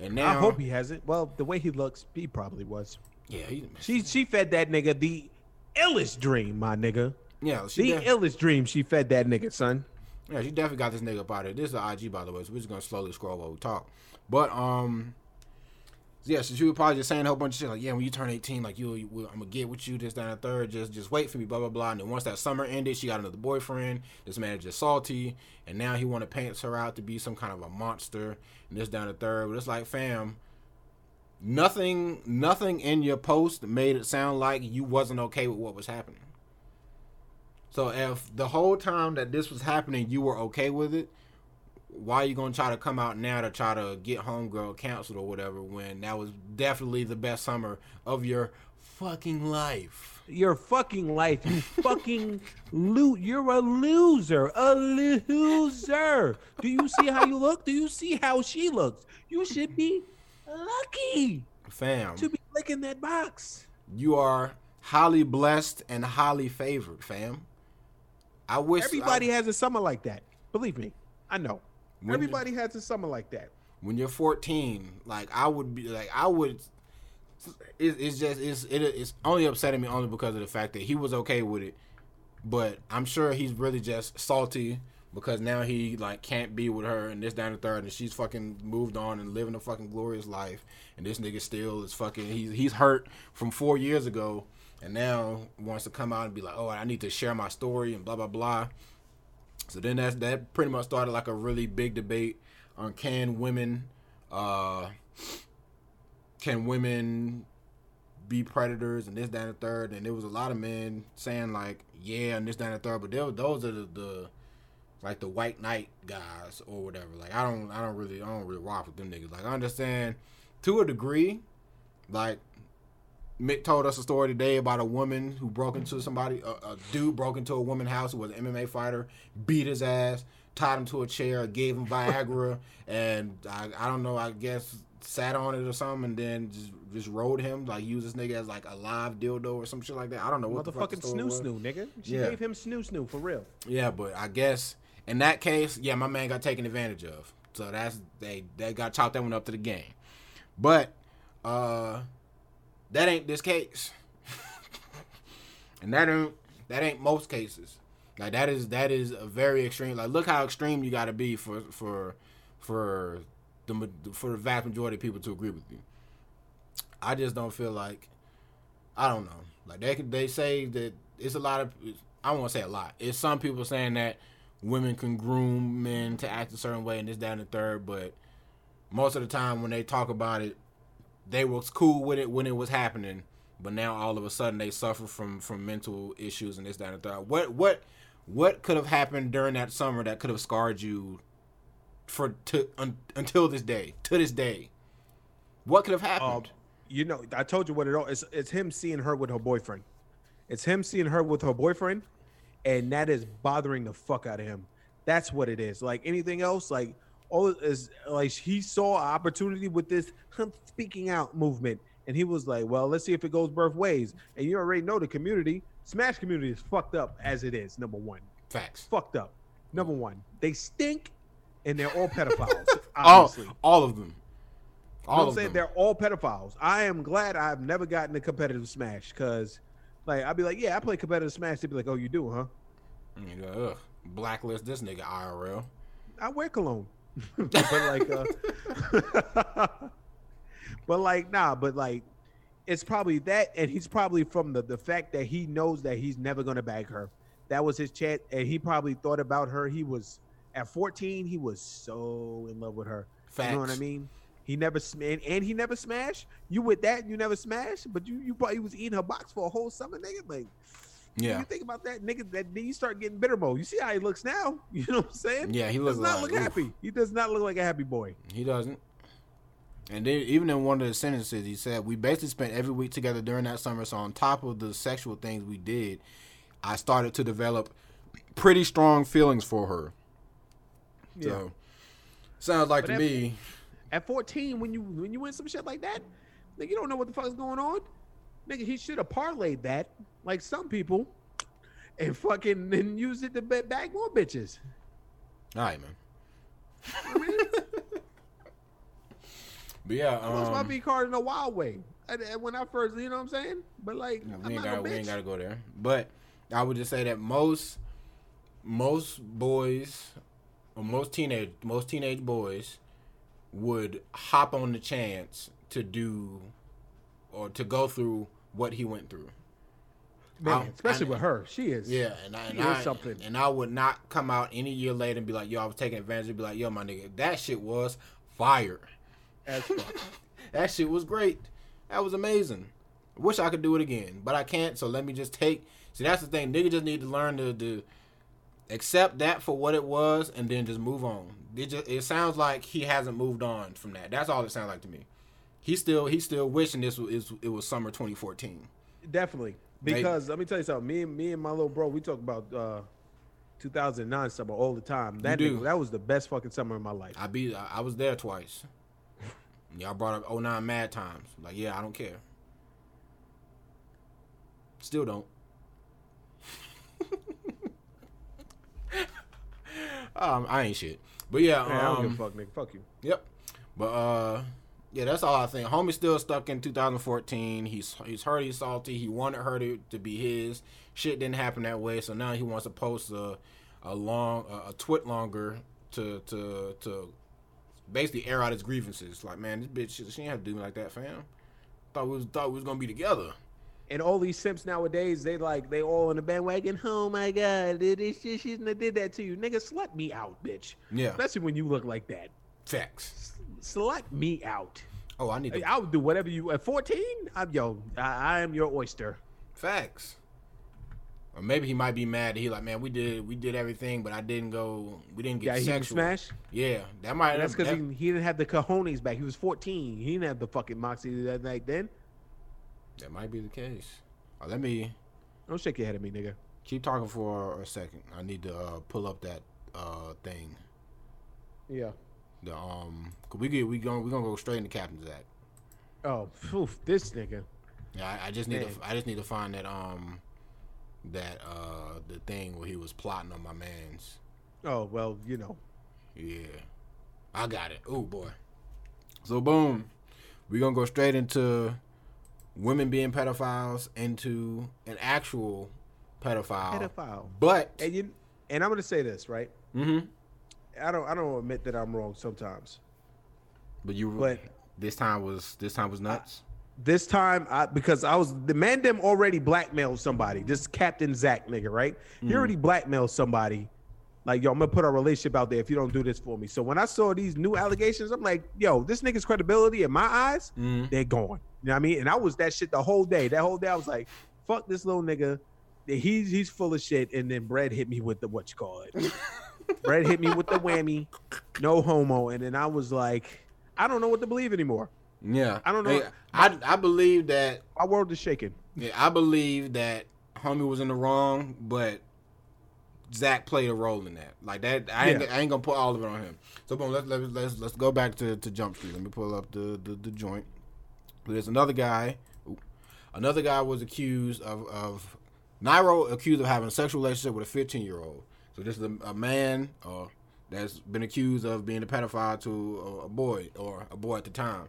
S2: and now
S1: I hope he has it. Well, the way he looks, he probably was.
S2: Yeah, he,
S1: She she fed that nigga the illest dream, my nigga.
S2: yeah, she
S1: The
S2: def-
S1: illest dream she fed that nigga, son.
S2: yeah, she definitely got this nigga up out of. This is the IG by the way, so we're just gonna slowly scroll while we talk. But um. Yeah, so she was probably just saying a whole bunch of shit like, yeah, when you turn 18, like, you, you I'm gonna get with you, this, and the third, just, just wait for me, blah, blah, blah. And then once that summer ended, she got another boyfriend. This man is just salty, and now he want to paint her out to be some kind of a monster, and this, down the third. But it's like, fam, nothing, nothing in your post made it sound like you wasn't okay with what was happening. So if the whole time that this was happening, you were okay with it, why are you gonna try to come out now to try to get homegirl canceled or whatever when that was definitely the best summer of your fucking life?
S1: Your fucking life, you [laughs] fucking loot. You're a loser, a loser. Do you see how you look? Do you see how she looks? You should be lucky
S2: Fam,
S1: to be licking that box.
S2: you are highly blessed and highly favored, fam. I wish
S1: Everybody
S2: I-
S1: has a summer like that. Believe me, I know.
S2: When-
S1: Everybody has a summer like that.
S2: when you're 14, like I would be like I would It's, it's just it's it, it's only upsetting me only because of the fact that he was okay with it, but I'm sure he's really just salty because now he like can't be with her and this down the third and she's fucking moved on and living a fucking glorious life and this nigga still is fucking he's he's hurt from four years ago and now wants to come out and be like oh I need to share my story and blah blah blah. So then that's that pretty much started like a really big debate on can women uh can women be predators and this, that, and the third. And there was a lot of men saying like, yeah, and this, that, and the third. But those are the, the like the white knight guys or whatever. Like I don't, I don't really, I don't really rock with them niggas. Like I understand to a degree. Like Mick told us a story today about a woman who broke into somebody, a, a dude broke into a woman's house who was an MMA fighter, beat his ass, tied him to a chair, gave him Viagra, [laughs] and I, I don't know, I guess sat on it or something, and then just just rode him like use this nigga as like a live dildo or some shit like that. I don't know what the fuck the
S1: Motherfucking
S2: snu
S1: snu, nigga. She
S2: Yeah.
S1: gave him snu snu for real.
S2: Yeah, but I guess in that case, yeah, my man got taken advantage of. So that's they they got chopped that one up to the game. But uh that ain't this case. [laughs] and that ain't that ain't most cases. Like that is that is a very extreme. Like look how extreme you got to be for for for the for the vast majority of people to agree with you. I just don't feel like I don't know. Like they they say that it's a lot of I won't say a lot. It's some people saying that women can groom men to act a certain way and this, that, and the third, but most of the time when they talk about it, they was cool with it when it was happening, but now all of a sudden they suffer from from mental issues and this, that, and third. What what what could have happened during that summer that could have scarred you for to un, until this day? To this day, what could have um, happened?
S1: You know, I told you what it all. It's it's him seeing her with her boyfriend. It's him seeing her with her boyfriend, and that is bothering the fuck out of him. That's what it is. Like anything else, like all is like he saw opportunity with this speaking out movement, and he was like, "Well, let's see if it goes both ways." And you already know the community, Smash community, is fucked up as it is. Number one,
S2: facts.
S1: Fucked up. Number one, they stink, and they're all pedophiles. [laughs]
S2: all
S1: obviously.
S2: all of them.
S1: You know I'm saying?
S2: them.
S1: They're all pedophiles. I am glad I've never gotten a competitive smash because, like, I'd be like, yeah, I play competitive smash. They'd be like, oh, you do, huh?
S2: You go, ugh, blacklist this nigga IRL.
S1: I wear cologne. [laughs] but like, uh, [laughs] but like, nah, but like, it's probably that, and he's probably from the the fact that he knows that he's never gonna bag her. That was his chat, and he probably thought about her. He was at 14. He was so in love with her. You know what I mean? He never sm- and, and he never smashed. You with that? You never smashed, but you you probably was eating her box for a whole summer, nigga. Like,
S2: Yeah.
S1: You think about that, nigga. That then you start getting bitter mode. You see how he looks now? [laughs] You know what I'm saying?
S2: Yeah, he
S1: does
S2: looks
S1: not
S2: like-
S1: look
S2: oof.
S1: happy. He does not look like a happy boy.
S2: He doesn't. And then even in one of the sentences, he said, "We basically spent every week together during that summer. So on top of the sexual things we did, I started to develop pretty strong feelings for her.
S1: Yeah.
S2: So sounds like
S1: But
S2: to
S1: at-
S2: me,
S1: At 14, when you when you win some shit like that, nigga, you don't know what the fuck is going on. Nigga, he should have parlayed that like some people, and fucking and used it to ba- bag more bitches.
S2: all right, man. [laughs] but yeah,
S1: I lost my
S2: um,
S1: V card in a wild way. When I first, you know what I'm saying? But like, I'm
S2: we ain't
S1: not
S2: got
S1: no
S2: we ain't got to go there. But I would just say that most most boys or most teenage most teenage boys would hop on the chance to do or to go through what he went through.
S1: Man,
S2: I-
S1: especially
S2: I-
S1: with her, she is.
S2: Yeah, and I, and I,
S1: something.
S2: and I would not come out any year later and be like, "Yo, I was taking advantage." And Be like, "Yo, my nigga, that shit was fire.
S1: As [laughs]
S2: that shit was great. That was amazing. Wish I could do it again, but I can't. So let me just take. See, that's the thing. Nigga just need to learn to, to accept that for what it was, and then just move on. It just it sounds like he hasn't moved on from that. That's all it sounds like to me. He's still he's still wishing this was it was summer 2014.
S1: Definitely.
S2: Maybe.
S1: Because let me tell you something. Me and me and my little bro, we talk about uh 2009 summer all the time. That nigga, that was the best fucking summer of my life.
S2: I be I, was there twice. Y'all brought up 09 mad times. Like, yeah, I don't care. Still don't. [laughs] um, I ain't shit. But yeah,
S1: Man, I don't
S2: um,
S1: give a fuck, nigga. Fuck you.
S2: Yep. But uh Yeah, that's all I think. Homie's still stuck in 2014. He's he's hurt. He's salty. He wanted her to, to be his. Shit didn't happen that way. So now he wants to post a a long a, a TwitLonger to to to basically air out his grievances. Like, man, this bitch she didn't have to do me like that, fam. Thought we was thought we was gonna be together.
S1: And all these simps nowadays, they like they all in the bandwagon. Oh my god, did this shit she did that to you, nigga? Slut me out, bitch.
S2: Yeah.
S1: Especially when you look like that.
S2: Facts.
S1: Slut me out.
S2: Oh, I need to.
S1: I would do whatever you at 14. I'm yo, I, I am your oyster.
S2: Facts. Or maybe he might be mad. He like, man, we did we did everything, but I didn't go. We didn't get
S1: Yeah,
S2: sexual.
S1: smashed?
S2: Yeah, that might.
S1: And that's because
S2: that-
S1: he, he didn't have the cojones back. He was 14. He didn't have the fucking moxie that night then.
S2: That might be the case. Uh, let me
S1: Don't shake your head at me, nigga.
S2: keep talking for a second. I need to uh, pull up that uh, thing.
S1: Yeah.
S2: The um, 'cause we get we going we gonna go straight into Captain Zack.
S1: Oh, phew, this nigga.
S2: Yeah, I, I just need
S1: Man.
S2: to I just need to find that um that uh the thing where he was plotting on my man's.
S1: Oh well, you know.
S2: Yeah, I got it. Oh boy. So boom, we gonna go straight into women being pedophiles into an actual pedophile.
S1: Pedophile.
S2: But
S1: And you and I'm gonna say this right.
S2: Mm Mhm.
S1: I don't I don't admit that I'm wrong sometimes.
S2: but you
S1: But-
S2: this time was this time was nuts.
S1: This time, I because I was the man them already blackmailed somebody. This Captain Zack nigga, right? He
S2: Mhm.
S1: already blackmailed somebody. Like, yo, I'm gonna put our relationship out there if you don't do this for me. So when I saw these new allegations, I'm like, yo, this nigga's credibility in my eyes,
S2: Mhm.
S1: they're gone. You know what I mean? And I was that shit the whole day. That whole day, I was like, fuck this little nigga. He's he's full of shit. And then Brad hit me with the what you call it. [laughs] Brad hit me with the whammy, no homo. And then I was like, I don't know what to believe anymore.
S2: Yeah,
S1: I don't know.
S2: Hey, I I believe that
S1: My world is shaking.
S2: Yeah, I believe that homie was in the wrong, but Zack played a role in that. Like that, I ain't,
S1: Yeah.
S2: I ain't gonna put all of it on him. So boom, let's let's let's, let's go back to, to Jump Street. Let me pull up the the, the joint. There's another guy. another guy was accused of of Nairo accused of having a sexual relationship with a 15 year old. So this is a, a man uh, that's been accused of being a pedophile to a, a boy or a boy at the time.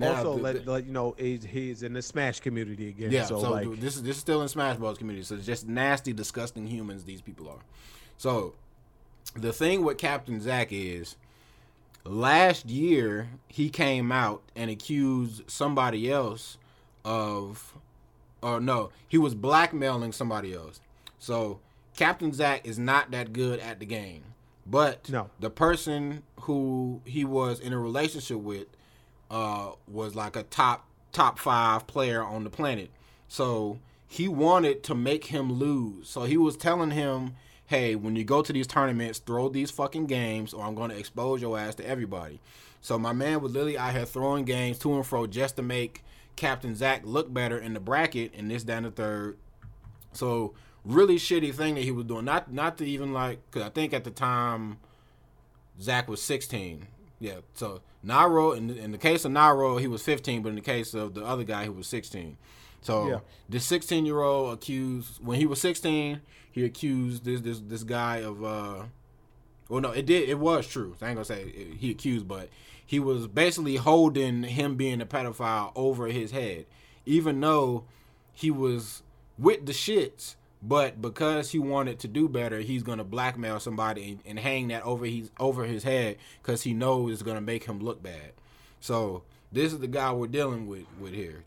S1: also,
S2: the-
S1: let, let you know he's, he's in the Smash community again.
S2: yeah,
S1: so,
S2: so,
S1: like,
S2: dude, this is this is still in Smash Bros. community. So it's just nasty, disgusting humans these people are. So the thing with Captain Zack is last year he came out and accused somebody else of or no, he was blackmailing somebody else. So Captain Zack is not that good at the game. But
S1: No.
S2: the person who he was in a relationship with uh, was like a top top five player on the planet. So he wanted to make him lose. So he was telling him, "Hey, when you go to these tournaments, throw these fucking games, or I'm going to expose your ass to everybody." So my man was literally out here throwing games to and fro just to make Captain Zack look better in the bracket, and this, down the third. So really shitty thing that he was doing. Not not to even like, cause I think at the time Zack was 16. Yeah. So Nairo, in the, in the case of Nairo, he was 15, but in the case of the other guy, he was 16. So
S1: Yeah.
S2: this 16 year old accused when he was 16, he accused this this this guy of uh. Well, no, it did. It was true. So I ain't gonna say it- he accused, but he was basically holding him being a pedophile over his head, even though he was with the shits. But because he wanted to do better, he's gonna blackmail somebody and, and hang that over his over his head because he knows it's gonna make him look bad. So this is the guy we're dealing with with here.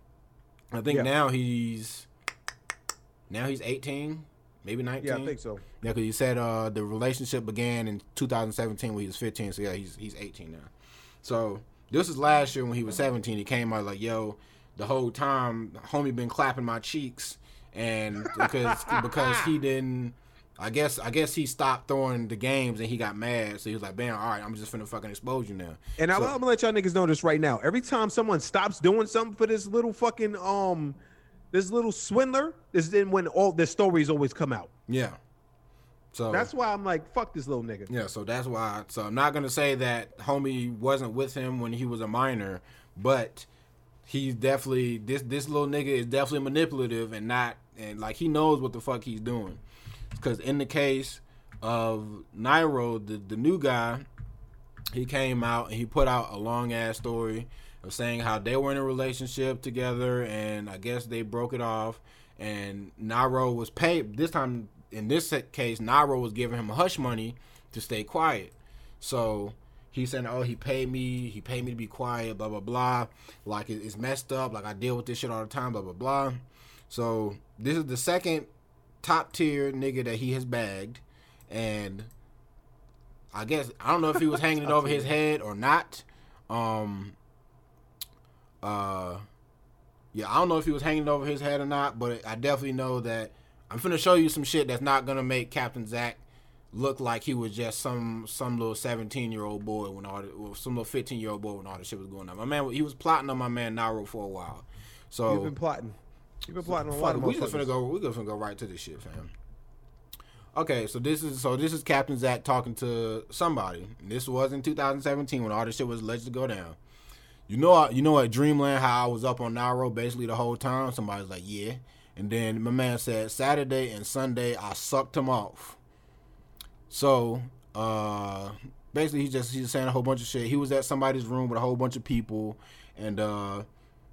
S2: I think
S1: Yeah.
S2: now he's now he's 18, maybe 19.
S1: yeah, I think so.
S2: Yeah, because you said uh, the relationship began in 2017 when he was 15. So yeah, he's he's 18 now. So this is last year when he was 17. He came out like, "Yo, the whole time, homie been clapping my cheeks," and because because he didn't. I guess I guess he stopped throwing the games and he got mad. So he was like, "Bam, all right, I'm just finna fucking expose you now."
S1: And I'm,
S2: So-
S1: I'm gonna let y'all niggas know this right now. Every time someone stops doing something for this little fucking um, this little swindler, this is then when all the stories always come out.
S2: yeah. So
S1: That's why I'm like, fuck this little nigga.
S2: Yeah, so that's why. So I'm not gonna say that homie wasn't with him when he was a minor, but he's definitely this this little nigga is definitely manipulative and not and like he knows what the fuck he's doing. Because in the case of Nairo, the the new guy, he came out and he put out a long ass story of saying how they were in a relationship together, and I guess they broke it off. And Nairo was paid this time. In this case, Nairo was giving him hush money to stay quiet. So he saying, "Oh, he paid me. He paid me to be quiet. Blah blah blah. Like it- it's messed up. Like I deal with this shit all the time. Blah blah blah." So this is the second top tier nigga that he has bagged, and I guess I don't know if he was [laughs] hanging it over his head or not. Um. Uh. Yeah, I don't know if he was hanging over his head or not, but I definitely know that I'm finna show you some shit that's not gonna make Captain Zack look like he was just some some little 17 year old boy when all the, or some little 15 year old boy when all the shit was going on. My man, he was plotting on my man Nairo for a while. So
S1: You've been plotting. You've been plotting on a lot of
S2: we just finna go. We just finna go right to this shit, fam. Okay, so this is so this is Captain Zack talking to somebody. This was in 2017 when all this shit was alleged to go down. You know, you know at Dreamland how I was up on Nairo basically the whole time. Somebody's like, yeah, and then my man said Saturday and Sunday I sucked him off. So, uh, basically, he's just he's saying a whole bunch of shit. He was at somebody's room with a whole bunch of people, and uh,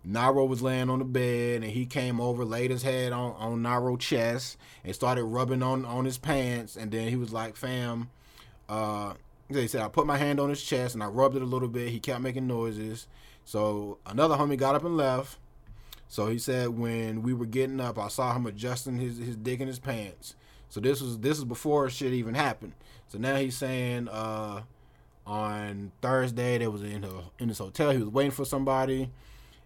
S2: Nairo was laying on the bed, and he came over, laid his head on on Nairo chest, and started rubbing on on his pants, and then he was like, "Fam," uh, he said, "I put my hand on his chest and I rubbed it a little bit." He kept making noises, so another homie got up and left. So he said when we were getting up, I saw him adjusting his his dick in his pants. So this was this is before shit even happened. So now he's saying uh, on Thursday they was in the, in this hotel. He was waiting for somebody,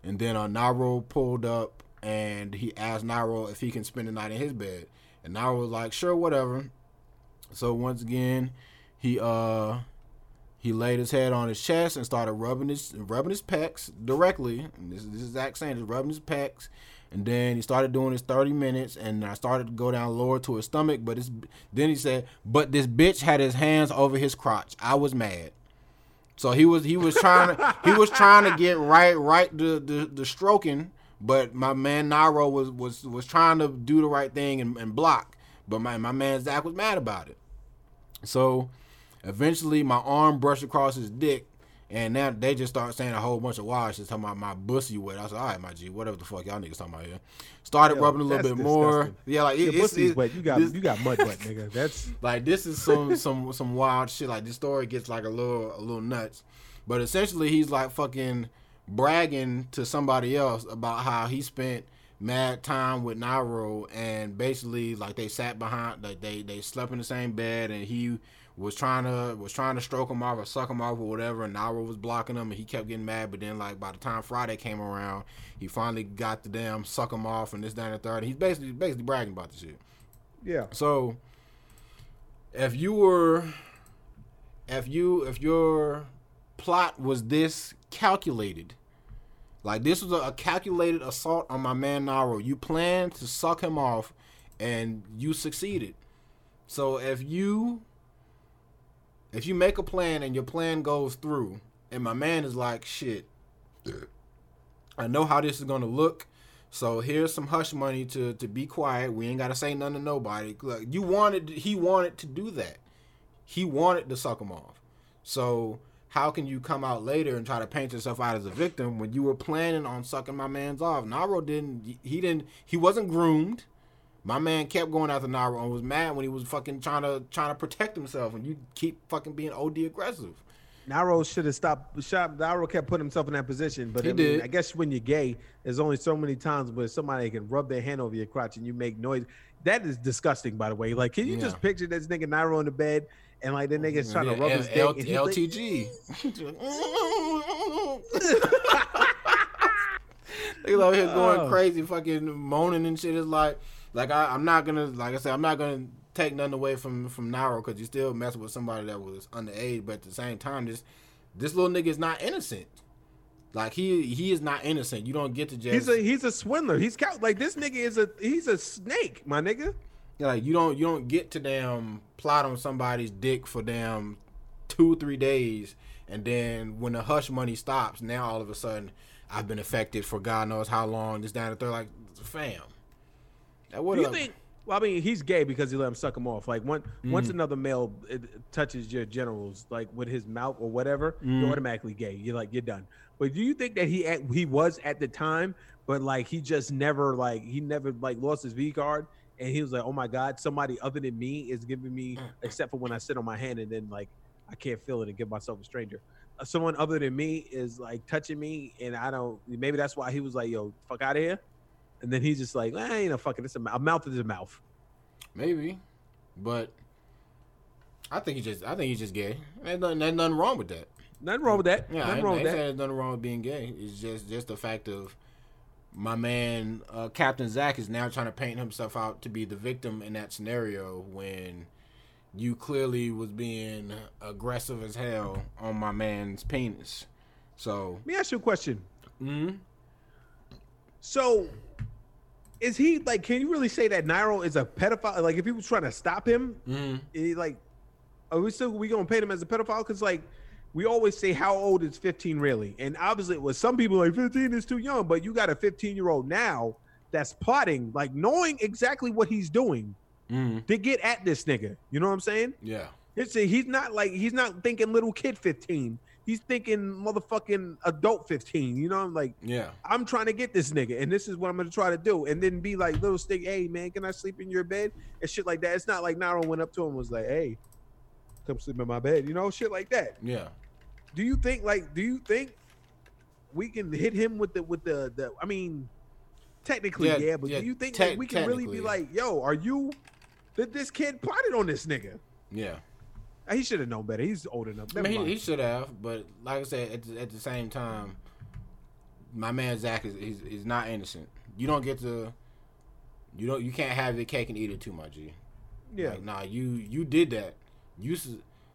S2: and then uh, Nairo pulled up and he asked Nairo if he can spend the night in his bed, and Nairo was like, sure, whatever. So once again, he uh he laid his head on his chest and started rubbing his rubbing his pecs directly. And this, this is Zack saying, rubbing his pecs. And then he started doing his 30 minutes, and I started to go down lower to his stomach. But it's, then he said, "But this bitch had his hands over his crotch. I was mad." So he was he was trying to he was trying to get right right the the, the stroking, but my man Nairo was was was trying to do the right thing and, and block. But my my man Zack was mad about it. So eventually my arm brushed across his dick and now they just start saying a whole bunch of wild shit talking about my pussy wet. I said, all right, my G, whatever the fuck y'all niggas talking about here. Started
S1: Yo,
S2: rubbing a little bit more. Yeah, like
S1: Your
S2: it, it's,
S1: pussy's
S2: it-
S1: wet. You got
S2: this-
S1: you got mud wet, nigga. That's [laughs]
S2: like this is some some some wild shit. Like this story gets like a little a little nuts, but essentially he's like fucking bragging to somebody else about how he spent mad time with Nairo and basically like they sat behind like they they slept in the same bed and he was trying to was trying to stroke him off or suck him off or whatever and Nairo was blocking him and he kept getting mad but then like by the time Friday came around he finally got the damn suck him off and this down and the third and he's basically basically bragging about the shit.
S1: yeah.
S2: So if you were if you if your plot was this calculated, like this was a, a calculated assault on my man Nairo, you planned to suck him off and you succeeded. So if you if you make a plan and your plan goes through and my man is like shit I know how this is gonna look. So here's some hush money to to be quiet. We ain't gotta say nothing to nobody. Look, you wanted he wanted to do that. He wanted to suck him off. So how can you come out later and try to paint yourself out as a victim when you were planning on sucking my man's off? Nairo didn't. He didn't. He wasn't groomed. My man kept going after Nairo and was mad when he was fucking trying to trying to protect himself, and you keep fucking being OD aggressive.
S1: Nairo should have stopped. Shot. Nairo kept putting himself in that position, but
S2: He
S1: I, mean,
S2: did.
S1: I guess when you're gay, there's only so many times where somebody can rub their hand over your crotch and you make noise. That is disgusting, by the way. Like, can you
S2: Yeah.
S1: just picture this nigga Nairo in the bed and like the nigga's trying
S2: Yeah,
S1: to rub his
S2: L-
S1: dick?
S2: L-
S1: and he's like,
S2: LTG. they over here going
S1: Oh.
S2: crazy, fucking moaning and shit. It's like, like I, I'm not gonna, like I said, I'm not gonna take nothing away from from Nairo because you still messing with somebody that was underage, but at the same time, this this little nigga is not innocent. Like he he is not innocent. You don't get to just
S1: he's a he's a swindler. He's like this nigga is a he's a snake, my nigga.
S2: Yeah, like you don't you don't get to damn plot on somebody's dick for damn two three days, and then when the hush money stops, now all of a sudden I've been affected for God knows how long. This down the third, like fam. That
S1: Do you think? Well, I mean, he's gay because he let him suck him off. Like once
S2: Mhm.
S1: another male touches your genitals, like with his mouth or whatever,
S2: Mhm.
S1: you're automatically gay. You're like you're done. But do you think that he at, he was at the time, but like he just never like he never like lost his V card, and he was like, oh my god, somebody other than me is giving me, except for when I sit on my hand and then like I can't feel it and give myself a stranger. Uh, Someone other than me is like touching me, and I don't. Maybe that's why he was like, "Yo, fuck out of here," and then he's just like, "Eh, you know, fuck it. It's a, a mouth is a mouth."
S2: Maybe, but I think he's just I think he's just gay. There's nothing, there's nothing wrong with that.
S1: Nothing wrong with that.
S2: Yeah,
S1: Nothing
S2: I,
S1: wrong
S2: I
S1: with that.
S2: there's nothing wrong with being gay. It's just just the fact of my man uh, Captain Zack is now trying to paint himself out to be the victim in that scenario when you clearly was being aggressive as hell on my man's penis. So
S1: Let me ask you a question.
S2: Mhm.
S1: So, is he like? Can you really say that Nairo is a pedophile? Like, if he was trying to stop him,
S2: Mhm.
S1: he, like, are we still we gonna paint him as a pedophile? Because like, we always say, how old is 15 really? And obviously, it was some people like 15 is too young, but you got a 15 year old now that's plotting, like knowing exactly what he's doing
S2: Mhm.
S1: to get at this nigga. You know what I'm saying?
S2: yeah,
S1: It's a, he's not like he's not thinking little kid 15. He's thinking motherfucking adult 15. You know, I'm like
S2: yeah,
S1: I'm trying to get this nigga, and this is what I'm gonna try to do, and then be like little stick, hey man, can I sleep in your bed and shit like that. It's not like Nairo went up to him and was like, hey, come sleep in my bed, you know, shit like that.
S2: yeah.
S1: Do you think like do you think we can hit him with the with the the I mean technically
S2: Yeah,
S1: yeah, but
S2: yeah,
S1: do you think
S2: te-
S1: like, we can really be like, yo, are you that this kid plotted on this nigga?
S2: Yeah.
S1: He should have known better. He's old enough.
S2: I mean, he, he should have, but like I said, at the, at the same time, my man Zack is, is is not innocent. You don't get to, you don't, you can't have your cake and eat it too, my G.
S1: Yeah.
S2: Like, nah, you you did that. You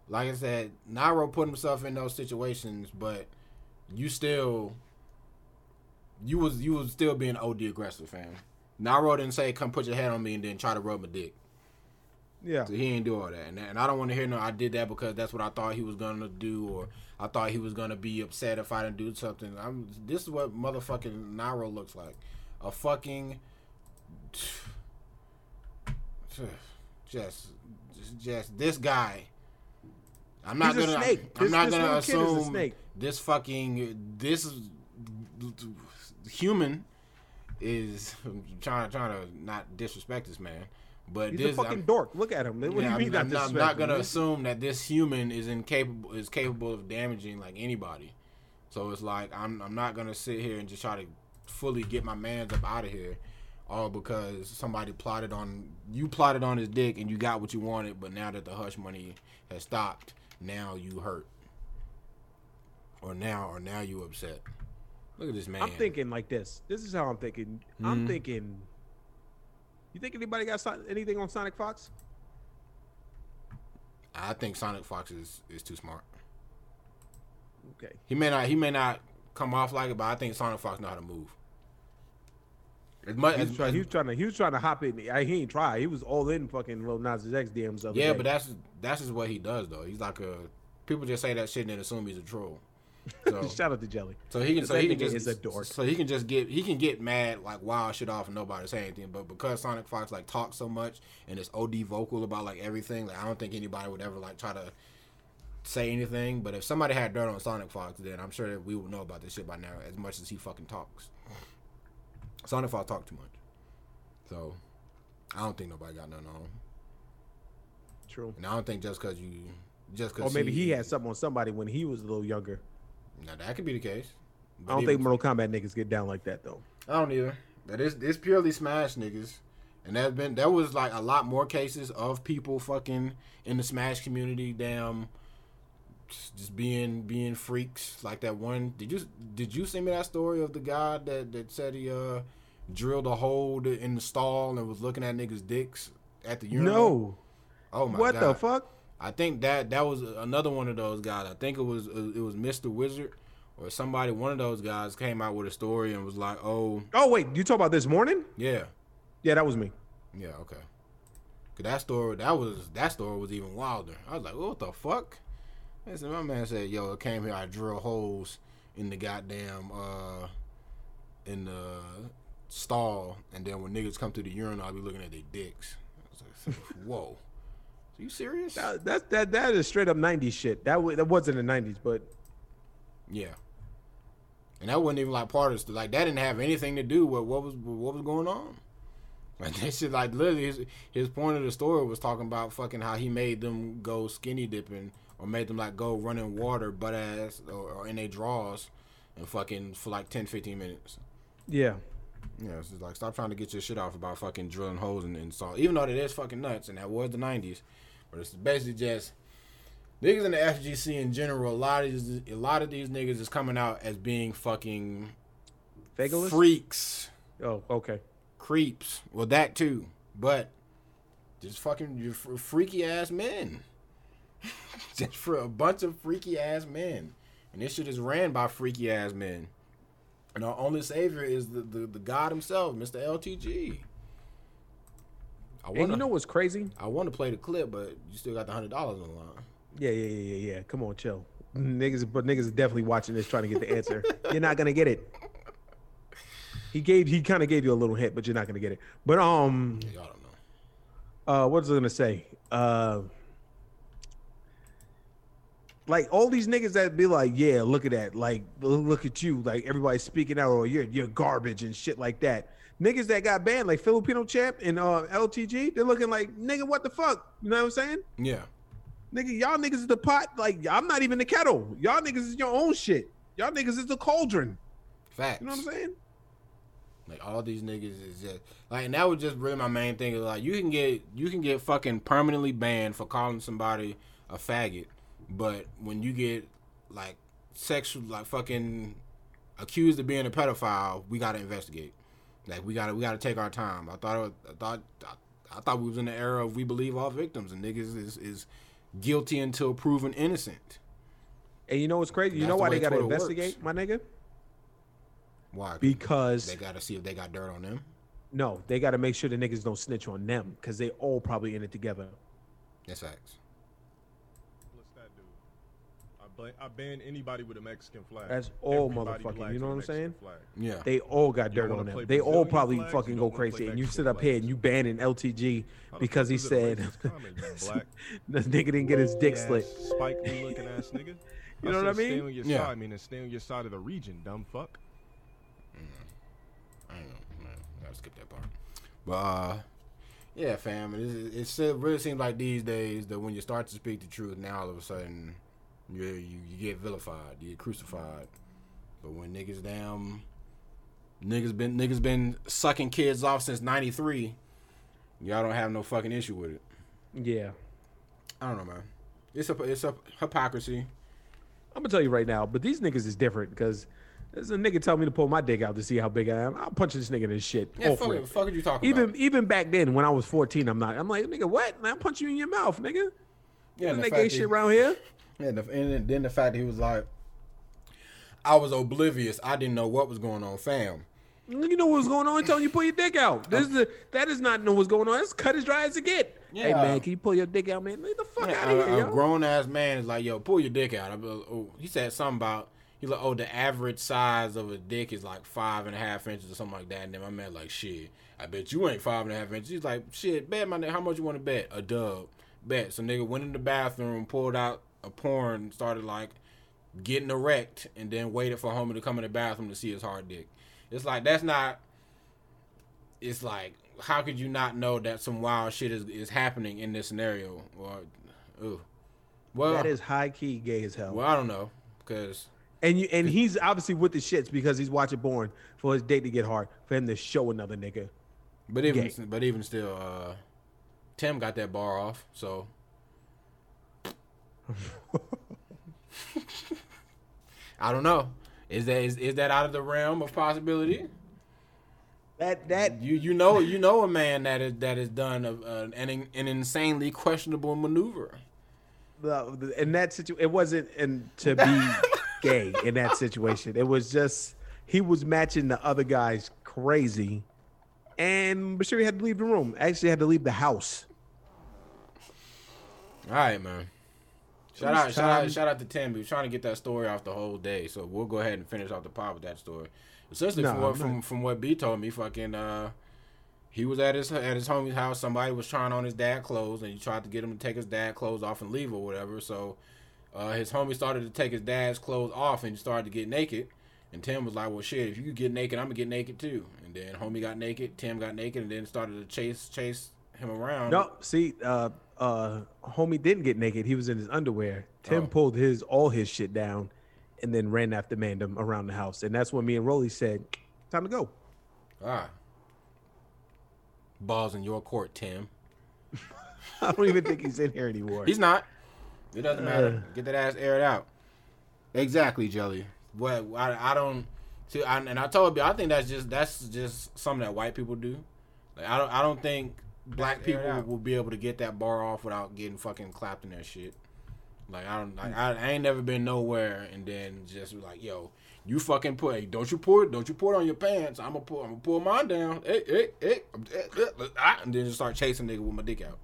S2: like I said, Nairo put himself in those situations, but you still, you was you was still being OD aggressive, fam. Nairo didn't say, "Come put your head on me" and then try to rub my dick.
S1: Yeah.
S2: So he ain't do all that, and, and I don't want to hear no. I did that because that's what I thought he was gonna do, or I thought he was gonna be upset if I didn't do something. I'm. This is what motherfucking Nairo looks like, a fucking, [sighs] just, just, this guy. I'm not
S1: He's
S2: gonna. I'm
S1: This-
S2: not
S1: this
S2: gonna
S1: kid is a
S2: assume this fucking this human is I'm [laughs] trying trying to not disrespect this man, but
S1: He's
S2: this
S1: a fucking
S2: I'm-
S1: dork. Look at him. What do you mean
S2: I'm,
S1: not
S2: I'm, not, I'm not gonna assume that this human is incapable is capable of damaging like anybody. So it's like I'm I'm not gonna sit here and just try to fully get my man's up out of here, all because somebody plotted on you plotted on his dick and you got what you wanted, but now that the hush money has stopped, now you hurt, or now or now you upset. Look at this man.
S1: I'm thinking like this. This is how I'm thinking. I'm
S2: Mhm.
S1: thinking. You think anybody got anything on Sonic Fox?
S2: I think Sonic Fox is, is too smart.
S1: Okay.
S2: He may not he may not come off like it, but I think Sonic Fox know how to move. As much
S1: He
S2: as,
S1: was, trying, he was trying to. He was trying to hop in. I, he ain't try. He was all in fucking Lil Nas X DMs.
S2: yeah,
S1: day.
S2: but that's that's just what he does though. He's like a people just say that shit and assume he's a troll. So [laughs]
S1: shout out to Jelly.
S2: so he can so he can just
S1: is a dork.
S2: so he can just get he can get mad like wild shit off and nobody say anything. But because Sonic Fox like talks so much and is OD vocal about like everything, like I don't think anybody would ever like try to say anything. But if somebody had dirt on Sonic Fox, then I'm sure that we would know about this shit by now. As much as he fucking talks, Sonic Fox talk too much. So I don't think nobody got nothing on him.
S1: True.
S2: And I don't think just because you just
S1: Or
S2: because
S1: maybe he had something on somebody when he was a little younger.
S2: Now that could be the case.
S1: I don't think Mortal Kombat niggas get down like that though.
S2: I don't either. That is it's purely Smash niggas, and that's been there was like a lot more cases of people fucking in the Smash community. Damn, just being being freaks like that one. Did you did you see me that story of the guy that that said he uh drilled a hole in the stall and was looking at niggas' dicks at the urinal?
S1: No.
S2: Oh my
S1: what
S2: god.
S1: What the fuck?
S2: I think that that was another one of those guys. I think it was it was Mr. Wizard or somebody. One of those guys came out with a story and was like, "Oh,
S1: Oh wait, you talk about this morning?
S2: yeah,
S1: Yeah, that was me.
S2: yeah, okay." Cause that story that was that story was even wilder. I was like, "What the fuck?" Said, my man said, "Yo, I came here. I drill holes in the goddamn uh in the stall, and then when niggas come to the urinal, I be looking at their dicks." I was like, Whoa. Are you serious?
S1: That, that that that is straight up '90s shit. That wa- that wasn't the '90s, but
S2: Yeah. And that wasn't even like part of like that didn't have anything to do with what was what was going on. Like that shit like literally his his point of the story was talking about fucking how he made them go skinny dipping or made them like go running water butt ass or, or in their drawers and fucking for like 10, 15 minutes.
S1: yeah.
S2: Yeah, it's just like stop trying to get your shit off about fucking drilling holes in, in salt. Even though that is fucking nuts and that was the nineties. But it's basically just niggas in the FGC in general, a lot of these a lot of these niggas is coming out as being fucking
S1: Fagalist?
S2: freaks,
S1: Oh, okay.
S2: creeps. Well that too. But just fucking you freaky ass men. [laughs] just for a bunch of freaky ass men. And this shit is ran by freaky ass men. And our only savior is the, the, the God himself, Mr. LTG. I
S1: And you know what's crazy?
S2: I want to play the clip, but you still got the hundred dollars on the line.
S1: Yeah, yeah, yeah, yeah, yeah. Come on, chill. Niggas, but niggas is definitely watching this, trying to get the answer. [laughs] you're not gonna get it. He gave, he kind of gave you a little hint, but you're not gonna get it. But um,
S2: Y'all don't know.
S1: uh, what was I gonna say? Uh, like all these niggas that be like, yeah, look at that, like look at you, like everybody's speaking out, or you're you're garbage and shit like that. Niggas that got banned, like Filipino champ and uh, LTG, they're looking like nigga, what the fuck? You know what I'm saying?
S2: Yeah.
S1: Nigga, y'all niggas is the pot. Like, I'm not even the kettle. Y'all niggas is your own shit. Y'all niggas is the cauldron.
S2: Facts.
S1: You know what I'm saying?
S2: Like all these niggas is just like, and that was just really my main thing. Is like you can get you can get fucking permanently banned for calling somebody a faggot, but when you get like sexual, like fucking accused of being a pedophile, we gotta investigate. Like we gotta we gotta take our time. I thought was, I thought I, I thought we was in the era of we believe all victims and niggas is is guilty until proven innocent.
S1: And you know what's crazy? You know
S2: the
S1: why they gotta
S2: Twitter
S1: investigate, my nigga?
S2: Why?
S1: Because
S2: they gotta see if they got dirt on them.
S1: no, they gotta make sure the niggas don't snitch on them because they all probably in it together.
S2: That's facts.
S12: What's that dude? I, bla- ban anybody with a Mexican flag.
S1: That's all
S12: Everybody
S1: motherfucking. You know what I'm saying?
S12: flag.
S2: Yeah.
S1: They all got dirt on them. They all probably
S12: flags,
S1: fucking go crazy. And you sit up here and
S12: flags.
S1: you banning LTG because he
S12: is it a
S1: said
S12: racist [laughs] comment, you black?
S1: the nigga didn't get his dick slit.
S12: Spike Lee looking ass nigga. [laughs]
S1: You know what I
S12: said Stay
S1: mean?
S12: on your
S2: Yeah.
S12: side, meaning stay on your side of the region, dumb fuck.
S2: I don't know. I gotta skip that part. But uh, yeah, fam. It, is- it still really seems like these days that when you start to speak the truth, now all of a sudden you you, you get vilified, you get crucified. But when niggas damn niggas been niggas been sucking kids off since '93, y'all don't have no fucking issue with it.
S1: Yeah.
S2: I don't know, man. It's a it's a hypocrisy.
S1: I'm gonna tell you right now, but these niggas is different because there's a nigga tell me to pull my dick out to see how big I am. I'll punch this nigga in his shit.
S2: Yeah, fuck it. Fuck are you talking
S1: Even
S2: about?
S1: even back then when I was 14, I'm not. I'm like nigga, what? Man, I'll punch you in your mouth, nigga.
S2: Yeah, and the
S1: nigga
S2: fact
S1: ain't
S2: that-
S1: shit around here.
S2: Yeah, and, the, and then the fact that he was like, I was oblivious. I didn't know what was going on, fam.
S1: You know what's going on? Telling you pull your dick out. This is the, that is not know what's going on. It's cut as dry as it get. Hey
S2: Yeah.
S1: man, can you pull your dick out, man? Get the fuck
S2: Yeah,
S1: out of
S2: a,
S1: here,
S2: a
S1: yo.
S2: grown ass man is like, yo, pull your dick out. Like, oh, he said something about he like, oh, the average size of a dick is like five and a half inches or something like that. And then my man like, shit, I bet you ain't five and a half inches. He's like, shit, bet my nigga, how much you want to bet? A dub, bet. So nigga went in the bathroom, pulled out a porn, started like getting erect, and then waited for homie to come in the bathroom to see his hard dick. It's like that's not. It's like how could you not know that some wild shit is, is happening in this scenario? Or, ooh. Well,
S1: that is high key gay as hell.
S2: well, I don't know, cause
S1: And you and he's obviously with the shits because he's watching porn for his date to get hard for him to show another nigga.
S2: but even
S1: Gay.
S2: but even still, uh, Tim got that bar off, so. [laughs] I don't know. Is that is, is that out of the realm of possibility?
S1: That that
S2: You you know you know a man that is that has done a, a, an an insanely questionable maneuver.
S1: the, in that situation, it wasn't in, to be [laughs] gay in that situation. It was just he was matching the other guy's crazy, and Bashiri had to leave the room. Actually, had to leave the house.
S2: All right, man. Shout out, shout out, shout out to Tim. He was trying to get that story off the whole day, so we'll go ahead and finish off the pod with that story. Essentially,
S1: Nah,
S2: from what from, from what B told me, fucking uh, He was at his at his homie's house. Somebody was trying on his dad clothes, and he tried to get him to take his dad clothes off and leave or whatever. So uh, his homie started to take his dad's clothes off, and he started to get naked. And Tim was like, "Well, shit, if you get naked, I'm gonna get naked too." And then homie got naked, Tim got naked, and then started to chase chase him around.
S1: No, see, uh, uh, homie didn't get naked. He was in his underwear. Tim
S2: Oh.
S1: pulled his all his shit down, and then ran after Mandem around the house. And that's when me and Rolly said, "Time to go."
S2: Ah, balls in your court, Tim. [laughs]
S1: I don't even think he's in here anymore.
S2: He's not. It doesn't matter.
S1: Uh.
S2: Get that ass aired out. Exactly, Jelly. What I, I don't see, I, and I told you, I think that's just that's just something that white people do. Like I don't I don't think black people will be able to get that bar off without getting fucking clapped in their shit. Like I don't, like, hmm. I, I ain't never been nowhere and then just like, yo, you fucking put, hey, don't you pour don't you pour it on your pants? I'm gonna pull, I'm gonna pull mine down, hey, hey, hey, and then just start chasing nigga with my dick out.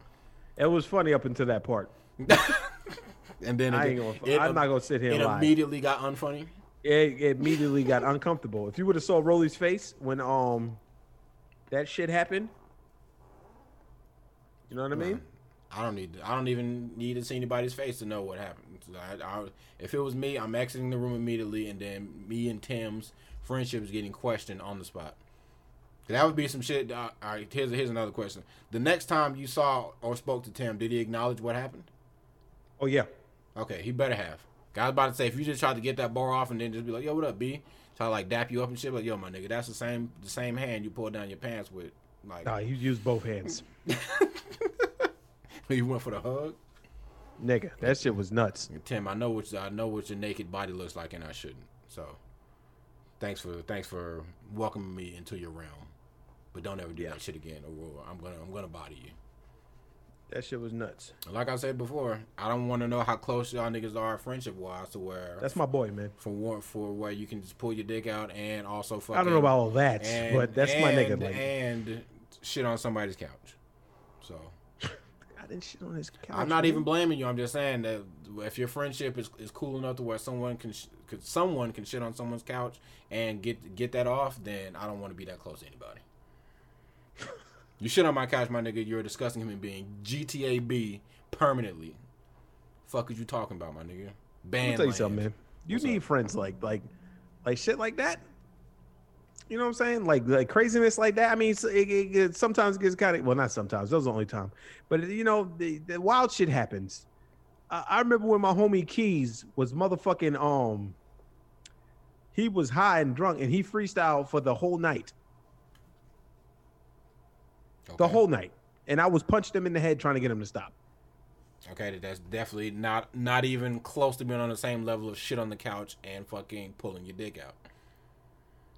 S1: It was funny up until that part. [laughs]
S2: And then
S1: I gonna,
S2: it-
S1: I'm not gonna sit here
S2: It
S1: lie.
S2: immediately got unfunny.
S1: it, it immediately got uncomfortable. If you would have saw Rolly's face when um that shit happened, you know what I mean?
S2: I don't need. To, I don't even need to see anybody's face to know what happened. I, I, if it was me, I'm exiting the room immediately, and then me and Tim's friendship is getting questioned on the spot. That would be some shit. Uh, all right, here's here's another question. The next time you saw or spoke to Tim, did he acknowledge what happened?
S1: Oh yeah.
S2: Okay, he better have. I was about to say if you just tried to get that bar off and then just be like, "Yo, what up, B?" Try to like dap you up and shit, like, "Yo, my nigga, that's the same the same hand you pulled down your pants with." Like,
S1: Nah, he used both hands. [laughs]
S2: you went for the hug.
S1: Nigga, that shit was nuts.
S2: Tim, I know what I know what your naked body looks like, and I shouldn't. So, thanks for thanks for welcoming me into your realm. But don't ever do that shit again, or I'm gonna I'm gonna body you.
S1: That shit was nuts.
S2: Like I said before, I don't want to know how close y'all niggas are friendship wise to where
S1: That's my boy, man.
S2: for war, for where you can just pull your dick out and also fucking.
S1: I don't know about all that,
S2: and-
S1: but that's my nigga.
S2: and-
S1: Like,
S2: and shit on somebody's couch. So [laughs]
S1: I didn't shit on his couch.
S2: I'm not
S1: man.
S2: even blaming you. I'm just saying that if your friendship is, is cool enough to where someone can sh- could someone can shit on someone's couch and get get that off, then I don't want to be that close to anybody. You shit on my couch, my nigga. You're a disgusting human being. GTA B permanently. Fuck is you talking about, my nigga? Ban.
S1: Let me tell you
S2: land.
S1: something, man. You need friends like like like shit like that. You know what I'm saying? Like like craziness like that. I mean, it, it, it sometimes gets kind of well, not sometimes. Those are the only time. But you know, the, the wild shit happens. I, I remember when my homie Keys was motherfucking um. He was high and drunk, and he freestyled for the whole night. The whole night, and I was punched him in the head trying to get him to stop.
S2: Okay, that's definitely not not even close to being on the same level of shit on the couch and fucking pulling your dick out.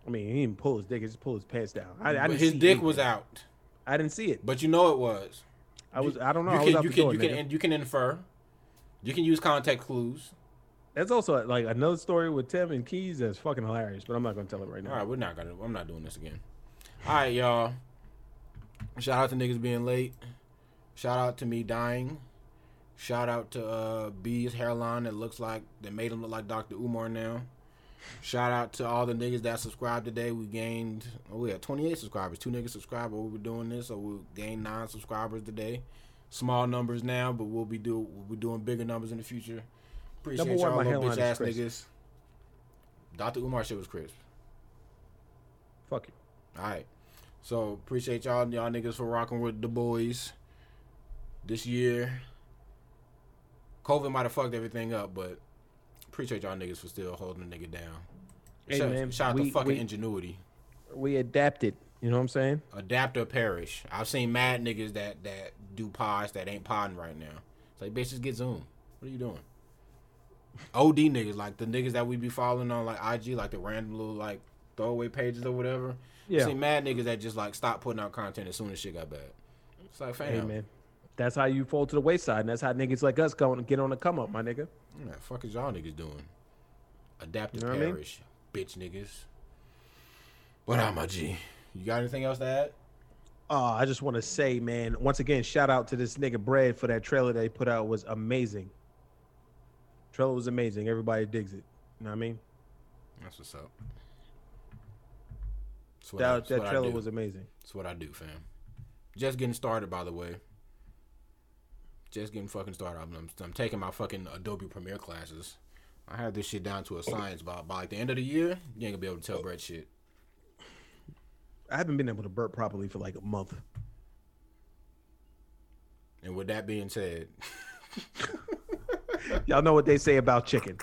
S1: I mean, he didn't pull his dick; he just pulled his pants down. I, I didn't
S2: his dick was out.
S1: I didn't see it.
S2: But you know it was.
S1: I was. I don't know.
S2: You
S1: I
S2: can you can
S1: door,
S2: you can you can infer. You can use contact clues.
S1: That's also like another story with Tim and Keys that's fucking hilarious, but I'm not gonna tell it right now.
S2: All right, we're not gonna. I'm not doing this again. All right, y'all. Shout out to niggas being late. Shout out to me dying. Shout out to uh, B's hairline that looks like that made him look like Dr. Umar now. Shout out to all the niggas that subscribed today. We gained oh we had 28 subscribers. Two niggas subscribed while we were doing this, so we gained nine subscribers today. Small numbers now, but we'll be do we'll be doing bigger numbers in the future. Appreciate
S1: Number
S2: y'all
S1: my
S2: little bitch ass niggas. Dr. Umar shit was crisp.
S1: Fuck you.
S2: All right. So appreciate y'all y'all niggas for rocking with the boys this year. COVID might have fucked everything up, but appreciate y'all niggas for still holding the nigga down.
S1: Hey,
S2: shout,
S1: man,
S2: shout out
S1: we-
S2: to fucking
S1: we-
S2: ingenuity.
S1: We adapted. You know what I'm saying?
S2: Adapt or perish. I've seen mad niggas that that do pods that ain't podding right now. It's like bitch, just get Zoom. What are you doing? OD niggas like the niggas that we be following on like IG, like the random little like throwaway pages or whatever.
S1: Yeah.
S2: See, mad niggas that just like stop putting out content as soon as shit got bad. It's like fam,
S1: Hey man, that's how you fall to the wayside, and that's how niggas like us go and get on the come up, my nigga.
S2: What the fuck is y'all niggas doing? Adapt
S1: You
S2: to
S1: know what I mean?
S2: perish, bitch niggas. What up, my G? You got anything else to add?
S1: Uh, I just want to say, man, once again, shout out to this nigga Bread for that trailer they put out. It was amazing. Trailer was amazing. Everybody digs it. You know what I mean?
S2: That's what's up.
S1: That,
S2: that's
S1: that trailer was amazing.
S2: That's what I do, fam. Just getting started, by the way. Just getting fucking started. I'm, I'm, I'm taking my fucking Adobe Premiere classes. I have this shit down to a science. By, by like the end of the year, you ain't gonna be able to tell Brett shit.
S1: I haven't been able to burp properly for like a month.
S2: And with that being said, [laughs]
S1: Y'all know what they say about chicken.